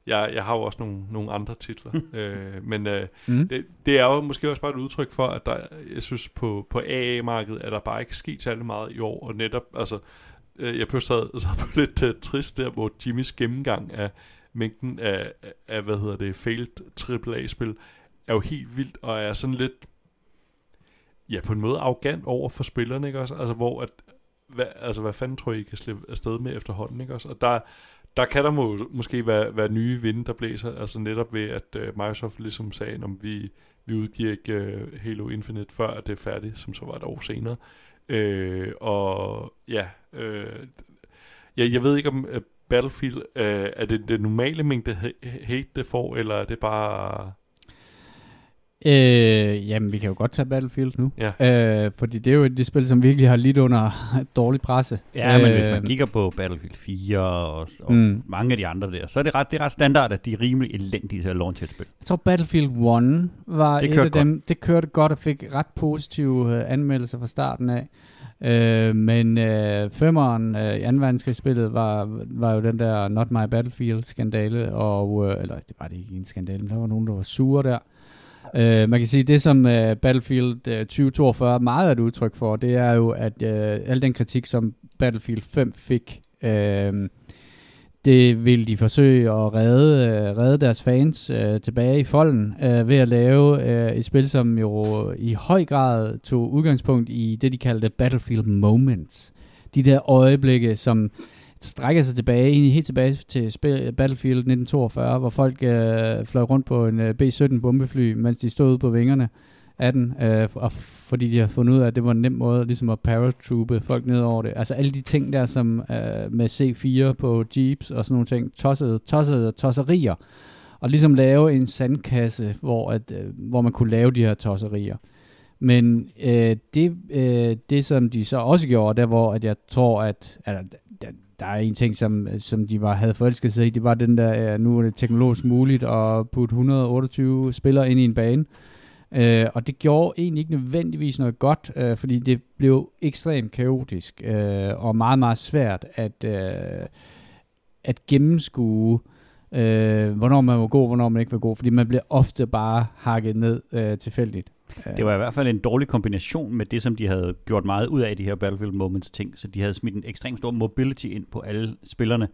Speaker 3: jeg, jeg har jo også nogle, nogle andre titler. øh, men øh, mm. det, det er jo måske også bare et udtryk for, at der, jeg synes på, på AA-markedet, er der bare ikke sket særlig meget i år, og netop, altså, øh, jeg blev sad, sad på lidt uh, trist der, hvor Jimmys gennemgang af mængden af, af hvad hedder det, failed AAA-spil, er jo helt vildt, og er sådan lidt, ja, på en måde arrogant over for spillerne, ikke også? Altså, hvor at, hvad, altså, hvad fanden tror I, I kan slippe afsted med efterhånden, ikke også? Og der, der kan der må, måske være, være nye vinde, der blæser, altså netop ved, at øh, Microsoft ligesom sagde, om vi, vi udgiver ikke øh, Halo Infinite, før at det er færdigt, som så var et år senere. Øh, og ja, øh, ja, jeg ved ikke om øh, Battlefield, øh, er det det normale mængde hate, det får, eller er det bare
Speaker 1: Øh, jamen, vi kan jo godt tage Battlefield nu. Ja. Øh, fordi det er jo et det spil, som virkelig har lidt under dårlig presse.
Speaker 2: Ja, øh, men hvis man øh, kigger på Battlefield 4 og, og mm. mange af de andre der, så er det ret, det er ret standard, at de er rimelig elendige til at launche et spil.
Speaker 1: Jeg tror Battlefield 1 var det et af dem. Godt. Det kørte godt og fik ret positive uh, anmeldelser fra starten af. Øh, men øh, femmeren øh, i anden verdenskrigsspillet var, var jo den der Not My Battlefield skandale, og, øh, eller det var det ikke en skandale, men der var nogen, der var sure der. Uh, man kan sige, det som uh, Battlefield øh, uh, 2042 meget er et udtryk for, det er jo, at uh, al den kritik, som Battlefield 5 fik, uh, det vil de forsøge at redde, øh, redde deres fans øh, tilbage i folden øh, ved at lave øh, et spil, som jo i høj grad tog udgangspunkt i det, de kaldte Battlefield Moments. De der øjeblikke, som strækker sig tilbage, egentlig helt tilbage til spil, Battlefield 1942, hvor folk øh, fløj rundt på en øh, B-17 bombefly, mens de stod ude på vingerne af den, øh, og fordi de har fundet ud af, at det var en nem måde ligesom at paratroope folk ned over det. Altså alle de ting der, som øh, med C4 på Jeeps og sådan nogle ting, tossede, tossede tosserier, og ligesom lave en sandkasse, hvor, at, øh, hvor man kunne lave de her tosserier. Men øh, det, øh, det, som de så også gjorde, der hvor at jeg tror, at, altså, der, er en ting, som, som de var, havde forelsket sig i, det var den der, øh, nu er det teknologisk muligt at putte 128 spillere ind i en bane. Øh, og det gjorde egentlig ikke nødvendigvis noget godt, øh, fordi det blev ekstremt kaotisk øh, og meget, meget svært at, øh, at gennemskue, øh, hvornår man var god, hvornår man ikke var god, fordi man blev ofte bare hakket ned øh, tilfældigt.
Speaker 2: Det var i hvert fald en dårlig kombination med det, som de havde gjort meget ud af, de her Battlefield Moments ting. Så de havde smidt en ekstremt stor mobility ind på alle spillerne.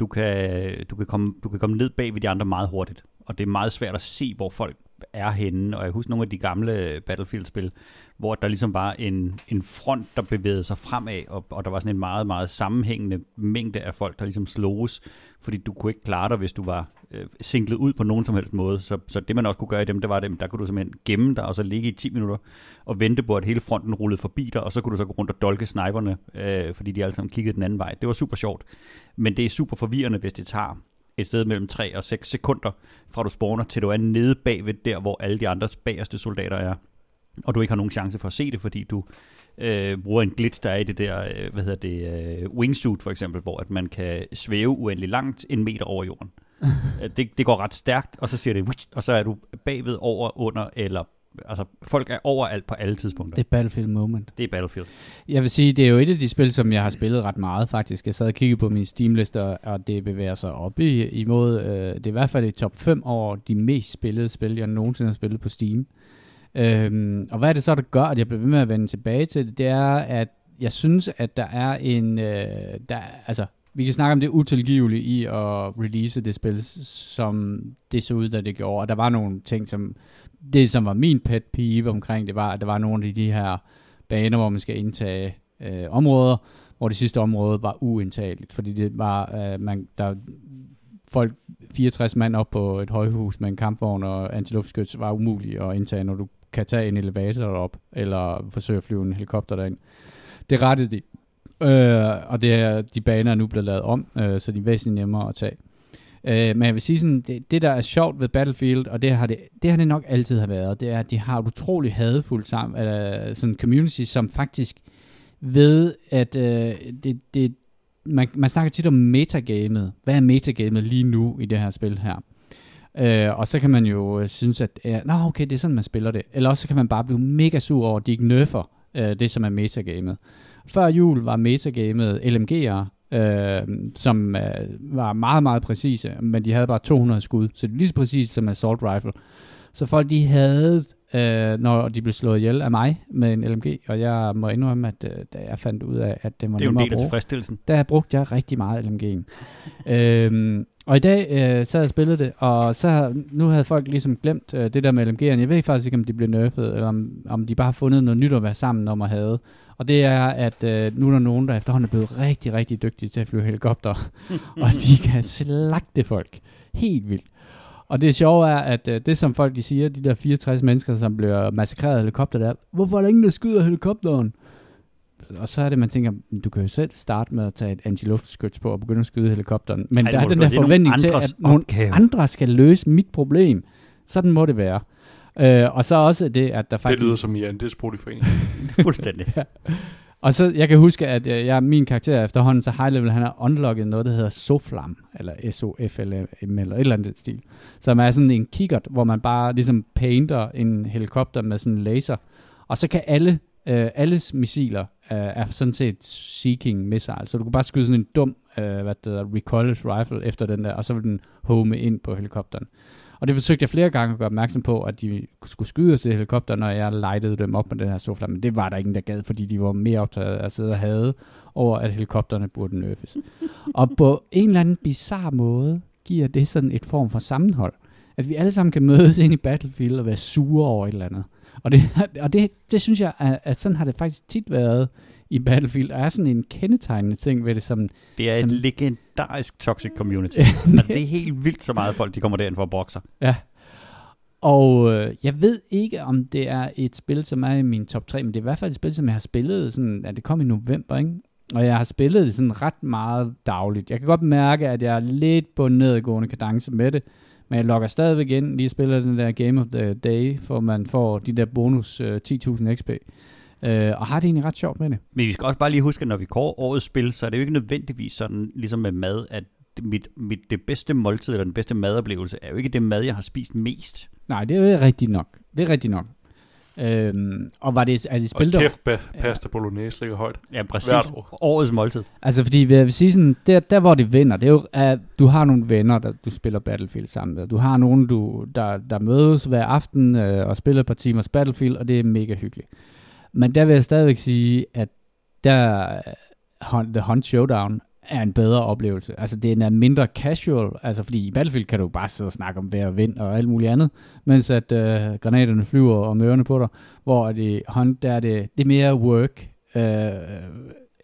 Speaker 2: Du kan, du kan, komme, du kan komme ned bag ved de andre meget hurtigt, og det er meget svært at se, hvor folk er henne. Og jeg husker nogle af de gamle Battlefield-spil, hvor der ligesom var en, en front, der bevægede sig fremad, og, og der var sådan en meget, meget sammenhængende mængde af folk, der ligesom sloges, fordi du kunne ikke klare dig, hvis du var øh, singlet ud på nogen som helst måde. Så, så det man også kunne gøre i dem, det var at der kunne du simpelthen gemme dig, og så ligge i 10 minutter, og vente på, at hele fronten rullede forbi dig, og så kunne du så gå rundt og dolke sniperne, øh, fordi de alle sammen kiggede den anden vej. Det var super sjovt. Men det er super forvirrende, hvis det tager et sted mellem 3 og 6 sekunder, fra du spawner, til du er nede bagved der, hvor alle de andre bagerste soldater er. Og du ikke har nogen chance for at se det, fordi du øh, bruger en glitch, der er i det der, øh, hvad hedder det, øh, wingsuit for eksempel, hvor at man kan svæve uendelig langt en meter over jorden. Øh, det, det går ret stærkt, og så siger det, og så er du bagved, over, under eller altså, folk er overalt på alle tidspunkter.
Speaker 1: Det er Battlefield Moment.
Speaker 2: Det er Battlefield.
Speaker 1: Jeg vil sige, det er jo et af de spil, som jeg har spillet ret meget faktisk. Jeg sad og kiggede på min Steam-liste, og det bevæger sig op i, imod, øh, det er i hvert fald i top 5 over de mest spillede spil, jeg nogensinde har spillet på Steam. Øhm, og hvad er det så, der gør, at jeg bliver ved med at vende tilbage til det? Det er, at jeg synes, at der er en, øh, der, altså, vi kan snakke om det utilgivelige i at release det spil, som det så ud, da det gjorde. Og der var nogle ting, som det, som var min pet peeve omkring det, var, at der var nogle af de her baner, hvor man skal indtage øh, områder, hvor det sidste område var uindtageligt, fordi det var, øh, man, der folk 64 mand op på et højhus med en kampvogn og antiluftskyts var umuligt at indtage, når du kan tage en elevator op, eller forsøge at flyve en helikopter derind. Det rettede de. Øh, og det er, de baner er nu blevet lavet om, øh, så de er væsentligt nemmere at tage. Øh, men jeg vil sige sådan, det, det der er sjovt ved Battlefield, og det har det, det har det nok altid har været, det er, at de har et utroligt hadefuldt sammen, øh, sådan community, som faktisk ved, at øh, det, det, man, man snakker tit om metagamet. Hvad er metagamet lige nu i det her spil her? Øh, og så kan man jo øh, synes, at øh, Nå, okay, det er sådan, man spiller det. Eller også så kan man bare blive mega sur over, at de ikke nerfer øh, det, som er metagamet. Før jul var metagamet LMG'er, øh, som øh, var meget, meget præcise, men de havde bare 200 skud, så det er lige så præcist som assault rifle. Så folk de havde, øh, når de blev slået ihjel af mig med en LMG, og jeg må indrømme, at øh, da jeg fandt ud af, at det var
Speaker 2: Det er
Speaker 1: nemmere at bruge, der brugte jeg rigtig meget LMG'en. øhm, og i dag øh, så havde jeg spillet det, og så nu havde folk ligesom glemt øh, det der med LMG'erne. Jeg ved faktisk ikke, om de blev nerfed, eller om, om de bare har fundet noget nyt at være sammen om at have. Og det er, at øh, nu er der nogen, der efterhånden er blevet rigtig, rigtig dygtige til at flyve helikopter, og de kan slagte folk. Helt vildt. Og det sjove er, at øh, det som folk de siger, de der 64 mennesker, som bliver massakreret af helikopter, der, hvorfor er der ingen, der skyder helikopteren? Og så er det, man tænker, du kan jo selv starte med at tage et antiluftskyts på og begynde at skyde helikopteren. Men
Speaker 2: Ej, det
Speaker 1: der er den der
Speaker 2: Det er
Speaker 1: forventning til, at nogle
Speaker 2: opgave.
Speaker 1: andre skal løse mit problem. Sådan må det være. Øh, og så også det, at der
Speaker 3: Det
Speaker 1: faktisk...
Speaker 3: lyder som i Andelsboligforening.
Speaker 2: Fuldstændig.
Speaker 1: Og så, jeg kan huske, at øh, jeg, min karakter efterhånden så high level, han har unlocket noget, der hedder Soflam, eller S-O-F-L-M, eller et eller andet stil. Som er sådan en kikkert, hvor man bare ligesom painter en helikopter med sådan en laser. Og så kan alle, øh, alles missiler øh, er sådan set seeking missile. Så du kan bare skyde sådan en dum, øh, hvad det hedder, recoilless rifle efter den der, og så vil den home ind på helikopteren. Og det forsøgte jeg flere gange at gøre opmærksom på, at de skulle skyde os i helikopter, når jeg lightede dem op med den her sofla. Men det var der ingen, der gad, fordi de var mere optaget af at sidde og hade over, at helikopterne burde nerfes. og på en eller anden bizarre måde giver det sådan et form for sammenhold. At vi alle sammen kan mødes ind i Battlefield og være sure over et eller andet. Og det, og det, det synes jeg, at, at sådan har det faktisk tit været i Battlefield. Der er sådan en kendetegnende ting ved det, som...
Speaker 2: Det er
Speaker 1: som,
Speaker 2: et legendarisk toxic community. altså, det er helt vildt så meget folk, de kommer derind for at bokse.
Speaker 1: Ja. Og øh, jeg ved ikke, om det er et spil, som er i min top 3, men det er i hvert fald et spil, som jeg har spillet, sådan, at det kom i november, ikke? Og jeg har spillet det sådan ret meget dagligt. Jeg kan godt mærke, at jeg er lidt på nedadgående kadence med det, men jeg logger stadigvæk ind, lige spiller den der Game of the Day, for man får de der bonus øh, 10.000 XP. Øh, og har det egentlig ret sjovt med det.
Speaker 2: Men vi skal også bare lige huske, at når vi går årets spil, så er det jo ikke nødvendigvis sådan, ligesom med mad, at mit, mit, det bedste måltid, eller den bedste madoplevelse, er jo ikke det mad, jeg har spist mest.
Speaker 1: Nej, det er rigtigt nok. Det er rigtigt nok. Øhm, og var det, er det spil,
Speaker 3: og kæft, ba- pasta bolognese ligger højt.
Speaker 2: Ja, præcis. år. Årets måltid.
Speaker 1: Altså, fordi jeg vil sige sådan, der, der hvor det vinder, det er jo, at du har nogle venner, der du spiller Battlefield sammen med. Du har nogen, du, der, der mødes hver aften øh, og spiller et par timers Battlefield, og det er mega hyggeligt. Men der vil jeg stadigvæk sige, at der The Hunt Showdown er en bedre oplevelse. Altså, det er mindre casual, altså fordi i Battlefield kan du bare sidde og snakke om vejr og vind og alt muligt andet, mens at øh, granaterne flyver om ørerne på dig, hvor det Hunt, der er det, det er mere work, øh,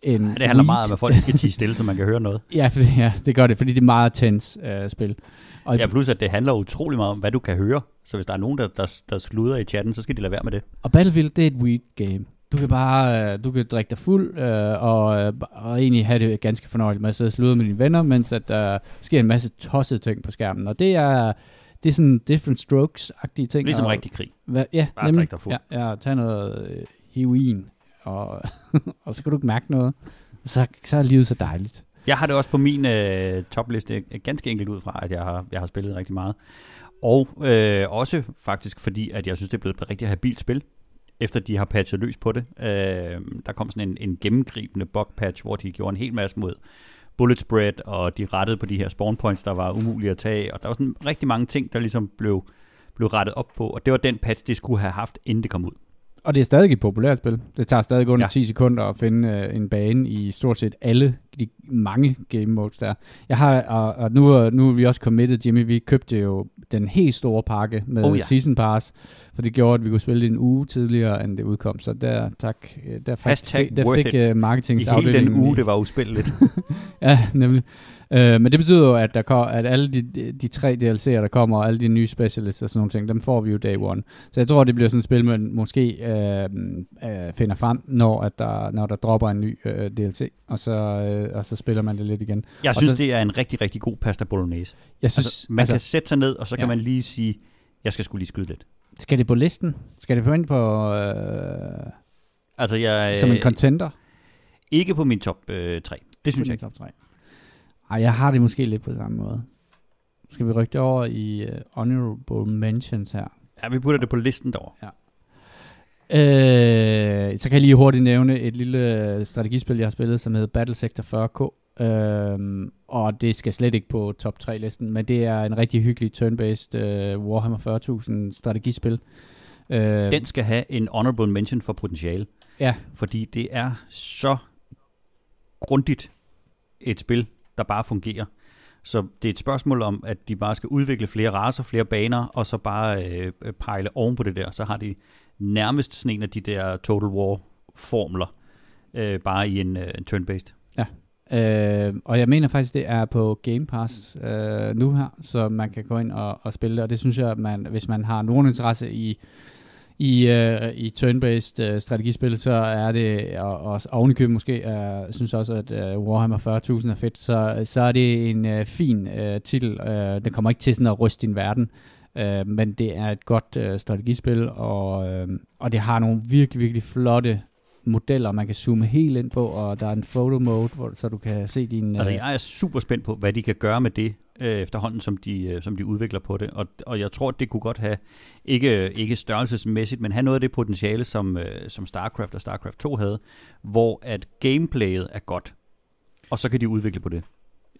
Speaker 1: end ja,
Speaker 2: det handler weed. meget om, at folk skal tige stille, så man kan høre noget.
Speaker 1: ja, for, ja, det gør det, fordi det er meget tens øh, spil.
Speaker 2: Og ja, plus at det handler utrolig meget om, hvad du kan høre. Så hvis der er nogen, der, der, der sluder i chatten, så skal de lade være med det.
Speaker 1: Og Battlefield, det er et weed game. Du kan bare, øh, du kan drikke dig fuld, øh, og, øh, og egentlig have det ganske fornøjeligt med at sidde og slude med dine venner, mens at der sker en masse tossede ting på skærmen. Og det er, det er sådan different strokes-agtige ting.
Speaker 2: Ligesom
Speaker 1: og,
Speaker 2: rigtig krig.
Speaker 1: Hva, ja,
Speaker 2: bare nemlig. Dig fuld.
Speaker 1: Ja, ja, tag noget øh, heroin, og, og så kan du ikke mærke noget. Så, så er livet så dejligt.
Speaker 2: Jeg har det også på min øh, topliste ganske enkelt ud fra, at jeg har, jeg har spillet rigtig meget. Og øh, også faktisk fordi, at jeg synes, det er blevet et rigtig habilt spil, efter de har patchet løs på det. Øh, der kom sådan en, en gennemgribende bug patch, hvor de gjorde en hel masse mod bullet spread, og de rettede på de her spawn points, der var umulige at tage, og der var sådan rigtig mange ting, der ligesom blev, blev rettet op på, og det var den patch, de skulle have haft, inden det kom ud.
Speaker 1: Og det er stadig et populært spil. Det tager stadig under ja. 10 sekunder at finde øh, en bane i stort set alle de mange game modes der. Jeg har, og, og nu, nu er vi også committed, Jimmy, vi købte jo den helt store pakke med oh, ja. Season Pass, for det gjorde, at vi kunne spille det en uge tidligere, end det udkom. Så der, tak, der,
Speaker 2: Hashtag
Speaker 1: der fik uh, marketingsafdelingen...
Speaker 2: I hele den uge, det var uspillet.
Speaker 1: ja, nemlig. Øh, men det betyder jo, at, der kom, at alle de, de tre DLC'er, der kommer, og alle de nye specialists og sådan nogle ting, dem får vi jo day one. Så jeg tror, det bliver sådan et spil, man måske øh, øh, finder frem, når, at der, når der dropper en ny øh, DLC, og så, øh, og så spiller man det lidt igen.
Speaker 2: Jeg
Speaker 1: og
Speaker 2: synes,
Speaker 1: så,
Speaker 2: det er en rigtig, rigtig god pasta bolognese.
Speaker 1: Jeg synes, altså,
Speaker 2: man altså, kan sætte sig ned, og så kan ja. man lige sige, jeg skal skulle lige skyde lidt.
Speaker 1: Skal det på listen? Skal det på ind på... Øh,
Speaker 2: altså, jeg,
Speaker 1: som en contender?
Speaker 2: Ikke på min top øh, 3. Det synes jeg ikke.
Speaker 1: Top 3. Ej, jeg har det måske lidt på samme måde. Skal vi rykke det over i uh, honorable mentions her?
Speaker 2: Ja, vi putter det på listen derovre.
Speaker 1: Ja. Øh, så kan jeg lige hurtigt nævne et lille strategispil, jeg har spillet, som hedder Battle Sector 40K. Øh, og det skal slet ikke på top 3 listen, men det er en rigtig hyggelig turn-based uh, Warhammer 40.000 strategispil.
Speaker 2: Øh, Den skal have en honorable mention for potentiale.
Speaker 1: Ja.
Speaker 2: Fordi det er så grundigt et spil, der bare fungerer. Så det er et spørgsmål om, at de bare skal udvikle flere raser, flere baner, og så bare øh, pejle oven på det der. Så har de nærmest sådan en af de der Total War-formler, øh, bare i en, øh, en turn-based.
Speaker 1: Ja, øh, og jeg mener faktisk, det er på Game Pass øh, nu her, så man kan gå ind og, og spille det, og det synes jeg, at man, hvis man har nogen interesse i i, uh, i turn-based uh, strategispil, så er det, og, og ovenikøbet måske, uh, synes også, at uh, Warhammer 40.000 er fedt, så, så er det en uh, fin uh, titel. Uh, den kommer ikke til sådan at ryste din verden, Øh, men det er et godt øh, strategispil, og, øh, og det har nogle virkelig, virkelig flotte modeller, man kan zoome helt ind på, og der er en photo mode, hvor, så du kan se din...
Speaker 2: Øh, altså, jeg er super spændt på, hvad de kan gøre med det, øh, efterhånden, som de, øh, som de udvikler på det. Og, og jeg tror, det kunne godt have, ikke, ikke størrelsesmæssigt, men have noget af det potentiale, som, øh, som StarCraft og StarCraft 2 havde, hvor at gameplayet er godt, og så kan de udvikle på det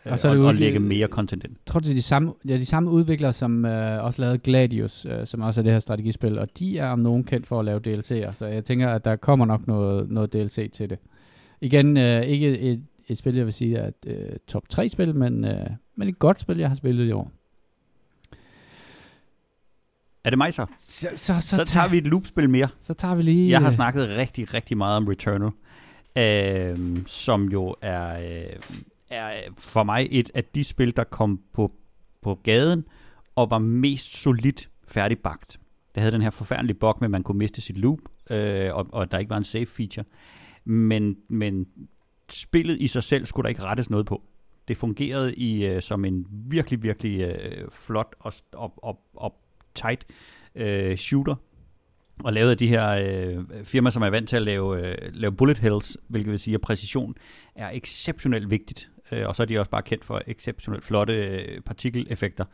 Speaker 2: øh,
Speaker 1: Og så er
Speaker 2: og,
Speaker 1: det
Speaker 2: og, lægge mere content ind.
Speaker 1: Tror, det er de samme, er de samme udviklere, som øh, også lavede Gladius, øh, som også er det her strategispil, og de er om nogen kendt for at lave DLC'er, så jeg tænker, at der kommer nok noget, noget DLC til det. Igen, øh, ikke et, et spil, jeg vil sige er et øh, top 3 spil, men, øh, men et godt spil, jeg har spillet i år.
Speaker 2: Er det mig så?
Speaker 1: Så, så, så,
Speaker 2: Så tager vi et loopspil mere.
Speaker 1: Så tager vi lige...
Speaker 2: Jeg har
Speaker 1: øh,
Speaker 2: snakket rigtig, rigtig meget om Returnal, øh, som jo er, øh, er øh, for mig et af de spil, der kom på, på gaden og var mest solidt færdigbagt. Det havde den her forfærdelige bug med, at man kunne miste sit loop, øh, og, og der ikke var en save feature. Men, men spillet i sig selv skulle der ikke rettes noget på. Det fungerede i øh, som en virkelig, virkelig øh, flot og, og, og, og tight øh, shooter, og lavet af de her øh, firmaer, som er vant til at lave, øh, lave bullet hells, hvilket vil sige, at præcision er exceptionelt vigtigt. Øh, og så er de også bare kendt for exceptionelt flotte øh, partikeleffekter.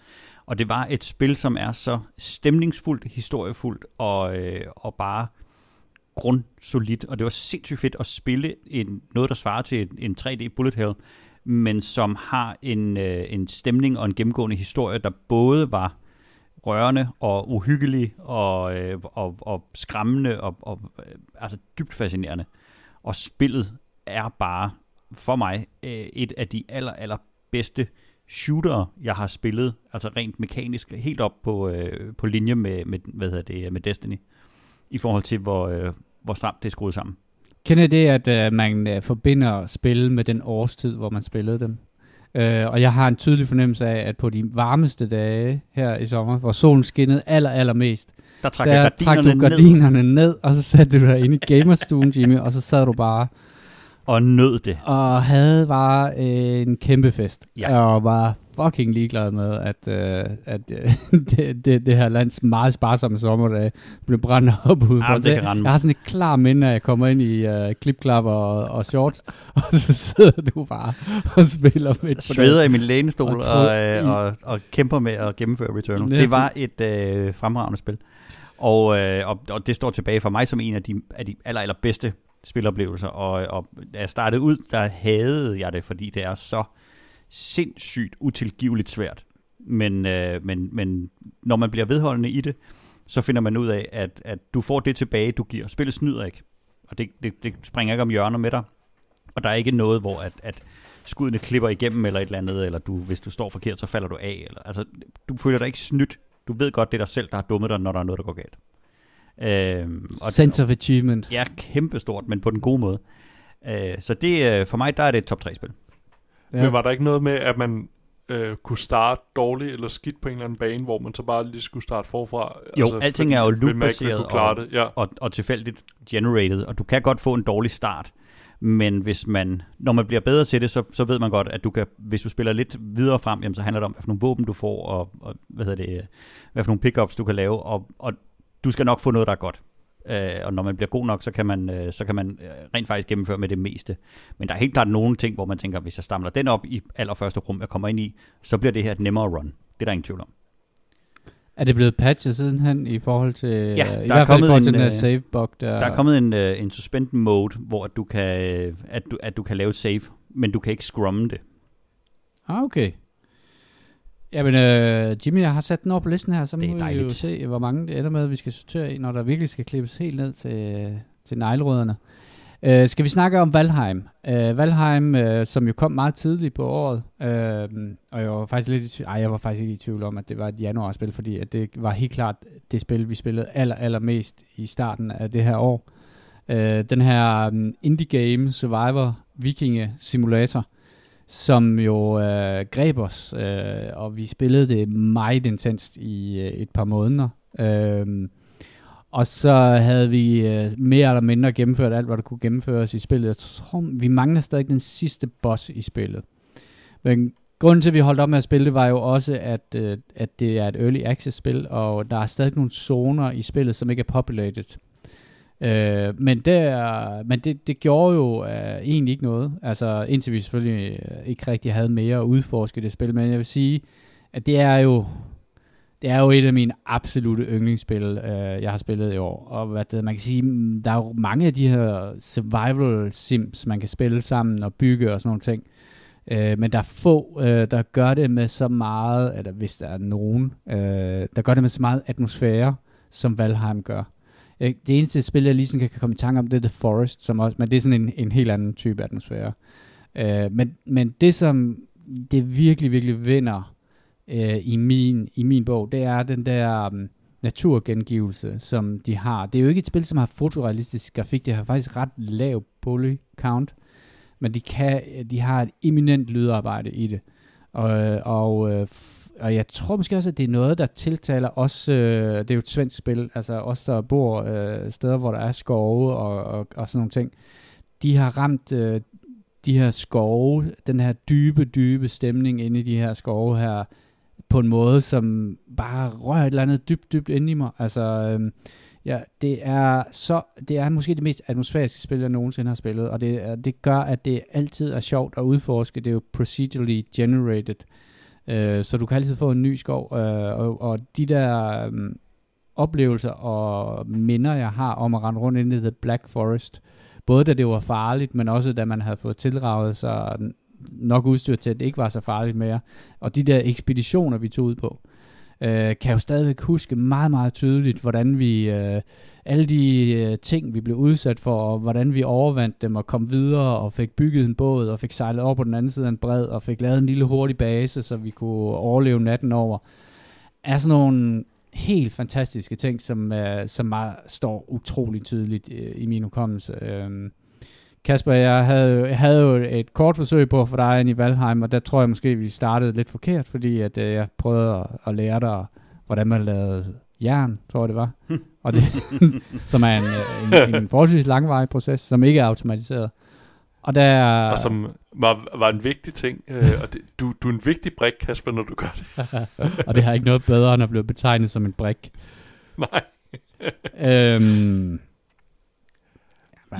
Speaker 2: Og det var et spil, som er så stemningsfuldt, historiefuldt og, øh, og bare grundsolidt. Og det var sindssygt fedt at spille en, noget, der svarer til en, en 3D bullet hell, men som har en, øh, en stemning og en gennemgående historie, der både var rørende og uhyggelig og, øh, og, og skræmmende og, og øh, altså dybt fascinerende. Og spillet er bare for mig øh, et af de aller, aller bedste shooter, jeg har spillet, altså rent mekanisk, helt op på, øh, på linje med, med, hvad hedder det, med Destiny, i forhold til, hvor, øh, hvor stramt det er skruet sammen.
Speaker 1: Kender det, at øh, man øh, forbinder spil med den årstid, hvor man spillede dem? Øh, og jeg har en tydelig fornemmelse af, at på de varmeste dage her i sommer, hvor solen skinnede aller, allermest,
Speaker 2: Der trak
Speaker 1: der trak du
Speaker 2: gardinerne ned
Speaker 1: ned, og så satte du dig ind i gamerstuen, Jimmy, og så sad du bare
Speaker 2: og nød det.
Speaker 1: og havde bare øh, en kæmpe fest.
Speaker 2: Ja.
Speaker 1: Og var fucking ligeglad med, at, øh, at øh, det, det, det her lands meget sparsomme sommerdage blev brændt op ud.
Speaker 2: Jamen, det kan rende.
Speaker 1: jeg har sådan et klar minde, at jeg kommer ind i øh, klipklapper og, og shorts, og så sidder du bare og spiller på
Speaker 2: sveder i min lænestol
Speaker 1: Og
Speaker 2: og,
Speaker 1: tro-
Speaker 2: og, og, kæmper med at gennemføre Returnal. Det var et øh, fremragende spil. Og, øh, og, og det står tilbage for mig som en af de, af de aller, aller bedste spiloplevelser. Og, og da jeg startede ud, der havde jeg det, fordi det er så sindssygt utilgiveligt svært. Men, øh, men, men når man bliver vedholdende i det, så finder man ud af, at, at du får det tilbage, du giver. Spillet snyder ikke. Og det, det, det springer ikke om hjørner med dig. Og der er ikke noget, hvor at, at skuddene klipper igennem eller et eller andet, eller du, hvis du står forkert, så falder du af. Eller, altså, du føler dig ikke snydt. Du ved godt, det er dig selv, der har dummet dig, når der er noget, der går galt. Øhm, og,
Speaker 1: Sense of achievement.
Speaker 2: Ja, kæmpestort, men på den gode måde. Øh, så det, øh, for mig, der er det et top 3-spil.
Speaker 3: Ja. Men var der ikke noget med, at man øh, kunne starte dårligt eller skidt på en eller anden bane, hvor man så bare lige skulle starte forfra?
Speaker 2: Jo, alting er jo loop-baseret og-
Speaker 3: det. Ja.
Speaker 2: og, og tilfældigt generated, og du kan godt få en dårlig start, men hvis man, når man bliver bedre til det, så, så ved man godt, at du kan, hvis du spiller lidt videre frem, jamen, så handler det om, hvad for nogle våben du får, og, og hvad hedder det, hvad for nogle pickups du kan lave, og, og du skal nok få noget, der er godt. Øh, og når man bliver god nok, så kan man, øh, så kan man øh, rent faktisk gennemføre med det meste. Men der er helt klart nogle ting, hvor man tænker, hvis jeg stamler den op i allerførste rum, jeg kommer ind i, så bliver det her et nemmere run. Det er der ingen tvivl om.
Speaker 1: Er det blevet patchet sidenhen i forhold til,
Speaker 2: Ja,
Speaker 1: øh,
Speaker 2: der
Speaker 1: i
Speaker 2: er
Speaker 1: hvert fald i forhold til
Speaker 2: en,
Speaker 1: den her
Speaker 2: øh,
Speaker 1: save bug der?
Speaker 2: Der er kommet en, en suspend mode, hvor du kan, at, du, at du kan lave et save, men du kan ikke scrumme det.
Speaker 1: Ah, okay. Jamen, øh, Jimmy, jeg har sat den op på listen her, så
Speaker 2: Det
Speaker 1: må vi jo se, hvor mange det ender med, vi skal sortere i, når der virkelig skal klippes helt ned til, til neglerødderne. Øh, skal vi snakke om Valheim? Øh, Valheim, øh, som jo kom meget tidligt på året, øh, og jeg var faktisk lidt ej, jeg var faktisk ikke i tvivl om, at det var et januarspil, fordi at det var helt klart det spil, vi spillede aller, allermest i starten af det her år. Øh, den her um, indie game survivor vikinge simulator, som jo øh, greb os, øh, og vi spillede det meget intenst i øh, et par måneder. Øh, og så havde vi øh, mere eller mindre gennemført alt, hvad der kunne gennemføres i spillet. Jeg tror, vi mangler stadig den sidste boss i spillet. Men grunden til, at vi holdt op med at spille det, var jo også, at, øh, at det er et early access spil, og der er stadig nogle zoner i spillet, som ikke er populated. Øh, men det, er, men det, det gjorde jo øh, egentlig ikke noget. Altså indtil vi selvfølgelig øh, ikke rigtig havde mere at udforske det spil. Men jeg vil sige, at det er jo det er jo et af mine absolute yndlingsspil, øh, jeg har spillet i år. Og hvad det, man kan sige, mm, der er jo mange af de her survival sims, man kan spille sammen og bygge og sådan nogle ting. Øh, men der er få, øh, der gør det med så meget, eller hvis der er nogen, øh, der gør det med så meget atmosfære, som Valheim gør. Øh, det eneste spil, jeg lige sådan kan komme i tanke om, det er The Forest, som også, men det er sådan en, en helt anden type atmosfære. Øh, men, men det, som det virkelig, virkelig vinder øh, i, min, i min bog, det er den der um, naturgengivelse, som de har. Det er jo ikke et spil, som har fotorealistisk grafik, det har faktisk ret lav poly count, men de, kan, de har et eminent lydarbejde i det. Og, øh, og, øh, og jeg tror måske også, at det er noget, der tiltaler os, øh, det er jo et svensk spil, altså os, der bor øh, steder, hvor der er skove og, og, og sådan nogle ting, de har ramt øh, de her skove, den her dybe, dybe stemning inde i de her skove her, på en måde, som bare rører et eller andet dybt, dybt ind i mig. Altså, øh, ja, det er så, det er måske det mest atmosfæriske spil, jeg nogensinde har spillet, og det, det gør, at det altid er sjovt at udforske. Det er jo procedurally generated, øh, Øh, så du kan altid få en ny skov, øh, og, og de der øh, oplevelser og minder, jeg har om at rende rundt ind i The Black Forest, både da det var farligt, men også da man havde fået tilraget sig nok udstyr til, at det ikke var så farligt mere. Og de der ekspeditioner, vi tog ud på, øh, kan jo stadigvæk huske meget, meget tydeligt, hvordan vi, øh, alle de øh, ting, vi blev udsat for, og hvordan vi overvandt dem og kom videre og fik bygget en båd og fik sejlet over på den anden side af en bred og fik lavet en lille hurtig base, så vi kunne overleve natten over, er sådan nogle helt fantastiske ting, som, øh, som er, står utrolig tydeligt øh, i min hukommelse. Øh, Kasper, jeg havde, jeg havde jo et kort forsøg på for dig ind i Valheim, og der tror jeg måske, vi startede lidt forkert, fordi at, øh, jeg prøvede at, at lære dig, hvordan man lavede jern, tror jeg det var. og det, som er en, en, en forholdsvis langvarig proces, som ikke er automatiseret. Og, der,
Speaker 3: og som var, var en vigtig ting, øh, og det, du, du er en vigtig brik, Kasper, når du gør det.
Speaker 1: og det har ikke noget bedre, end at blive betegnet som en brik.
Speaker 3: Nej.
Speaker 1: øhm,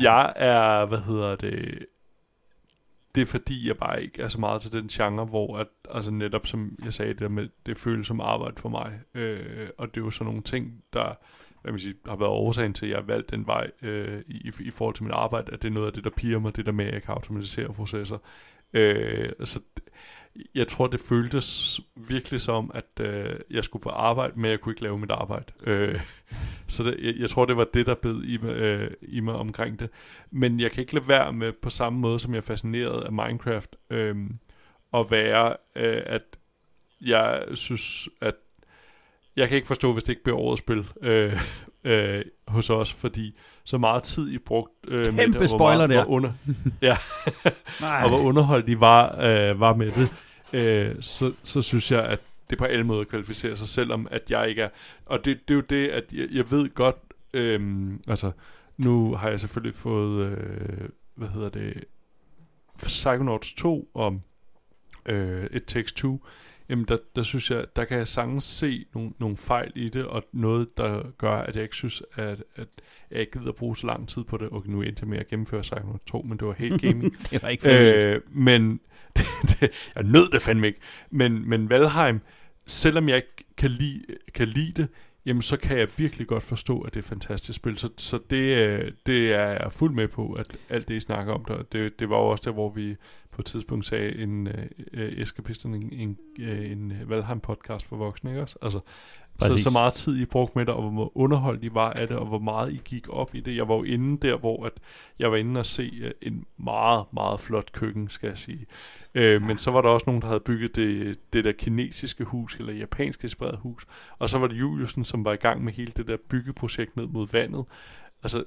Speaker 3: jeg er, hvad hedder det, det er fordi, jeg bare ikke er så meget til den genre, hvor at, altså netop som jeg sagde, det, med, det føles som arbejde for mig. Øh, og det er jo sådan nogle ting, der hvad man siger, har været årsagen til, at jeg har valgt den vej øh, i, i forhold til mit arbejde, at det er noget af det, der piger mig, det der med, at jeg kan automatisere processer. Øh, så jeg tror, det føltes virkelig som, at øh, jeg skulle på arbejde, men jeg kunne ikke lave mit arbejde. Øh, så det, jeg, jeg tror, det var det, der bed i øh, i mig omkring det. Men jeg kan ikke lade være med, på samme måde som jeg er fascineret af Minecraft, øh, at være, øh, at jeg synes, at jeg kan ikke forstå, hvis det ikke bliver årets spil øh, øh, hos os, fordi så meget tid I brugt
Speaker 2: øh, Kæmpe med det, og
Speaker 3: spoiler
Speaker 2: meget,
Speaker 3: der. Hvor under, ja, og hvor underholdt I var, øh, var med det, øh, så, så synes jeg, at det på alle måder kvalificerer sig, selvom at jeg ikke er... Og det, det er jo det, at jeg, jeg ved godt... Øh, altså, nu har jeg selvfølgelig fået... Øh, hvad hedder det? Psychonauts 2 om øh, It Takes Two jamen der, der synes jeg, der kan jeg sagtens se nogle, nogle fejl i det, og noget, der gør, at jeg ikke synes, at, at jeg ikke gider bruge så lang tid på det. Okay, nu endte jeg med at gennemføre Psychonauts 2, men det var helt gaming.
Speaker 2: det var ikke øh,
Speaker 3: Men det, det, jeg nød det fandme ikke. Men, men Valheim, selvom jeg ikke kan lide, kan lide det, jamen så kan jeg virkelig godt forstå, at det er et fantastisk spil. Så, så det, øh, det er jeg fuldt med på, at alt det, I snakker om, der, det, det var jo også der, hvor vi på et tidspunkt sagde en øh, Eskapisten, en, en, øh, en Valheim-podcast for voksne, ikke også? Altså, så, så meget tid I brugte med det, og hvor underholdt I var af det, og hvor meget I gik op i det. Jeg var jo inde der, hvor at jeg var inde og se uh, en meget, meget flot køkken, skal jeg sige. Uh, men så var der også nogen, der havde bygget det, det der kinesiske hus, eller japansk inspireret hus. Og så var det Juliusen, som var i gang med hele det der byggeprojekt ned mod vandet. Altså,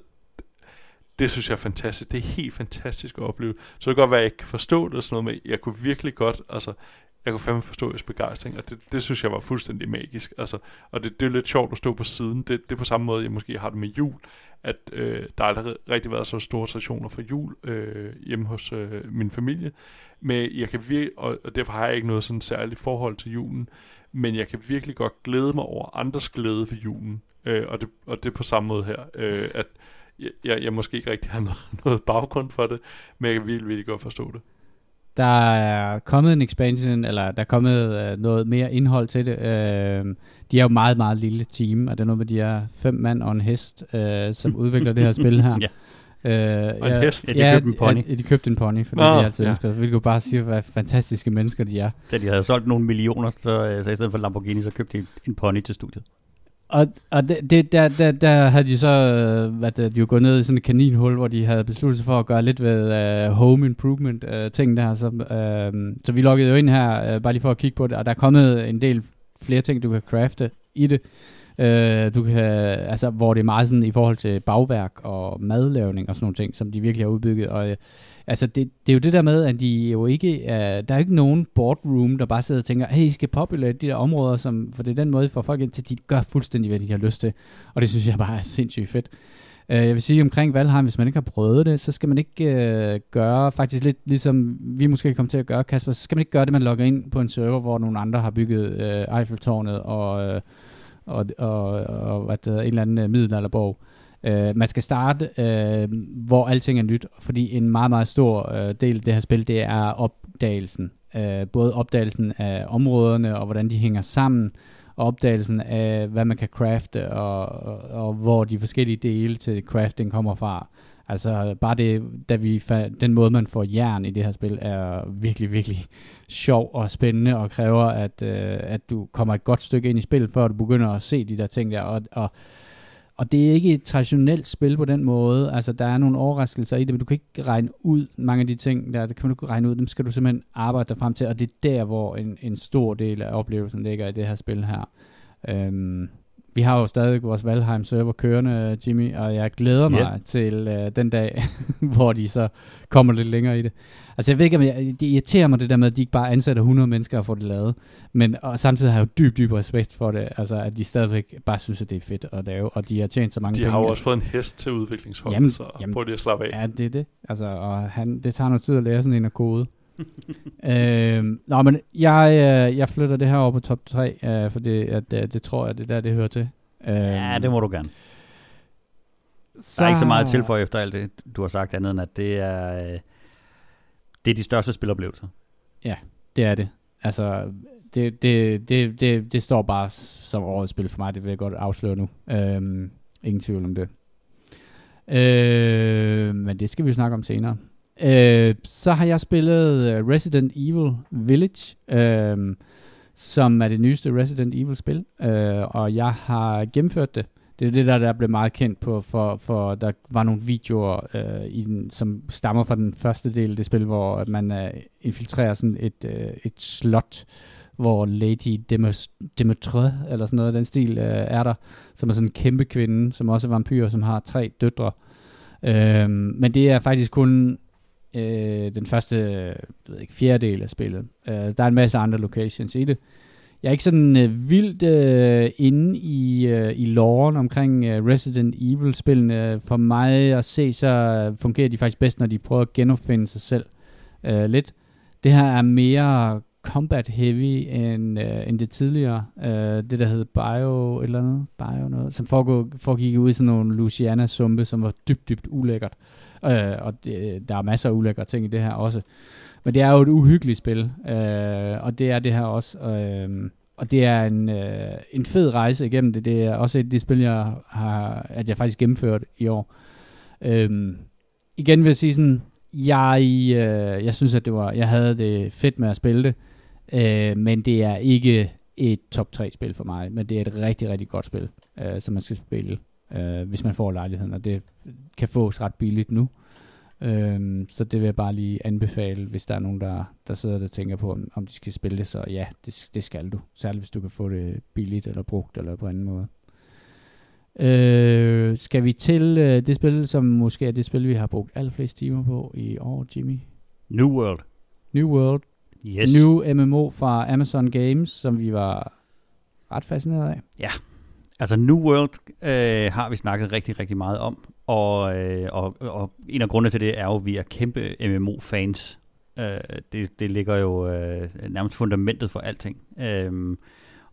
Speaker 3: det synes jeg er fantastisk. Det er helt fantastisk at opleve. Så det kan godt være, at jeg ikke kan forstå det og sådan noget, men jeg kunne virkelig godt, altså, jeg kunne fandme forstå jeres begejstring, og det, det synes jeg var fuldstændig magisk. Altså, og det, det er lidt sjovt at stå på siden. Det, det er på samme måde, jeg måske har det med jul, at øh, der aldrig rigtig været så store traditioner for jul øh, hjemme hos øh, min familie. Men jeg kan virkelig, og, og derfor har jeg ikke noget sådan særligt forhold til julen, men jeg kan virkelig godt glæde mig over andres glæde ved julen. Øh, og, det, og det er på samme måde her, øh, at jeg, jeg måske ikke rigtig har noget, noget baggrund for det, men jeg kan virkelig, virkelig godt forstå det.
Speaker 1: Der er kommet en expansion, eller der er kommet uh, noget mere indhold til det. Uh, de er jo meget, meget lille team, og det er noget med, de er fem mand og en hest, uh, som udvikler det her spil her. Øh,
Speaker 3: Og en hest.
Speaker 2: Ja, de købte en pony.
Speaker 1: Ja, de købte en pony, fordi
Speaker 3: Nå,
Speaker 1: de altid
Speaker 3: ja.
Speaker 1: ønsker, hvilket bare siger, hvad fantastiske mennesker de er.
Speaker 2: Da de havde solgt nogle millioner, så, øh, så i stedet for Lamborghini, så købte de en pony til studiet.
Speaker 1: Og, og det, det, der, der, der havde de så at hvad det, de jo gået ned i sådan et kaninhul, hvor de havde besluttet sig for at gøre lidt ved uh, home improvement uh, ting der. Så, uh, så vi loggede jo ind her, uh, bare lige for at kigge på det, og der er kommet en del flere ting, du kan crafte i det. Uh, du kan, altså, hvor det er meget sådan i forhold til bagværk og madlavning og sådan nogle ting, som de virkelig har udbygget. Og uh, altså, det, det er jo det der med, at de jo ikke, uh, der er ikke nogen boardroom, der bare sidder og tænker, hey, I skal populate de der områder, som, for det er den måde, for folk ind til, de gør fuldstændig, hvad de har lyst til. Og det synes jeg bare er sindssygt fedt. Uh, jeg vil sige omkring Valheim, hvis man ikke har prøvet det, så skal man ikke uh, gøre, faktisk lidt ligesom vi måske kommer til at gøre, Kasper, så skal man ikke gøre det, man logger ind på en server, hvor nogle andre har bygget uh, Eiffeltårnet og... Uh, og, og, og hvad det hedder, en eller anden uh, middelalderborg. Øh, man skal starte, øh, hvor alting er nyt, fordi en meget, meget stor øh, del af det her spil, det er opdagelsen. Øh, både opdagelsen af områderne, og hvordan de hænger sammen, og opdagelsen af, hvad man kan crafte, og, og, og hvor de forskellige dele til crafting kommer fra. Altså bare det, da vi fandt, den måde, man får jern i det her spil, er virkelig, virkelig sjov og spændende, og kræver, at, øh, at du kommer et godt stykke ind i spillet, før du begynder at se de der ting der. Og, og, og det er ikke et traditionelt spil på den måde. Altså, der er nogle overraskelser i det, men du kan ikke regne ud mange af de ting der. Det kan du ikke regne ud. Dem skal du simpelthen arbejde dig frem til, og det er der, hvor en, en stor del af oplevelsen ligger i det her spil her. Øhm, vi har jo stadig vores Valheim server kørende, Jimmy, og jeg glæder mig
Speaker 2: Ja.
Speaker 1: til øh, den dag, hvor de så kommer lidt længere i det. Altså jeg ved ikke, om jeg, det irriterer mig det der med, at de ikke bare ansætter 100 mennesker og får det lavet. Men og samtidig har jeg jo dyb, dyb respekt for det. Altså at de stadigvæk bare synes, at det er fedt at lave, og de har tjent så mange
Speaker 3: De
Speaker 1: penge.
Speaker 3: har jo også fået en hest til udviklingsholdet,
Speaker 1: Jamen,
Speaker 3: så
Speaker 1: jamen.
Speaker 3: prøv lige at slappe af.
Speaker 1: Ja, det er det. Altså, og han, det tager noget tid at lære sådan en at kode. øhm, nå, men jeg, øh, jeg flytter det her over på top 3, øh, for det, at, øh, det tror jeg, det er der, det hører til. Øhm,
Speaker 2: Ja, det må du gerne. Der er ikke så meget til for efter alt det, du har sagt andet end, at det er, øh, det er de største spiloplevelser.
Speaker 1: Ja, Det er det. Altså, det, det, det, det, det står bare som årets spil for mig, det vil jeg godt afsløre nu. Øhm, ingen tvivl om det. Øh, men det skal vi jo snakke om senere. Øh, så har jeg spillet øh, Resident Evil Village, øh, som er det nyeste Resident Evil spil, øh, og jeg har gennemført det. Det er det der, der blev meget kendt på, for, for der var nogle videoer, øh, i den, som stammer fra den første del af det spil, hvor at man øh, infiltrerer sådan et, øh, et slot, hvor Lady Demetre, eller sådan noget af den stil, øh, er der, som er sådan en kæmpe kvinde, som også er vampyr, som har tre døtre. Øh, men det er faktisk kun øh, den første øh, jeg ved ikke, fjerdedel af spillet. Øh, der er en masse andre locations i det. Jeg er ikke sådan øh, vildt øh, inde i, øh, i loven omkring øh, Resident Evil-spillene. For mig at se, så fungerer de faktisk bedst, når de prøver at genopfinde sig selv øh, lidt. Det her er mere combat heavy end, øh, end det tidligere. Øh, det der hed Bio et eller andet, Bio noget, som foregik, foregik ud i sådan nogle Louisiana-sumpe, som var dybt, dybt ulækkert. Øh, og det, der er masser af ulækre ting i det her også. Men det er jo et uhyggeligt spil, øh, og det er det her også. Øh, og det er en, øh, en fed rejse igennem det. Det er også et af de spil, jeg har, at jeg faktisk gennemført i år. Øhm, igen vil jeg sige sådan, jeg, øh, jeg synes, at det var, jeg havde det fedt med at spille det, øh, men det er ikke et top 3 spil for mig, men det er et rigtig, rigtig godt spil, øh, som man skal spille, øh, hvis man får lejligheden, og det kan fås ret billigt nu. Øhm, så det vil jeg bare lige anbefale, hvis der er nogen, der, der sidder og tænker på, om, om de skal spille det, så ja, det, det skal du. Særligt hvis du kan få det billigt eller brugt eller på anden måde. Øh, skal vi til øh, det spil, som måske er det spil, vi har brugt allerflest timer på i år, Jimmy?
Speaker 2: New World.
Speaker 1: New World.
Speaker 2: Yes.
Speaker 1: New MMO fra Amazon Games, som vi var ret fascineret af.
Speaker 2: Altså New World øh, har vi snakket rigtig, rigtig meget om, og, øh, og, og en af grundene til det er jo, at vi er kæmpe MMO-fans. Øh, det, det ligger jo øh, nærmest fundamentet for alting. Øh,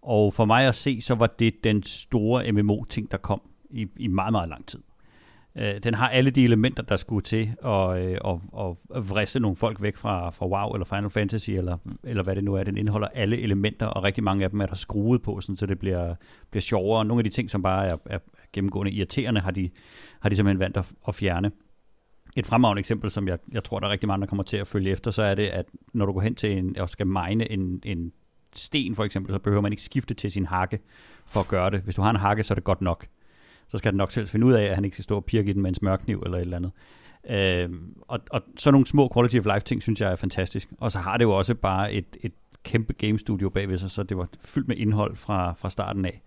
Speaker 2: og for mig at se, så var det den store MMO-ting, der kom i, i meget, meget lang tid. Øh, den har alle de elementer, der skulle til at, øh, at, at vriste nogle folk væk fra, fra WoW eller Final Fantasy, eller, eller hvad det nu er. Den indeholder alle elementer, og rigtig mange af dem er der skruet på, sådan, så det bliver, bliver sjovere. Nogle af de ting, som bare er, er gennemgående irriterende, har de, har de simpelthen valgt at, at fjerne. et fremragende eksempel, som jeg, jeg tror, der er rigtig mange, der kommer til at følge efter, så er det, at når du går hen til en, og skal mine en, en sten for eksempel, så behøver man ikke skifte til sin hakke for at gøre det. Hvis du har en hakke, så er det godt nok. Så skal den nok selv finde ud af, at han ikke skal stå og pirke i den med en smørkniv eller et eller andet. Øh, og, og sådan nogle små quality of life ting, synes jeg er fantastisk. Og så har det jo også bare et, et kæmpe game studio bagved sig, så det var fyldt med indhold fra, fra starten af.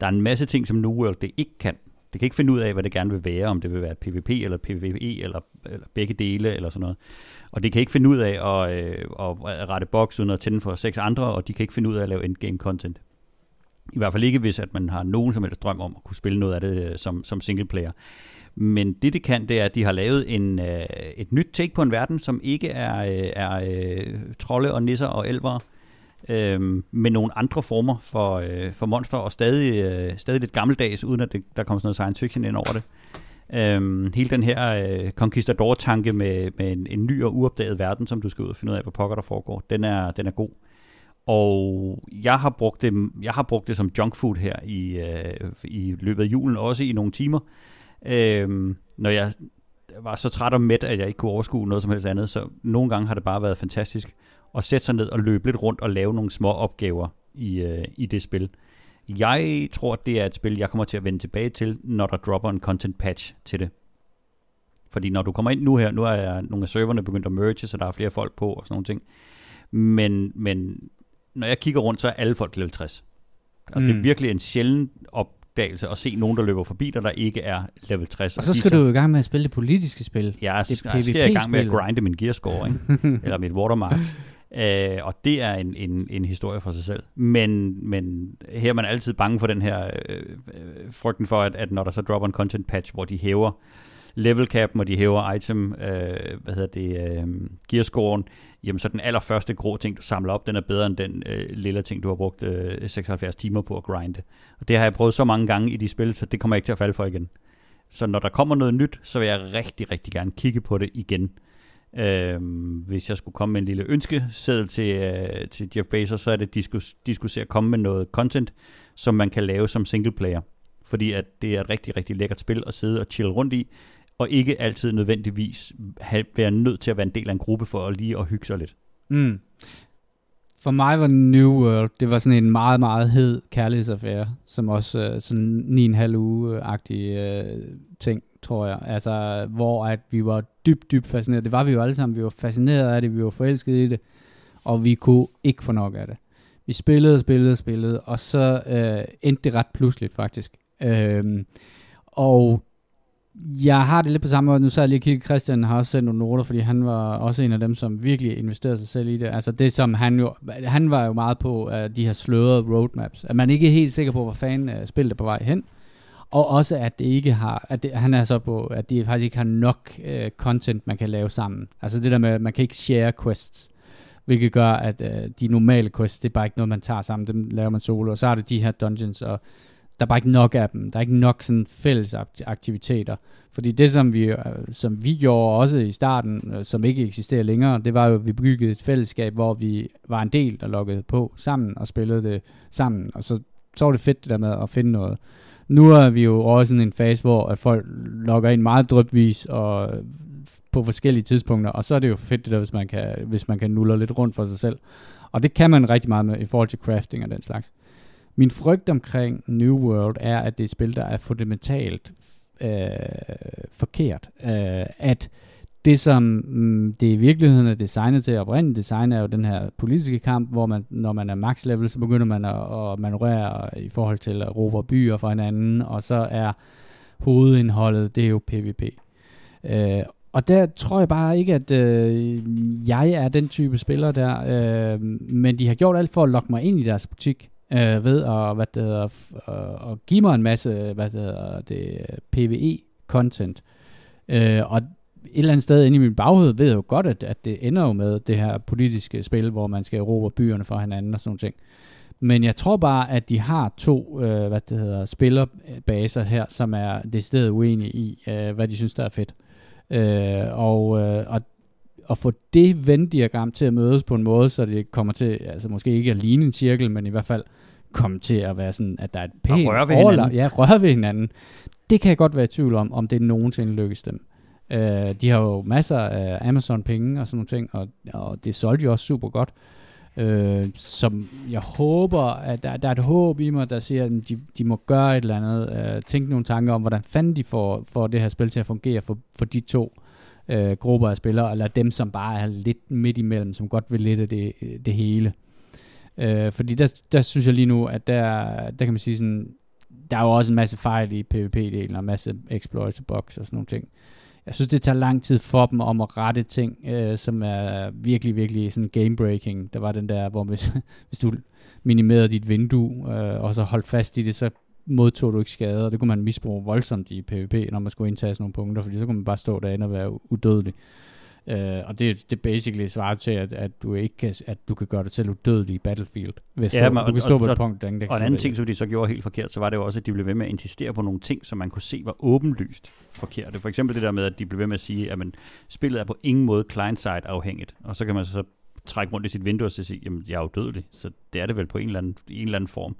Speaker 2: Der er en masse ting, som New World det ikke kan. Det kan ikke finde ud af, hvad det gerne vil være, om det vil være PvP eller PvE eller, eller begge dele eller sådan noget. Og det kan ikke finde ud af at, øh, at rette boks uden at tænde for seks andre, og de kan ikke finde ud af at lave endgame content. I hvert fald ikke, hvis at man har nogen som helst drøm om at kunne spille noget af det øh, som, som single player. Men det, det kan, det er, at de har lavet en, øh, et nyt take på en verden, som ikke er, øh, er øh, trolde og nisser og elvere, øh, med nogle andre former for, øh, for monster, og stadig, øh, stadig lidt gammeldags, uden at det, der kommer sådan noget science fiction ind over det. Øh, hele den her øh, conquistador-tanke med, med en, en ny og uopdaget verden, som du skal ud og finde ud af, hvad pokker der foregår, den er, den er god. Og jeg har brugt det, jeg har brugt det som junk food her i, øh, i løbet af julen, også i nogle timer. Øh, når jeg var så træt og mæt, at jeg ikke kunne overskue noget som helst andet, så nogle gange har det bare været fantastisk at sætte sig ned og løbe lidt rundt og lave nogle små opgaver i, øh, i det spil. Jeg tror, det er et spil, jeg kommer til at vende tilbage til, når der dropper en content patch til det. Fordi når du kommer ind nu her, nu er nogle af serverne begyndt at merge, så der er flere folk på og sådan nogle ting. Men, men når jeg kigger rundt, så er alle folk level 60. Og mm. det er mm. virkelig en sjælden opdagelse at se nogen, der løber forbi dig, der ikke er level 60.
Speaker 1: Og så skal så, du i gang med at spille det politiske spil.
Speaker 2: Ja, jeg skal, jeg skal i gang med at grinde min gearscore, ikke? eller mit watermarks. Øh, og det er en, en, en historie for sig selv. Men, men her er man altid bange for den her øh, øh frygten for, at, at når der så dropper en content patch, hvor de hæver level cap, og de hæver item, øh, hvad hedder det, øh, gearscoren, jamen så den allerførste grå ting, du samler op, den er bedre end den øh, lille ting, du har brugt øh, 76 timer på at grinde. Og det har jeg prøvet så mange gange i de spil, så det kommer jeg ikke til at falde for igen. Så når der kommer noget nyt, så vil jeg rigtig, rigtig gerne kigge på det igen. Øh, hvis jeg skulle komme med en lille ønskeseddel til, øh, til Jeff Bezos, så er det, at de skulle, de skulle se at komme med noget content, som man kan lave som single player. Fordi at det er et rigtig, rigtig lækkert spil at sidde og chill rundt i, og ikke altid nødvendigvis have, være nødt til at være en del af en gruppe for at lige at hygge sig lidt.
Speaker 1: Mm. For mig var New World, det var sådan en meget, meget hed kærlighedsaffære, som også uh, sådan 9,5 uge-agtig øh, ting tror jeg. Altså, hvor at vi var dybt, dybt fascineret. Det var vi jo alle sammen. Vi var fascineret af det, vi var forelskede i det, og vi kunne ikke få nok af det. Vi spillede, spillede, spillede, og så øh, endte det ret pludseligt faktisk. Øhm, og jeg har det lidt på samme måde. Nu så jeg lige kigge Christian har også sendt nogle noter, fordi han var også en af dem, som virkelig investerede sig selv i det. Altså det, som han jo, han var jo meget på, uh, de her slørede roadmaps. At man ikke er helt sikker på, hvor fanden uh, spillet er på vej hen. Og også at det ikke har, at det, han er så på, at de faktisk ikke har nok øh, content, man kan lave sammen. Altså det der med, at man kan ikke share quests, hvilket gør, at øh, de normale quests, det er bare ikke noget, man tager sammen, dem laver man solo, og så er det de her dungeons, og der er bare ikke nok af dem. Der er ikke nok sådan fælles aktiviteter. Fordi det, som vi, øh, som vi gjorde også i starten, øh, som ikke eksisterer længere, det var jo, at vi byggede et fællesskab, hvor vi var en del, der loggede på sammen og spillede det sammen. Og så, så var det fedt det der med at finde noget. Nu er vi jo også i en fase, hvor at folk logger ind meget drøbvis og på forskellige tidspunkter, og så er det jo fedt det der, hvis man kan, hvis man kan nulle lidt rundt for sig selv. Og det kan man rigtig meget med i forhold til crafting og den slags. Min frygt omkring New World er, at det er et spil, der er fundamentalt øh, forkert. Øh, at det, som mm, det i virkeligheden er designet til, oprindeligt design er jo den her politiske kamp, hvor man, når man er max level, så begynder man at, at manøvrere i forhold til at råbe byer fra hinanden, og så er hovedindholdet, det er jo PvP. Øh, og der tror jeg bare ikke, at øh, jeg er den type spiller der, øh, men de har gjort alt for at lokke mig ind i deres butik øh, ved at, hvad det hedder, øh, at give mig en masse hvad det hedder, det, PvE-content. Øh, og et eller andet sted inde i min baghoved ved jeg jo godt, at, at det ender jo med det her politiske spil, hvor man skal erobre byerne fra hinanden og sådan noget ting. Men jeg tror bare, at de har to øh, hvad det hedder, spillerbaser her, som er decideret uenige i, øh, hvad de synes, der er fedt. Øh, og, øh, og at få det venddiagram til at mødes på en måde, så det kommer til, altså måske ikke at ligne en cirkel, men i hvert fald komme til at være sådan, at der er et pænt
Speaker 2: røre ved hinanden.
Speaker 1: Ja, røre ved hinanden. Det kan jeg godt være i tvivl om, om det nogensinde lykkes dem. Øh, de har jo masser af Amazon-penge og sådan nogle ting, og, og det solgte jo også super godt. Øh, som jeg håber, at der, der er et håb i mig, der siger, at de, de må gøre et eller andet. Øh, tænke nogle tanker om, hvordan fanden de får, får det her spil til at fungere for, for de to øh, grupper af spillere, eller dem, som bare er lidt midt imellem, som godt vil lidt af det, det hele. Øh, fordi der, der synes jeg lige nu, at der, der kan man sige sådan, der er jo også en masse fejl i PvP-delen, og en masse exploit box og sådan nogle ting. Jeg synes, det tager lang tid for dem om at rette ting, øh, som er virkelig, virkelig sådan game-breaking. Der var den der, hvor hvis, hvis du minimerede dit vindue, øh, og så holdt fast i det, så modtog du ikke skade, og det kunne man misbruge voldsomt i PvP, når man skulle indtage sådan nogle punkter, fordi så kunne man bare stå derinde og være udødelig. Uh, og det, det basically svarer til, at, at, du ikke kan, at du kan gøre dig selv udødelig i Battlefield. Hvis ja, du, man, du kan stå og, på et punkt, der
Speaker 2: ikke Og en anden ting, som de så gjorde helt forkert, så var det jo også, at de blev ved med at insistere på nogle ting, som man kunne se var åbenlyst forkerte. For eksempel det der med, at de blev ved med at sige, at man, spillet er på ingen måde client-side afhængigt. Og så kan man så trække rundt i sit vindue og sige, jamen jeg er udødelig, så det er det vel på en eller anden, en eller anden form.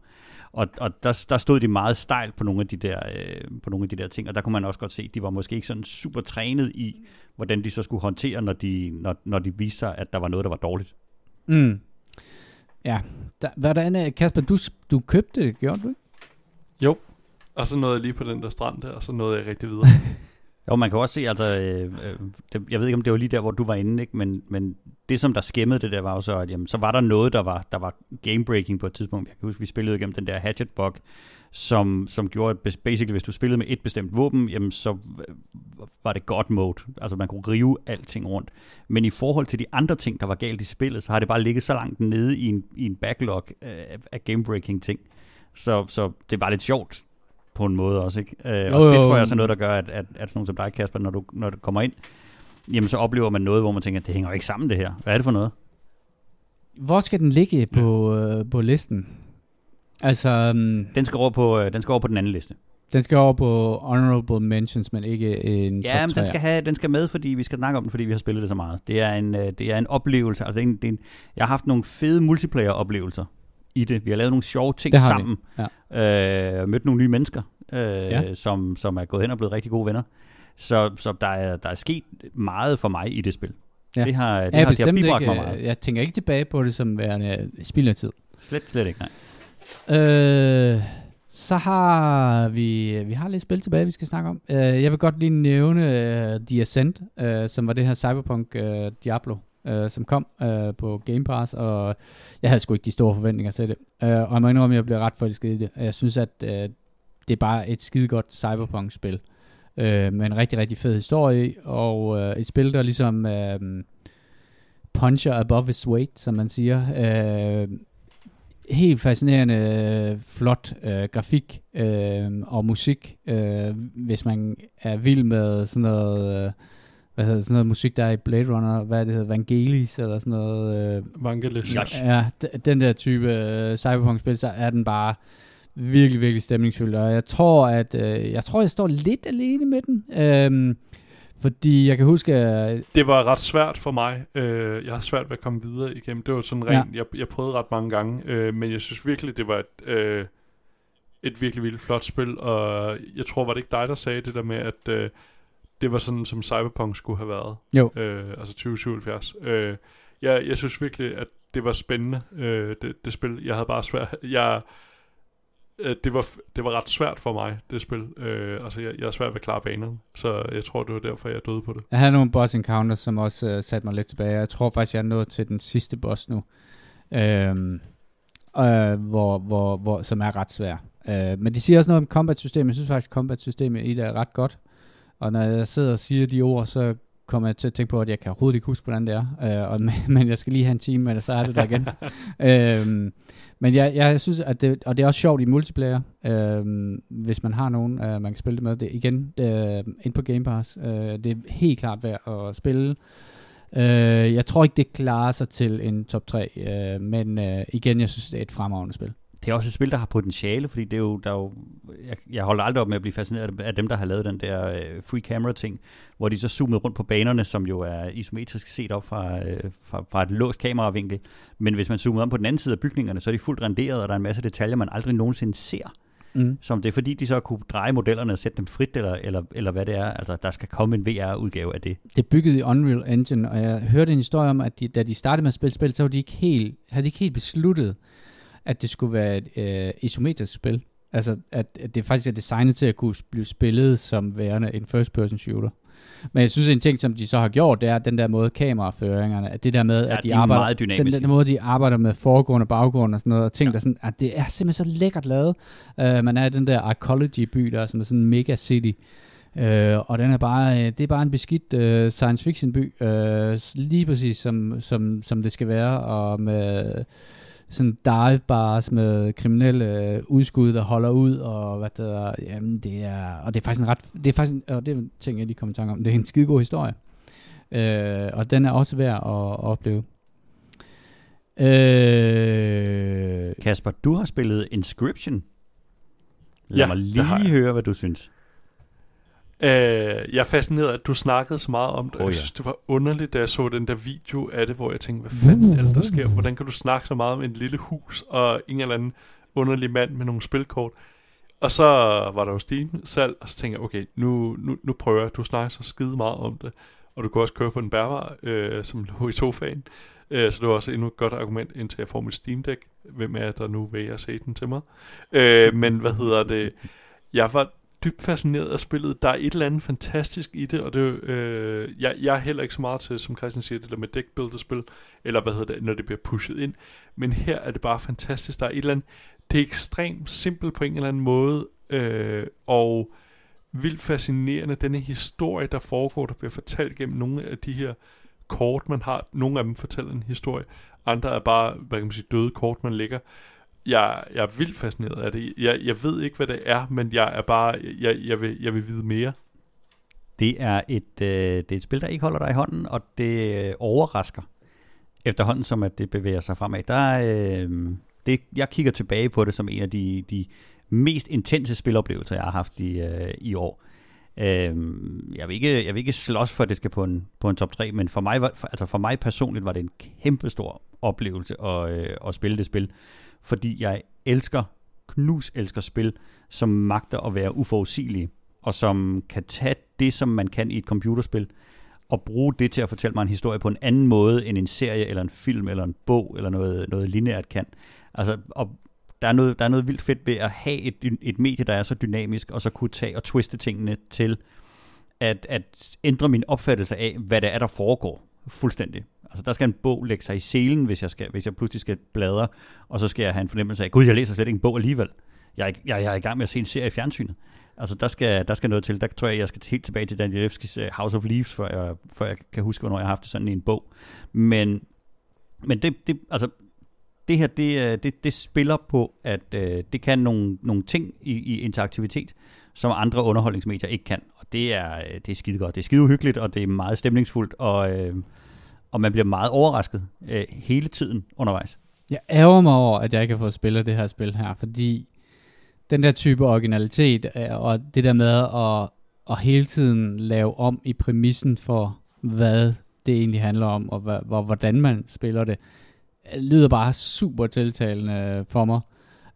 Speaker 2: Og, og der, der stod de meget stejlt på nogle af de der øh, på nogle af de der ting, og der kunne man også godt se, at de var måske ikke sådan super trænet i, hvordan de så skulle håndtere, når de, når, når de viste sig, at der var noget, der var dårligt.
Speaker 1: Mm. Ja. Der, hvordan er, Kasper, du, du købte det, gjorde du ikke?
Speaker 3: Jo, og så nåede jeg lige på den der strand der, og så nåede jeg rigtig videre.
Speaker 2: Jo, man kan også se, altså, øh, øh det, jeg ved ikke, om det var lige der, hvor du var inde, ikke? Men, men det, som der skæmmede det der, var jo så, at jamen, så var der noget, der var, der var game-breaking på et tidspunkt. Jeg kan huske, vi spillede igennem den der hatchet-bug, som, som gjorde, at basically, hvis du spillede med et bestemt våben, jamen, så øh, var det god mode. Altså, man kunne rive alting rundt. Men i forhold til de andre ting, der var galt i spillet, så har det bare ligget så langt nede i en, i en backlog af, af game-breaking ting. Så, så det var lidt sjovt på en måde også, ikke? Øh, og jo, det tror jeg også er noget, der gør, at, at, at sådan nogen som dig, Kasper, når du, når du kommer ind, jamen så oplever man noget, hvor man tænker, det hænger jo ikke sammen det her. Hvad er det for noget?
Speaker 1: Hvor skal den ligge på, ja. øh, på listen? Altså, um,
Speaker 2: den, skal over på, øh, den skal over på den anden liste.
Speaker 1: Den skal over på honorable mentions, men ikke en
Speaker 2: Ja, men den skal, have, den skal med, fordi vi skal snakke om den, fordi vi har spillet det så meget. Det er en, øh, det er en oplevelse. Altså, det er en, det er en, jeg har haft nogle fede multiplayer-oplevelser i det. Vi har lavet nogle sjove ting sammen. Ja. Øh, mødt nogle nye mennesker, øh, ja. som, som er gået hen og blevet rigtig gode venner. Så, så der, er, der er sket meget for mig i det spil. Ja. Det har, det
Speaker 1: ja,
Speaker 2: har, det har bibragt
Speaker 1: ikke,
Speaker 2: mig meget.
Speaker 1: Jeg tænker ikke tilbage på det som værende spild af tid.
Speaker 2: Slet, slet ikke, nej.
Speaker 1: Øh, så har vi, vi har lidt spil tilbage, vi skal snakke om. Uh, jeg vil godt lige nævne uh, The Ascent, uh, som var det her Cyberpunk uh, Diablo øh, som kom øh, på Game Pass, og jeg havde sgu ikke de store forventninger til det. Øh, og jeg må indrømme, at jeg blev ret forelsket i det. Jeg synes, at øh, det er bare et skidegodt Cyberpunk-spil, øh, med en rigtig, rigtig fed historie, og øh, et spil, der ligesom øh, puncher above its weight, som man siger. Øh, helt fascinerende, flot øh, grafik øh, og musik, øh, hvis man er vild med sådan noget... Øh, hvad hedder sådan noget musik, der er i Blade Runner, hvad det hedder, Vangelis eller sådan noget. Øh,
Speaker 3: Vangelis.
Speaker 1: Ja, den der type øh, cyberpunk-spil, så er den bare virkelig, virkelig stemningsfyldt, og jeg tror, at øh, jeg tror, jeg står lidt alene med den. Øh, fordi jeg kan huske... At
Speaker 3: det var ret svært for mig. Øh, jeg har svært ved at komme videre igennem. Det var sådan rent... Ja. Jeg, jeg prøvede ret mange gange, øh, men jeg synes virkelig, det var et, øh, et virkelig, virkelig flot spil. Og jeg tror, var det ikke dig, der sagde det der med, at... Øh, det var sådan, som Cyberpunk skulle have været.
Speaker 1: Jo.
Speaker 3: Øh, altså 2077. Øh, jeg, jeg synes virkelig, at det var spændende, øh, det, det spil. Jeg havde bare svært... Jeg, øh, det, var, det var ret svært for mig, det spil. Øh, altså, jeg, jeg er svært ved at klare banerne, så jeg tror, det var derfor, jeg døde på det.
Speaker 1: Jeg havde nogle boss encounters, som også øh, satte mig lidt tilbage. Jeg tror faktisk, jeg er nået til den sidste boss nu, øh, øh, hvor, hvor, hvor, som er ret svær. Øh, men de siger også noget om combat-systemet. Jeg synes faktisk, combat-systemet i det er ret godt. Og når jeg sidder og siger de ord, så kommer jeg til at tænke på, at jeg kan overhovedet ikke huske, hvordan det er. Øh, og, men jeg skal lige have en time med det, så er det der igen. øhm, men jeg, jeg synes, at det, og det er også sjovt i multiplayer, øhm, hvis man har nogen, øh, man kan spille det med. Det igen øh, ind på Game Pass. Øh, det er helt klart værd at spille. Øh, jeg tror ikke, det klarer sig til en top 3, øh, men øh, igen, jeg synes, det er et fremragende spil
Speaker 2: det er også et spil, der har potentiale, fordi det er jo, der er jo jeg, jeg holder aldrig op med at blive fascineret af dem, der har lavet den der uh, free camera ting, hvor de så zoomede rundt på banerne, som jo er isometrisk set op fra, uh, fra, fra et låst kameravinkel. Men hvis man zoomer om på den anden side af bygningerne, så er de fuldt renderet, og der er en masse detaljer, man aldrig nogensinde ser. Mm. Som det er fordi, de så kunne dreje modellerne og sætte dem frit, eller, eller, eller hvad det er. Altså, der skal komme en VR-udgave af det.
Speaker 1: Det er bygget i Unreal Engine, og jeg hørte en historie om, at de, da de startede med at spille spil, så var de ikke helt, havde de ikke helt besluttet, at det skulle være et øh, isometrisk spil. Altså, at, at det faktisk er designet til at kunne blive spillet som værende en first-person shooter. Men jeg synes, en ting, som de så har gjort, det er den der måde kameraføringerne, at det der med,
Speaker 2: ja,
Speaker 1: at de,
Speaker 2: de
Speaker 1: arbejder,
Speaker 2: meget dynamiske.
Speaker 1: den, måde, de arbejder med forgrund og baggrund og sådan noget, og ting, ja. der sådan, at det er simpelthen så lækkert lavet. Uh, man er i den der Arcology-by, der som er sådan en mega city. Uh, og den er bare, uh, det er bare en beskidt uh, science fiction by, uh, lige præcis som, som, som det skal være, og med sådan dive bars med kriminelle øh, udskud, der holder ud, og hvad det er, jamen det er, og det er faktisk en ret, det er faktisk, og det er en ting, jeg lige kommer i tanke om, det er en skide god historie. Øh, og den er også værd at, at opleve.
Speaker 2: Øh, Kasper, du har spillet Inscription. Lad ja, mig lige høre, hvad du synes.
Speaker 3: Øh, jeg er fascineret, at du snakkede så meget om det. Oh, ja. Jeg synes, det var underligt, da jeg så den der video af det, hvor jeg tænkte, hvad fanden er det, der sker? Hvordan kan du snakke så meget om en lille hus og en eller anden underlig mand med nogle spilkort? Og så var der jo Steam salg, og så tænkte jeg, okay, nu, nu, nu prøver jeg. Du snakker så skide meget om det, og du kan også køre på en bærbar, øh, som lå i sofaen. Øh, så det var også endnu et godt argument, indtil jeg får mit Steam Deck. Hvem er der nu ved at se den til mig? Øh, men hvad hedder det? Jeg var dybt fascineret af spillet. Der er et eller andet fantastisk i det, og det øh, jeg, jeg er heller ikke så meget til, som Christian siger, det der med deckbuilder-spil, eller hvad hedder det, når det bliver pushet ind. Men her er det bare fantastisk. Der er et eller andet, det er ekstremt simpelt på en eller anden måde, øh, og vildt fascinerende, denne historie, der foregår, der bliver fortalt gennem nogle af de her kort, man har. Nogle af dem fortæller en historie, andre er bare, hvad kan man sige, døde kort, man lægger jeg, jeg er vildt fascineret af det. Jeg, jeg ved ikke, hvad det er, men jeg er bare, jeg, jeg, vil, jeg vil vide mere.
Speaker 2: Det er, et, øh, det er et spil, der ikke holder dig i hånden, og det øh, overrasker efterhånden, som at det bevæger sig fremad. Der, øh, det, jeg kigger tilbage på det som en af de, de mest intense spiloplevelser, jeg har haft i, øh, i år. Øh, jeg, vil ikke, jeg vil ikke slås for, at det skal på en, på en top 3, men for mig, var, for, altså for mig personligt var det en kæmpe stor oplevelse at, øh, at spille det spil fordi jeg elsker, knus elsker spil, som magter at være uforudsigelige, og som kan tage det, som man kan i et computerspil, og bruge det til at fortælle mig en historie på en anden måde, end en serie, eller en film, eller en bog, eller noget, noget lineært kan. Altså, og der er, noget, der er noget vildt fedt ved at have et, et medie, der er så dynamisk, og så kunne tage og twiste tingene til at, at ændre min opfattelse af, hvad det er, der foregår fuldstændig. Altså der skal en bog lægge sig i selen, hvis jeg, skal, hvis jeg pludselig skal bladre, og så skal jeg have en fornemmelse af, gud, jeg læser slet ikke en bog alligevel. Jeg er, jeg, jeg er i gang med at se en serie i fjernsynet. Altså der skal, der skal noget til. Der tror jeg, jeg skal helt tilbage til Danielewskis øh, House of Leaves, før jeg, før jeg kan huske, hvornår jeg har haft det sådan i en bog. Men, men det, det, altså, det her, det, øh, det, det spiller på, at øh, det kan nogle, nogle ting i, i interaktivitet, som andre underholdningsmedier ikke kan. Og det er, øh, det er skide godt. Det er skide uhyggeligt, og det er meget stemningsfuldt, og, og man bliver meget overrasket øh, hele tiden undervejs.
Speaker 1: Jeg ærger mig over, at jeg ikke har fået spillet det her spil her, fordi den der type originalitet, og det der med at, at hele tiden lave om i præmissen for, hvad det egentlig handler om, og hvad, hvordan man spiller det, lyder bare super tiltalende for mig.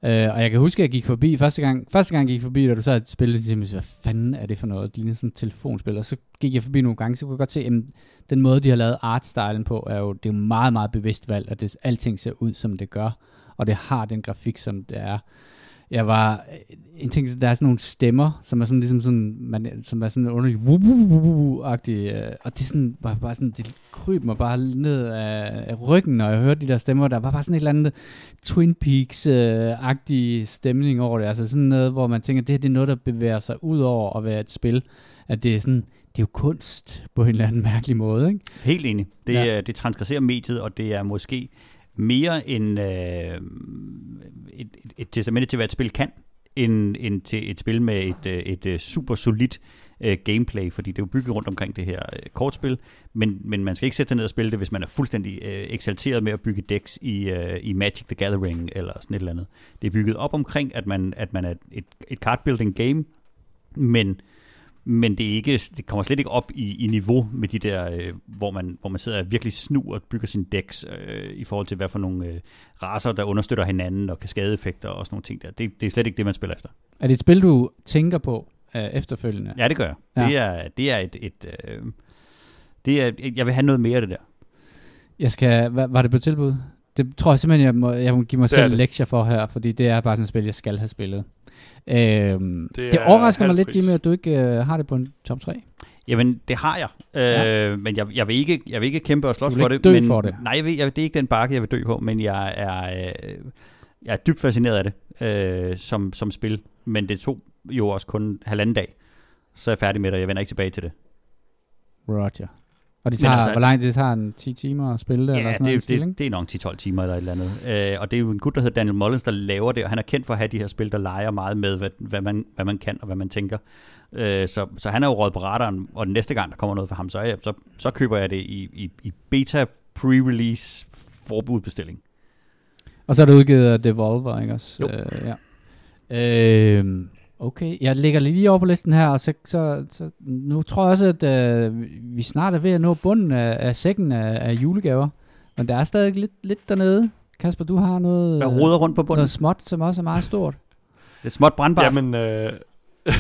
Speaker 1: Uh, og jeg kan huske, at jeg gik forbi, første gang, første gang jeg gik forbi, da du så havde spillet, så hvad fanden er det for noget? Det ligner sådan et telefonspil. Og så gik jeg forbi nogle gange, så kunne jeg godt se, at den måde, de har lavet artstylen på, er jo, det er jo meget, meget bevidst valg, at det, alting ser ud, som det gør. Og det har den grafik, som det er jeg var, øh, en ting, der er sådan nogle stemmer, som er sådan ligesom sådan, man, som er sådan underlig agtig øh, og det sådan, bare, bare sådan, det kryb mig bare ned af, af ryggen, når jeg hørte de der stemmer, der var bare sådan et eller andet Twin Peaks-agtig stemning over det, altså sådan noget, hvor man tænker, det her det er noget, der bevæger sig ud over at være et spil, at det er sådan, det er jo kunst på en eller anden mærkelig måde, ikke?
Speaker 2: Helt enig. Det, ja. det transgresserer mediet, og det er måske mere en, øh, et, et, et testament til, hvad et spil kan, end, end til et spil med et, øh, et, øh, et super solidt øh, gameplay, fordi det er jo bygget rundt omkring det her øh, kortspil, men, men man skal ikke sætte sig ned og spille det, hvis man er fuldstændig øh, eksalteret med at bygge decks i, øh, i Magic the Gathering eller sådan et eller andet. Det er bygget op omkring, at man, at man er et, et card building game, men men det, er ikke, det kommer slet ikke op i, i niveau med de der, øh, hvor, man, hvor man sidder og virkelig snu og bygger sin decks øh, i forhold til, hvad for nogle øh, raser, der understøtter hinanden og kaskadeeffekter og sådan nogle ting der. Det, det er slet ikke det, man spiller efter.
Speaker 1: Er det et spil, du tænker på øh, efterfølgende?
Speaker 2: Ja, det gør jeg. Ja. Det, er, det er et... et øh, det er, jeg vil have noget mere af det der.
Speaker 1: Jeg skal, var, var det på tilbud? Det tror jeg simpelthen, jeg må, jeg må give mig
Speaker 3: Det
Speaker 1: selv lektier for her, fordi det er bare sådan et spil, jeg skal have spillet. Øhm, det,
Speaker 3: Det er
Speaker 1: overrasker mig lidt,
Speaker 3: pris.
Speaker 1: Jimmy, at du ikke øh, har det på en top 3.
Speaker 2: Jamen, det har jeg. Øh,
Speaker 1: Ja.
Speaker 2: Men jeg, jeg, vil ikke, jeg vil ikke kæmpe og slås for det. men,
Speaker 1: for det.
Speaker 2: Nej, jeg vil, jeg, det er ikke den bakke, jeg vil dø på, men jeg er, øh, jeg er dybt fascineret af det øh, som, som spil. Men det tog jo også kun halvanden dag, så er jeg færdig med det, og jeg vender ikke tilbage til det.
Speaker 1: Roger. Og det
Speaker 2: Men
Speaker 1: tager,
Speaker 2: altså-
Speaker 1: hvor lang tid det tager en 10 timer at spille det? eller
Speaker 2: Ja,
Speaker 1: sådan noget,
Speaker 2: det,
Speaker 1: stil, ikke?
Speaker 2: det, det er nok 10-12 timer eller et eller andet. Øh, og det er jo en gut, der hedder Daniel Mullins, der laver det, og han er kendt for at have de her spil, der leger meget med, hvad, hvad, man, hvad man kan og hvad man tænker. Øh, så, så han er jo råd på radaren, og næste gang, der kommer noget fra ham, så, jeg, så, så køber jeg det i, i, i beta pre-release forbudbestilling.
Speaker 1: Og så er det udgivet af Devolver, ikke også?
Speaker 2: Jo.
Speaker 1: Øh, ja. Øh, okay, jeg lægger lige over på listen her, og så, så, så nu tror jeg også, at øh, vi snart er ved at nå bunden af, af sækken af, af julegaver. Men der er stadig lidt, lidt dernede. Kasper, du har noget,
Speaker 2: Hvad roder rundt på bunden?
Speaker 1: noget småt, som også er meget stort.
Speaker 2: Et småt brandbart.
Speaker 3: Jamen, øh,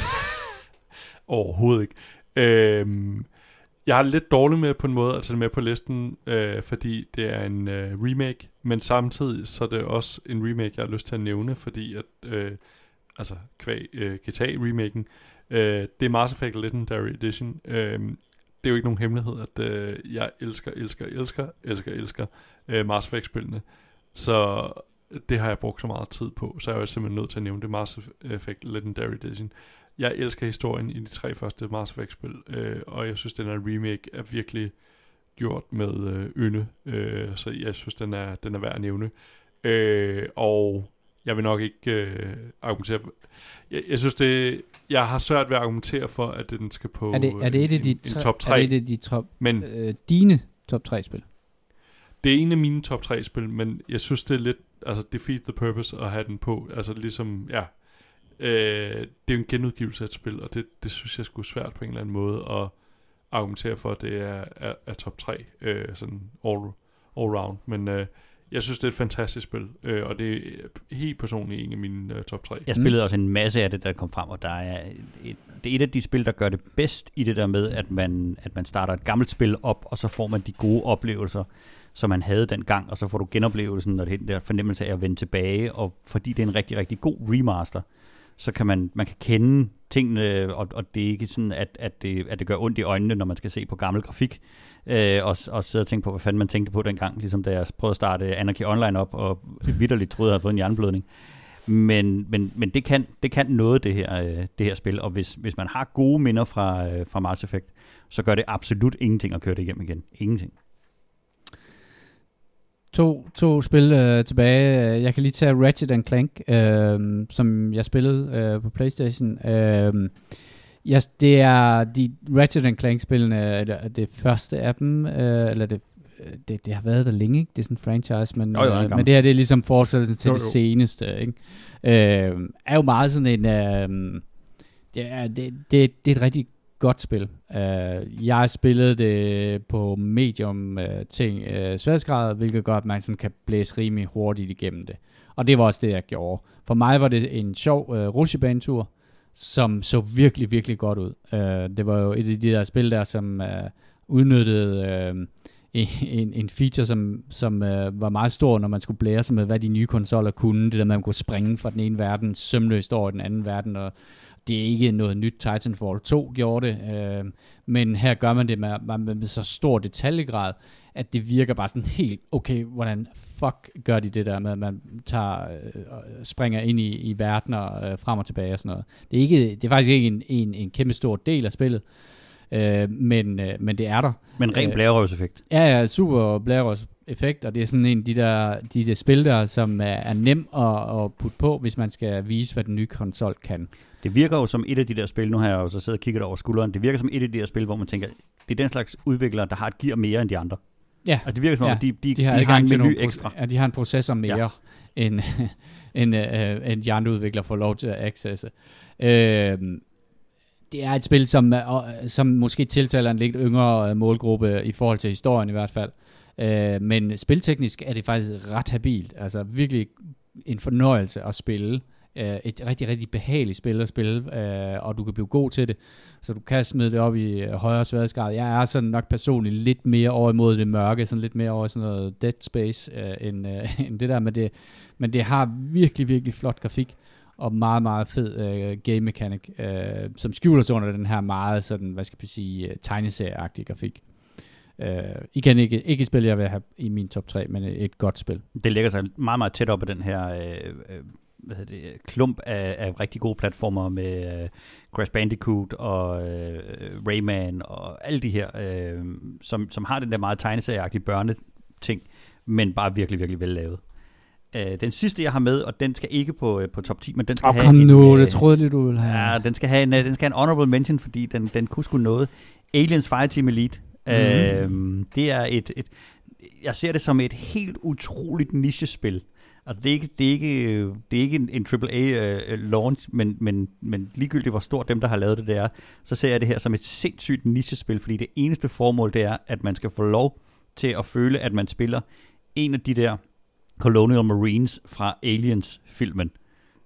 Speaker 3: overhovedet ikke. Øhm, jeg har det lidt dårligt med på en måde at tage det med på listen, øh, fordi det er en øh, remake, men samtidig så er det også en remake, jeg har lyst til at nævne, fordi at, øh, altså kvæg øh, GTA-remaken, øh, det er Mass Effect Legendary Edition. Øh, det er jo ikke nogen hemmelighed, at øh, jeg elsker, elsker, elsker, elsker, elsker øh, Mass Effect-spillene. Så det har jeg brugt så meget tid på, så jeg er jo simpelthen nødt til at nævne det Mass Effect Legendary Edition. Jeg elsker historien i de tre første Mass Effect-spil, øh, og jeg synes, den her remake er virkelig gjort med øh, ynde, øh, så jeg synes, den er, den er værd at nævne. Øh, og jeg vil nok ikke øh, argumentere for... Jeg, jeg synes, det... Jeg har svært ved at argumentere for, at den skal på
Speaker 1: er, det, er det et af
Speaker 3: en,
Speaker 1: de,
Speaker 3: en,
Speaker 1: tre,
Speaker 3: top
Speaker 1: Er
Speaker 3: 3.
Speaker 1: det et af de top,
Speaker 3: Men
Speaker 1: øh, dine top 3 spil?
Speaker 3: det er en af mine top 3 spil, men jeg synes, det er lidt, altså defeat the purpose at have den på. Altså ligesom, ja, øh, det er jo en genudgivelse af et spil, og det, det synes jeg skulle svært på en eller anden måde at argumentere for, at det er, er, er top 3, øh, sådan all, all round. Men øh, jeg synes, det er et fantastisk spil, øh, og det er helt personligt en af mine øh, top 3.
Speaker 2: Jeg spillede også en masse af det, der kom frem, og der er et, det er et af de spil, der gør det bedst i det der med, at man, at man starter et gammelt spil op, og så får man de gode oplevelser, som man havde dengang, og så får du genoplevelsen og den der fornemmelse af at vende tilbage, og fordi det er en rigtig, rigtig god remaster, så kan man, man kan kende tingene, og, og det er ikke sådan, at, at, det, at det gør ondt i øjnene, når man skal se på gammel grafik, øh, og, og sidde og tænke på, hvad fanden man tænkte på dengang, ligesom da jeg prøvede at starte Anarchy Online op, og vidderligt troede, jeg havde fået en hjerneblødning. Men, men, men det, kan, det kan noget, det her, øh, det her spil, og hvis, hvis man har gode minder fra, øh, fra Mass Effect, så gør det absolut ingenting at køre det igennem igen. Ingenting.
Speaker 1: To, to spil øh, tilbage. Jeg kan lige tage Ratchet and Clank, øh, som jeg spillede øh, på Playstation. Øh, jeg, det er de Ratchet Clank-spillene, eller det første af dem, øh, eller det, øh, det, det har været der længe, ikke? Det er sådan en franchise, men,
Speaker 2: Jo, jo,
Speaker 1: øh, men det her det er ligesom fortsættelsen til
Speaker 3: Jo,
Speaker 1: det
Speaker 3: jo.
Speaker 1: seneste. Ikke? Øh, er jo meget sådan en... Øh, det, er, det, det, det er et rigtig godt spil. Uh, jeg spillede det på medium uh, ting uh, sværhedsgrad, hvilket gør, at man sådan kan blæse rimelig hurtigt igennem det. Og det var også det, jeg gjorde. For mig var det en sjov uh, rutsjebanetur, som så virkelig, virkelig godt ud. Øh, det var jo et af de der spil der, som øh, udnyttede øh, en, en feature, som, som øh, var meget stor, når man skulle blære sig med, hvad de nye konsoller kunne. Det der med, at man kunne springe fra den ene verden sømløst over den anden verden, og det er ikke noget nyt Titanfall 2 gjorde det, øh, men her gør man det med, med, med så stor detaljegrad, at det virker bare sådan helt, okay, hvordan fuck gør de det der med, at man tager, øh, springer ind i, i verdener øh, frem og tilbage og sådan noget. Det er, ikke, det er faktisk ikke en, en, en kæmpe stor del af spillet, øh, men, øh, men det er der.
Speaker 2: Men ren
Speaker 1: Øh,
Speaker 2: blærerøvseffekt.
Speaker 1: Ja, ja, super Blaros effekt, og det er sådan en af de der, de der spil der, som er, er nem at, at putte på, hvis man skal vise, hvad den nye konsol kan.
Speaker 2: Det virker jo som et af de der spil, nu har jeg jo så siddet og kigget over skulderen, det virker som et af de der spil, hvor man tænker, det er den slags udviklere, der har et gear mere end de andre.
Speaker 1: Ja,
Speaker 2: Altså det virker som om,
Speaker 1: Ja,
Speaker 2: de, de,
Speaker 1: de har,
Speaker 2: de har en menu ekstra.
Speaker 1: Ja, de har en processor mere, ja. end, end, øh, end de andre udviklere får lov til at accesse. Øh, det, er et spil, som, som måske tiltaler en lidt yngre målgruppe i forhold til historien i hvert fald. Øh, men spilteknisk er det faktisk ret habilt. Altså virkelig en fornøjelse at spille. Øh, et rigtig, rigtig behageligt spil at spille, øh, og du kan blive god til det. Så du kan smide det op i øh, højere sværdesgrad. Jeg er sådan nok personligt lidt mere over imod det mørke, sådan lidt mere over sådan noget Dead Space, øh, end, øh, end det der, men det, men det har virkelig, virkelig flot grafik og meget, meget fed øh, game mechanic, øh, som skjuler sig under den her meget sådan, hvad skal jeg sige, øh, tegneserieagtige grafik. Øh, uh, igen ikke, ikke et spil, jeg vil have i min top 3, men et godt spil.
Speaker 2: Det ligger sig meget, meget tæt op af den her øh, hvad det, klump af, af rigtig gode platformer med øh, Crash Bandicoot og øh, Rayman og alle de her, øh, som, som har den der meget tegneserieagtige børneting, men bare virkelig, virkelig vel lavet. Øh, den sidste, jeg har med, og den skal ikke på, øh, på top 10, men den skal
Speaker 1: oh,
Speaker 2: have
Speaker 1: kom
Speaker 2: en,
Speaker 1: nu,
Speaker 2: øh,
Speaker 1: det troede jeg, du ville have.
Speaker 2: Ja, den skal have en, øh, den skal have en honorable mention, fordi den, den kunne sgu noget. Aliens Fireteam Elite. Mm. Øh, det er et, et, jeg ser det som et helt utroligt nichespil. Altså, det er ikke, det er ikke, det er ikke en, en AAA-launch, øh, uh, men, men, men ligegyldigt hvor stort dem, der har lavet det, det er, så ser jeg det her som et sindssygt nichespil, fordi det eneste formål, det er, at man skal få lov til at føle, at man spiller en af de der Colonial Marines fra Aliens-filmen.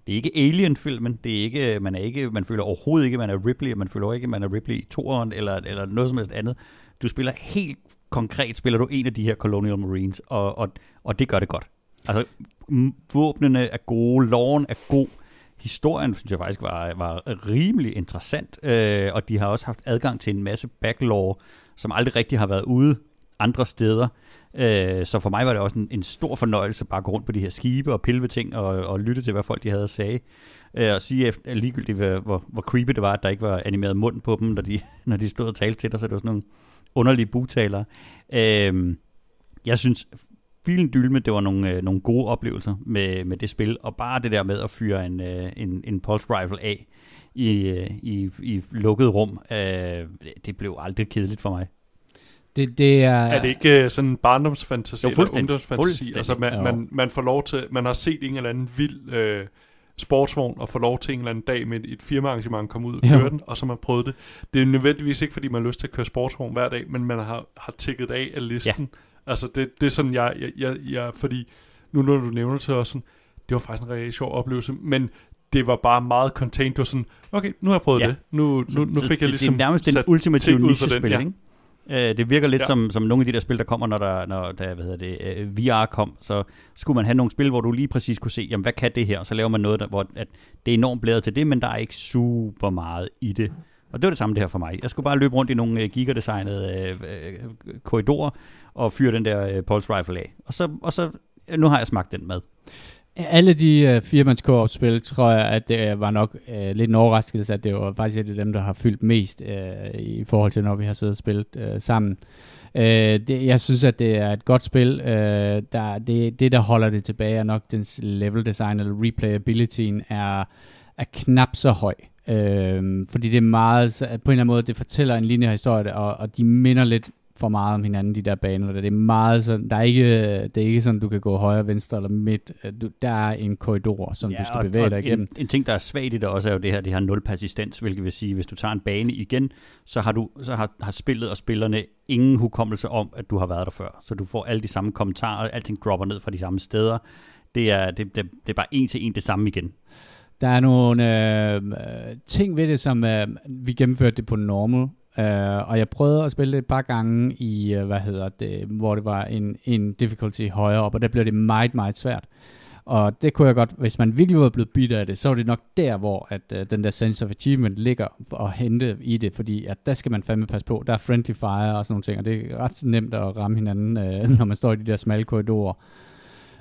Speaker 2: Det er ikke Alien-filmen, det er ikke, man, er ikke, man føler overhovedet ikke, man er Ripley, man føler ikke, man er Ripley i toeren, eller, eller noget som helst andet. Du spiller helt konkret, spiller du en af de her Colonial Marines, og, og, og det gør det godt. Altså, våbnene er gode, loven er god, historien synes jeg faktisk var, var rimelig interessant, øh, og de har også haft adgang til en masse backlore, som aldrig rigtig har været ude andre steder. Øh, så for mig var det også en, en stor fornøjelse bare at gå rundt på de her skibe og pille ting og, og lytte til, hvad folk de havde at sige. Øh, og sige efter, ligegyldigt, hvor, hvor, hvor creepy det var, at der ikke var animeret mund på dem, når de, når de stod og talte til dig, så det var sådan nogle underlige bugtalere. Øh, jeg synes filen dylme, det var nogle, øh, nogle gode oplevelser med, med det spil, og bare det der med at fyre en, øh, en, en pulse rifle af i, øh, i, i lukket rum, øh, det blev aldrig kedeligt for mig.
Speaker 1: Det, det er...
Speaker 3: er det ikke uh, sådan en barndomsfantasi
Speaker 2: jo,
Speaker 3: eller ungdomsfantasi? Altså man, man, man får lov til, man har set en eller anden vild øh, sportsvogn og får lov til en eller anden dag med et firmaarrangement komme ud og køre jo. den, og så har man prøvet det. Det er nødvendigvis ikke, fordi man har lyst til at køre sportsvogn hver dag, men man har, har tækket af af listen. Ja Altså, det, det er sådan, jeg, jeg, jeg, jeg, fordi nu når du nævner til os, sådan, det var faktisk en rigtig sjov oplevelse, men det var bare meget contained. Det var sådan, okay, nu har jeg prøvet ja. det. Nu, nu, nu fik så jeg ligesom
Speaker 2: Det er nærmest den ultimative niche-spil, ja. ikke? Uh, det virker lidt ja. som, som nogle af de der spil, der kommer, når der, når der hvad hedder det, øh, VR kom, så skulle man have nogle spil, hvor du lige præcis kunne se, jamen hvad kan det her? Og så laver man noget, der, hvor at det er enormt blæret til det, men der er ikke super meget i det. Og det var det samme det her for mig. Jeg skulle bare løbe rundt i nogle uh, gigardesignede øh, korridorer, og fyre den der øh, pulse rifle af. Og så, og så, nu har jeg smagt den mad.
Speaker 1: Alle de uh, firmans spil tror jeg, at det var nok uh, lidt en overraskelse, at det var faktisk et af dem, der har fyldt mest uh, i forhold til, når vi har siddet og spillet uh, sammen. Uh, det, jeg synes, at det er et godt spil. Uh, der, det, det, der holder det tilbage, er nok dens level design, eller replayabilityen er, er knap så høj. Uh, fordi det er meget, på en eller anden måde, det fortæller en lineær historie, og, og de minder lidt for meget om hinanden, de der baner. Det er meget sådan, der er ikke, det er ikke sådan, du kan gå højre, venstre eller midt. Du, der er en korridor, som ja, du skal og, bevæge dig igennem.
Speaker 2: En, en ting, der er svagt i det også, er jo det her, det har nul persistens, hvilket vil sige, hvis du tager en bane igen, så har, du, så har, har spillet og spillerne ingen hukommelse om, at du har været der før. Så du får alle de samme kommentarer, alting dropper ned fra de samme steder. Det er, det, det, det er bare en til en det samme igen.
Speaker 1: Der er nogle øh, ting ved det, som øh, vi gennemførte det på normal, øh, og jeg prøvede at spille det et par gange i, øh, hvad hedder det, hvor det var en, en difficulty højere op, og der blev det meget, meget svært. Og det kunne jeg godt, hvis man virkelig var blevet bidt af det, så var det nok der, hvor at, øh, den der sense of achievement ligger og hente i det, fordi at der skal man fandme passe på. Der er friendly fire og sådan nogle ting, og det er ret nemt at ramme hinanden, øh, når man står i de der smalle korridorer.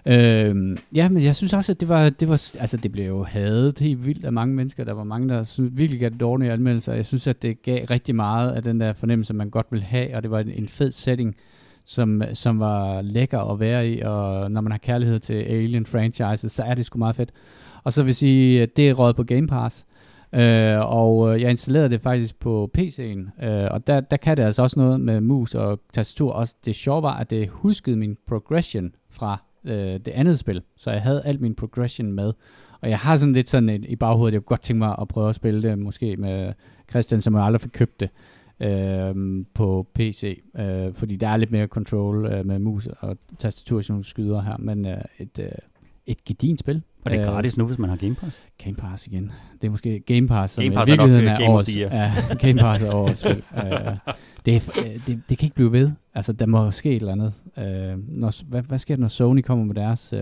Speaker 1: Øh, ja, men jeg synes også, at det var, det var, altså det blev jo hadet helt vildt af mange mennesker. Der var mange, der synes, virkelig gav det dårlige anmeldelser. Jeg synes, at det gav rigtig meget af den der fornemmelse, man godt vil have, og det var en, en fed setting, som, som var lækker at være i, og når man har kærlighed til Alien franchises, så er det sgu meget fedt. Og så vil jeg sige, at det er råd på Game Pass, øh, og øh, jeg installerede det faktisk på PC'en, øh, og der, der kan det altså også noget med mus og tastatur. Også det sjove var, at det huskede min progression fra øh, det andet spil. Så jeg havde alt min progression med. Og jeg har sådan lidt sådan et, i baghovedet, jeg kunne godt tænke mig at prøve at spille det, måske med Christian, som jeg aldrig fik købt det øh, på PC, øh, fordi der er lidt mere control øh, med mus og tastatur, som skyder her, men øh, et, øh, et gedint spil.
Speaker 2: Og det er
Speaker 1: Øh,
Speaker 2: gratis nu, hvis man har Game Pass.
Speaker 1: Game Pass igen. Det er måske Game Pass, som
Speaker 2: Game
Speaker 1: i
Speaker 2: Pass er nok,
Speaker 1: virkeligheden
Speaker 2: øh,
Speaker 1: er, årets, ja, Game Pass er årets spil. Uh, det, er, det, det kan ikke blive ved. Altså, der må ske et eller andet. Uh, når, hvad, hvad sker der, når Sony kommer med deres, uh,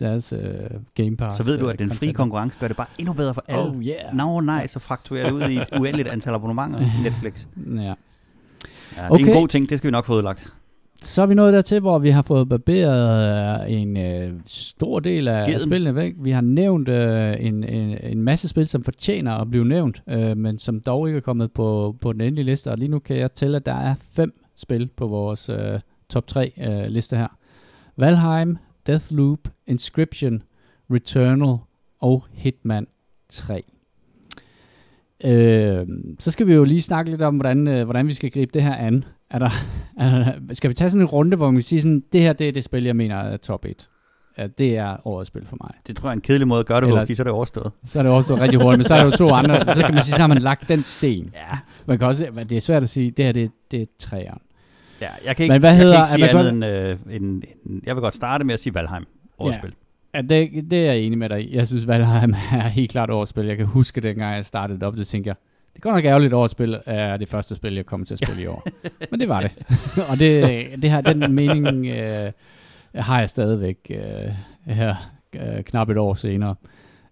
Speaker 1: deres uh, Game Pass?
Speaker 2: Så ved du, at den frie konkurrence gør det bare endnu bedre for alle.
Speaker 1: Oh yeah.
Speaker 2: Nå nej, så frakturerer det ud i et uendeligt antal abonnementer i Netflix.
Speaker 1: Ja.
Speaker 2: Ja, det er
Speaker 1: Okay.
Speaker 2: en god ting, det skal vi nok få udlagt.
Speaker 1: Så er vi nået dertil, hvor vi har fået barberet øh, en øh, stor del af
Speaker 2: Geden.
Speaker 1: spillene væk. Vi har nævnt øh, en, en, en masse spil, som fortjener at blive nævnt, øh, men som dog ikke er kommet på, på den endelige liste. Og lige nu kan jeg tælle, at der er fem spil på vores øh, top 3 øh, liste her. Valheim, Deathloop, Inscription, Returnal og Hitman 3. Øh, så skal vi jo lige snakke lidt om, hvordan, øh, hvordan vi skal gribe det her an. Er der, er der, skal vi tage sådan en runde, hvor man kan sige sådan, det her det er det spil, jeg mener er top 1. Ja, det er årets spil for mig.
Speaker 2: Det tror jeg er en kedelig måde at gøre det på,
Speaker 1: Eller-
Speaker 2: fordi så er det overstået.
Speaker 1: Så er det også rigtig hurtigt, men så er der jo to andre, så kan man sige, så har man lagt den sten.
Speaker 2: Ja,
Speaker 1: Man kan også, det er svært at sige, det her det, det er træeren.
Speaker 2: ja jeg kan ikke,
Speaker 1: Men hvad
Speaker 2: jeg
Speaker 1: hedder-
Speaker 2: kan ikke sige andet end, øh, end, end, jeg vil godt starte med at sige Valheim. Årets
Speaker 1: Ja.
Speaker 2: spil.
Speaker 1: Ja, det, det er jeg enig med dig. Jeg synes, Valheim er helt klart årets spil. Jeg kan huske, dengang jeg startede op, det tænkte jeg, det godt nok ærgerligt årets spil, er det første spil, jeg kommer til at spille i år. Men det var det. og det, det her, den mening øh, har jeg stadigvæk øh, her øh, knap et år senere.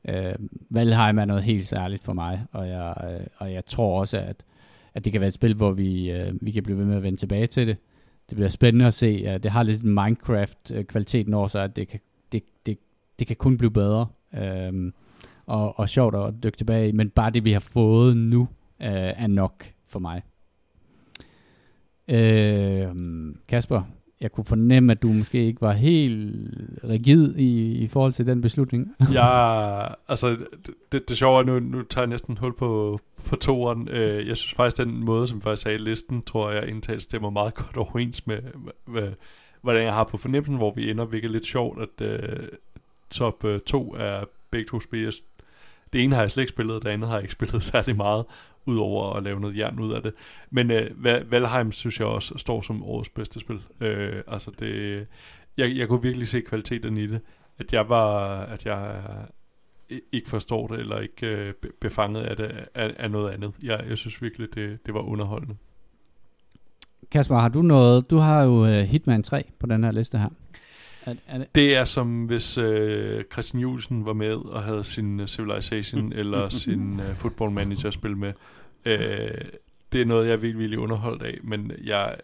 Speaker 1: Øh, Valheim er noget helt særligt for mig, og jeg, øh, og jeg tror også, at, at det kan være et spil, hvor vi, øh, vi kan blive ved med at vende tilbage til det. Det bliver spændende at se. at det har lidt Minecraft-kvaliteten over sig, at det kan, det, det, det kan kun blive bedre. Øhm, og, og sjovt at dykke tilbage i, men bare det, vi har fået nu, øh, er nok for mig. Øh, Kasper, jeg kunne fornemme, at du måske ikke var helt rigid i, i forhold til den beslutning.
Speaker 3: ja, altså, det, det, sjove er, nu, nu tager jeg næsten hul på, på toeren. Øh, jeg synes faktisk, den måde, som jeg sagde i listen, tror jeg indtalt stemmer meget godt overens med, med, med, hvordan jeg har på fornemmelsen, hvor vi ender, hvilket er lidt sjovt, at øh, top øh, 2 er begge to spil. Jeg- det ene har jeg slet ikke spillet, det andet har jeg ikke spillet særlig meget, udover at lave noget jern ud af det. Men øh, Valheim synes jeg også står som årets bedste spil. Øh, altså det, jeg, jeg kunne virkelig se kvaliteten i det. At jeg var, at jeg ikke forstår det, eller ikke øh, befanget af det, af, af noget andet. Jeg, jeg synes virkelig, det, det var underholdende.
Speaker 1: Kasper, har du noget? Du har jo uh, Hitman 3 på den her liste her. Er, er det,
Speaker 3: Det er som hvis øh, Christian Julesen var med og havde sin uh, Civilization eller sin uh, Football Manager spil med. Øh, det er noget, jeg er virkelig, virkelig underholdt af, men jeg,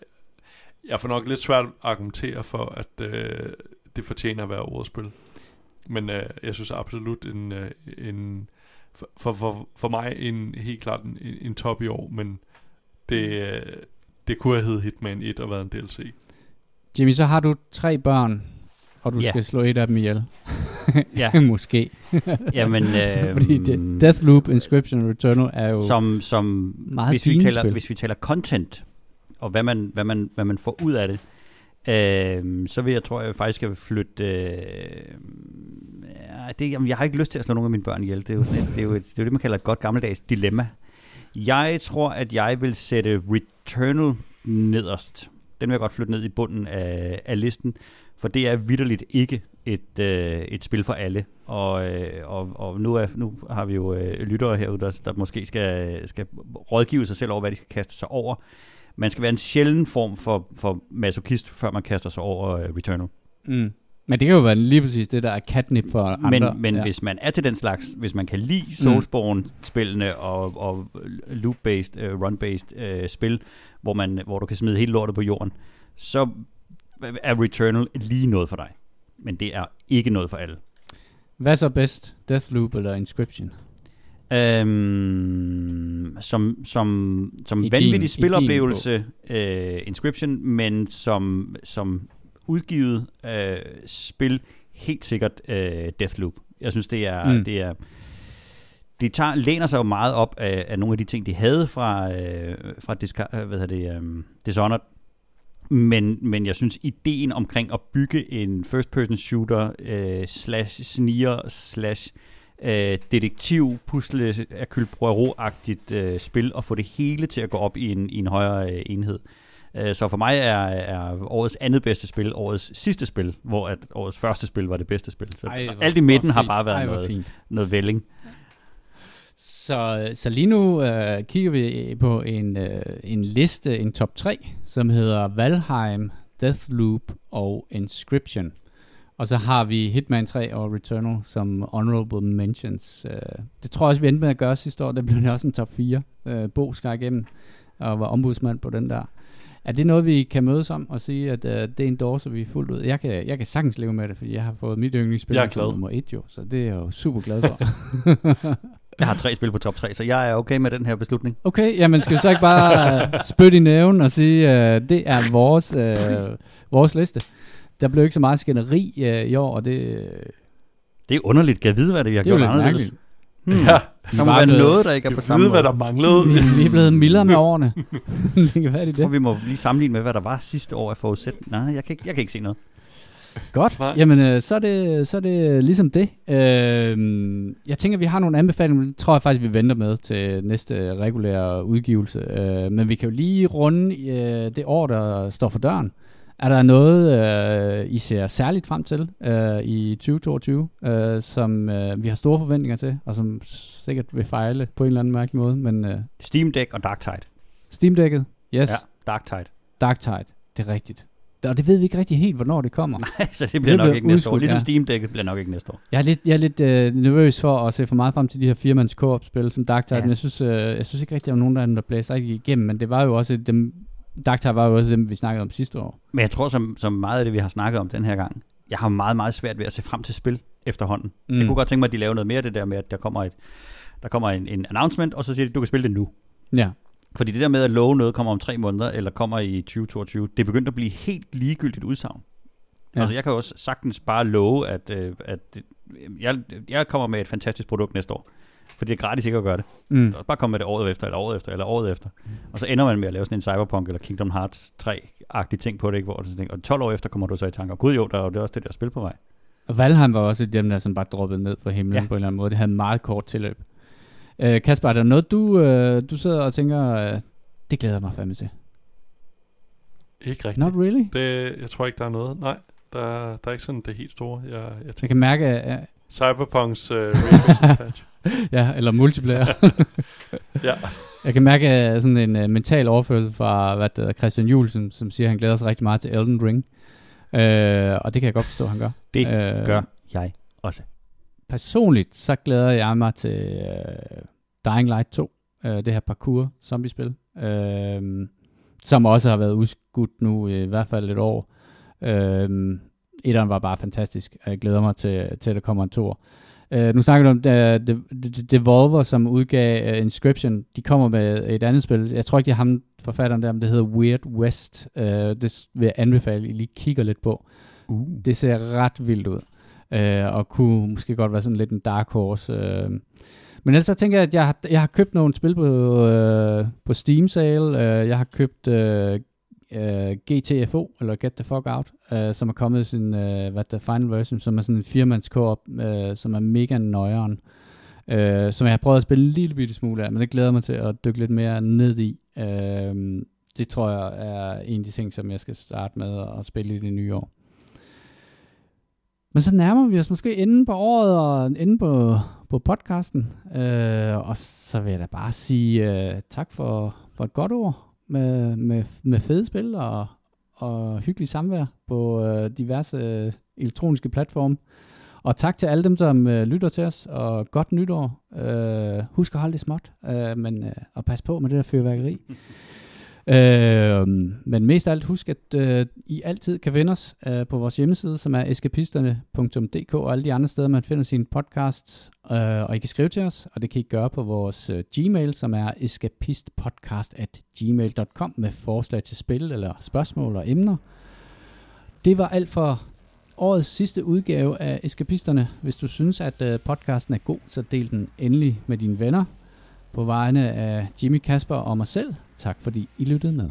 Speaker 3: jeg får nok lidt svært at argumentere for, at øh, det fortjener at være årets spil. Men øh, jeg synes absolut en, øh, en for, for, for, for mig en helt klart en, en top i år, men det, øh, det kunne have heddet Hitman 1 og været en DLC.
Speaker 1: Jimmy, så har du tre børn, og du
Speaker 2: Ja.
Speaker 1: skal slå et af dem ihjel.
Speaker 2: Ja.
Speaker 1: Måske.
Speaker 2: Jamen, øh,
Speaker 1: Fordi det, Deathloop, Inscription og Returnal er jo
Speaker 2: som, som
Speaker 1: meget
Speaker 2: hvis vi, taler,
Speaker 1: spil.
Speaker 2: hvis vi taler content, og hvad man, hvad man, hvad man får ud af det, øh, så vil jeg, tror jeg faktisk, jeg vil flytte... Øh, ja, det, jamen, jeg har ikke lyst til at slå nogle af mine børn ihjel. Det er jo, sådan et, det, er jo et, det, er jo det, man kalder et godt gammeldags dilemma. Jeg tror, at jeg vil sætte Returnal nederst. Den vil jeg godt flytte ned i bunden af, af listen, for det er vidderligt ikke et, øh, et spil for alle. Og, øh, og, og nu, er, nu har vi jo øh, lyttere herude, der, der måske skal, skal rådgive sig selv over, hvad de skal kaste sig over. Man skal være en sjælden form for, for masochist, før man kaster sig over øh, Returnal.
Speaker 1: Mm. Men det kan jo være lige præcis det, der er catnip for andre.
Speaker 2: Men, men ja. hvis man er til den slags, hvis man kan lide Soulsborne-spillene og, og loop-based, uh, run-based uh, spil, hvor, man, hvor du kan smide hele lortet på jorden, så er Returnal lige noget for dig. Men det er ikke noget for alle.
Speaker 1: Hvad så bedst? Deathloop eller Inscription?
Speaker 2: Øhm, som som, som
Speaker 1: I din-
Speaker 2: vanvittig
Speaker 1: i
Speaker 2: spiloplevelse øh, Inscription, men som, som udgivet øh, spil helt sikkert øh, Deathloop. Jeg synes, det er...
Speaker 1: Mm.
Speaker 2: Det er de tager, læner sig jo meget op af, af nogle af de ting, de havde fra, øh, fra Disca, øh, hvad det, um, Dishonored, Men, men jeg synes, ideen omkring at bygge en first-person shooter øh, slash sniger slash øh, detektiv pusle Hercule Poirot-agtigt øh, spil og få det hele til at gå op i en, i en højere øh, enhed. Øh, så for mig er, er årets andet bedste spil årets sidste spil, hvor at årets første spil var det bedste spil. Så
Speaker 1: Ej,
Speaker 2: alt i midten har bare været
Speaker 1: Ej,
Speaker 2: noget,
Speaker 1: fint.
Speaker 2: noget vælling.
Speaker 1: Så, så lige nu øh, kigger vi på en, øh, en liste, en top 3, som hedder Valheim, Deathloop og Inscription. Og så har vi Hitman 3 og Returnal som honorable mentions. Øh, det tror jeg også, vi endte med at gøre sidste år. Der blev det også en top 4. Øh, Bo skar igennem og var ombudsmand på den der. Er det noget, vi kan mødes om og sige, at øh, det endorser vi fuldt ud? Jeg kan, jeg kan sagtens leve med det, fordi jeg har fået mit yndlingsspil
Speaker 3: er
Speaker 1: som nummer 1 jo, så det er jeg jo super glad for.
Speaker 2: Jeg har tre spil på top 3, så jeg er okay med den her beslutning.
Speaker 1: Okay, jamen skal vi så ikke bare uh, spytte i næven og sige, uh, det er vores, uh, vores liste. Der blev ikke så meget skænderi uh, i år, og det,
Speaker 2: Det er underligt. Kan jeg vide, hvad det er, vi har
Speaker 1: det er jo
Speaker 2: gjort
Speaker 1: lidt
Speaker 2: anderledes?
Speaker 1: mærkeligt.
Speaker 2: Hmm.
Speaker 3: Ja,
Speaker 2: Der må
Speaker 1: var
Speaker 2: være
Speaker 1: blevet-
Speaker 2: noget, der ikke er på samme
Speaker 3: ved,
Speaker 2: måde.
Speaker 3: hvad der manglede.
Speaker 1: Vi, vi er blevet mildere med årene. det kan være, det det.
Speaker 2: vi må lige sammenligne med, hvad der var sidste år af forudsæt. Nej, jeg kan ikke, jeg kan ikke se noget.
Speaker 1: Godt,
Speaker 3: Nej.
Speaker 1: jamen uh, så, er det, så er det ligesom det. Uh, jeg tænker, vi har nogle anbefalinger, men det tror jeg faktisk, vi venter med til næste regulære udgivelse. Uh, men vi kan jo lige runde uh, det år, der står for døren. Er der noget, uh, I ser særligt frem til uh, i 2022, uh, som uh, vi har store forventninger til, og som sikkert vil fejle på en eller anden mærkelig måde, men uh,
Speaker 2: Steam Deck og Dark Tide.
Speaker 1: Steam-dækket, yes,
Speaker 2: Ja,
Speaker 1: ja.
Speaker 2: Dark Tide.
Speaker 1: Dark Tide, det er rigtigt. Og det ved vi ikke rigtig helt, hvornår det kommer.
Speaker 2: Nej, så det
Speaker 1: Det
Speaker 2: bliver nok
Speaker 1: bliver
Speaker 2: ikke næste år.
Speaker 1: udskudt,
Speaker 2: Ligesom
Speaker 1: ja.
Speaker 2: Steam Deck'et bliver nok ikke næste år.
Speaker 1: Jeg er lidt, jeg er lidt øh, nervøs for at se for meget frem til de her firmands co-op-spil som Dark Tide,
Speaker 2: Ja.
Speaker 1: men jeg synes, øh, jeg synes ikke rigtig, der var nogen dem, der blæste rigtig igennem, men det var jo også dem, Dark Tide var jo også dem, vi snakkede om sidste år.
Speaker 2: Men jeg tror, som, som meget af det, vi har snakket om den her gang, jeg har meget, meget svært ved at se frem til spil efterhånden. Mm. Jeg kunne godt tænke mig, at de laver noget mere af det der med, at der kommer, et, der kommer en, en announcement, og så siger de, du kan spille det nu.
Speaker 1: Ja,
Speaker 2: Fordi det der med at love noget kommer om tre måneder, eller kommer i 2022, det er begyndt at blive helt ligegyldigt udsagn. Ja. Altså jeg kan jo også sagtens bare love, at, øh, at øh, jeg, jeg kommer med et fantastisk produkt næste år. Fordi det er gratis ikke at gøre det.
Speaker 1: mm.
Speaker 2: Bare komme med det året efter, eller året efter, eller året efter. Og så ender man med at lave sådan en Cyberpunk eller Kingdom Hearts 3-agtig ting på det, ikke? Hvor tænker, og 12 år efter kommer du så i tanke, og gud jo, der er jo det også det der spil på vej.
Speaker 1: Og Valheim var også dem, der som bare droppede ned fra himlen
Speaker 2: Ja.
Speaker 1: på en eller anden måde. Det havde en meget kort tilløb. Øh, Kasper, er der noget, du, øh, du sidder og tænker, øh, det glæder jeg mig fandme til?
Speaker 3: Ikke rigtigt.
Speaker 1: Not really?
Speaker 3: Det, jeg tror ikke, der er noget. Nej, der, der er ikke sådan det helt store. Jeg, jeg
Speaker 1: Jeg
Speaker 3: tænker,
Speaker 1: kan mærke, at,
Speaker 3: Cyberpunks uh, Ray patch.
Speaker 1: ja, eller multiplayer.
Speaker 3: Ja.
Speaker 1: Jeg kan mærke øh, sådan en uh, mental overførsel fra hvad det hedder, Christian Juhl, som siger, at han glæder sig rigtig meget til Elden Ring. Uh, og det kan jeg godt forstå, at han gør.
Speaker 2: Det
Speaker 1: Øh,
Speaker 2: gør jeg også.
Speaker 1: Personligt, så glæder jeg mig til uh, Dying Light 2, uh, det her parkour zombiespil, uh, som også har været udskudt nu i hvert fald et år. Uh, etteren var bare fantastisk, og jeg glæder mig til, til at der kommer en toer. Uh, nu snakker du om uh, De- De- Devolver, som udgav uh, Inscription. De kommer med et andet spil. Jeg tror ikke, det er ham, forfatteren der, men det hedder Weird West. Uh, det vil jeg anbefale, at I lige kigger lidt på.
Speaker 2: Uh.
Speaker 1: Det ser ret vildt ud øh, og kunne måske godt være sådan lidt en dark horse. Øh. Men ellers så tænker jeg, at jeg har, jeg har købt nogle spil på, øh, på Steam sale. Øh, jeg har købt øh, øh, GTFO, eller Get the Fuck Out, øh, som er kommet i sin øh, hvad der final version, som er sådan en firmands op, øh, som er mega nøjeren. Øh, som jeg har prøvet at spille en lille bitte smule af, men det glæder mig til at dykke lidt mere ned i. Øh, det tror jeg er en af de ting, som jeg skal starte med at spille i det nye år. Men så nærmer vi os måske enden på året og enden på, på podcasten. Øh, og så vil jeg da bare sige øh, tak for, for et godt ord med, med, med fede spil og, og hyggelig samvær på øh, diverse øh, elektroniske platforme. Og tak til alle dem, som øh, lytter til os, og godt nytår. Øh, husk at holde det småt, øh, men, øh, og pas på med det der fyrværkeri. Øh, men mest af alt husk, at øh, I altid kan finde os øh, på vores hjemmeside, som er eskapisterne.dk og alle de andre steder, man finder sine podcasts. Øh, og I kan skrive til os, og det kan I gøre på vores øh, Gmail, som er escapistpodcast.gmail.com med forslag til spil eller spørgsmål og emner. Det var alt for årets sidste udgave af Eskapisterne. Hvis du synes, at øh, podcasten er god, så del den endelig med dine venner. På vegne af Jimmy Kasper og mig selv, tak fordi I lyttede med.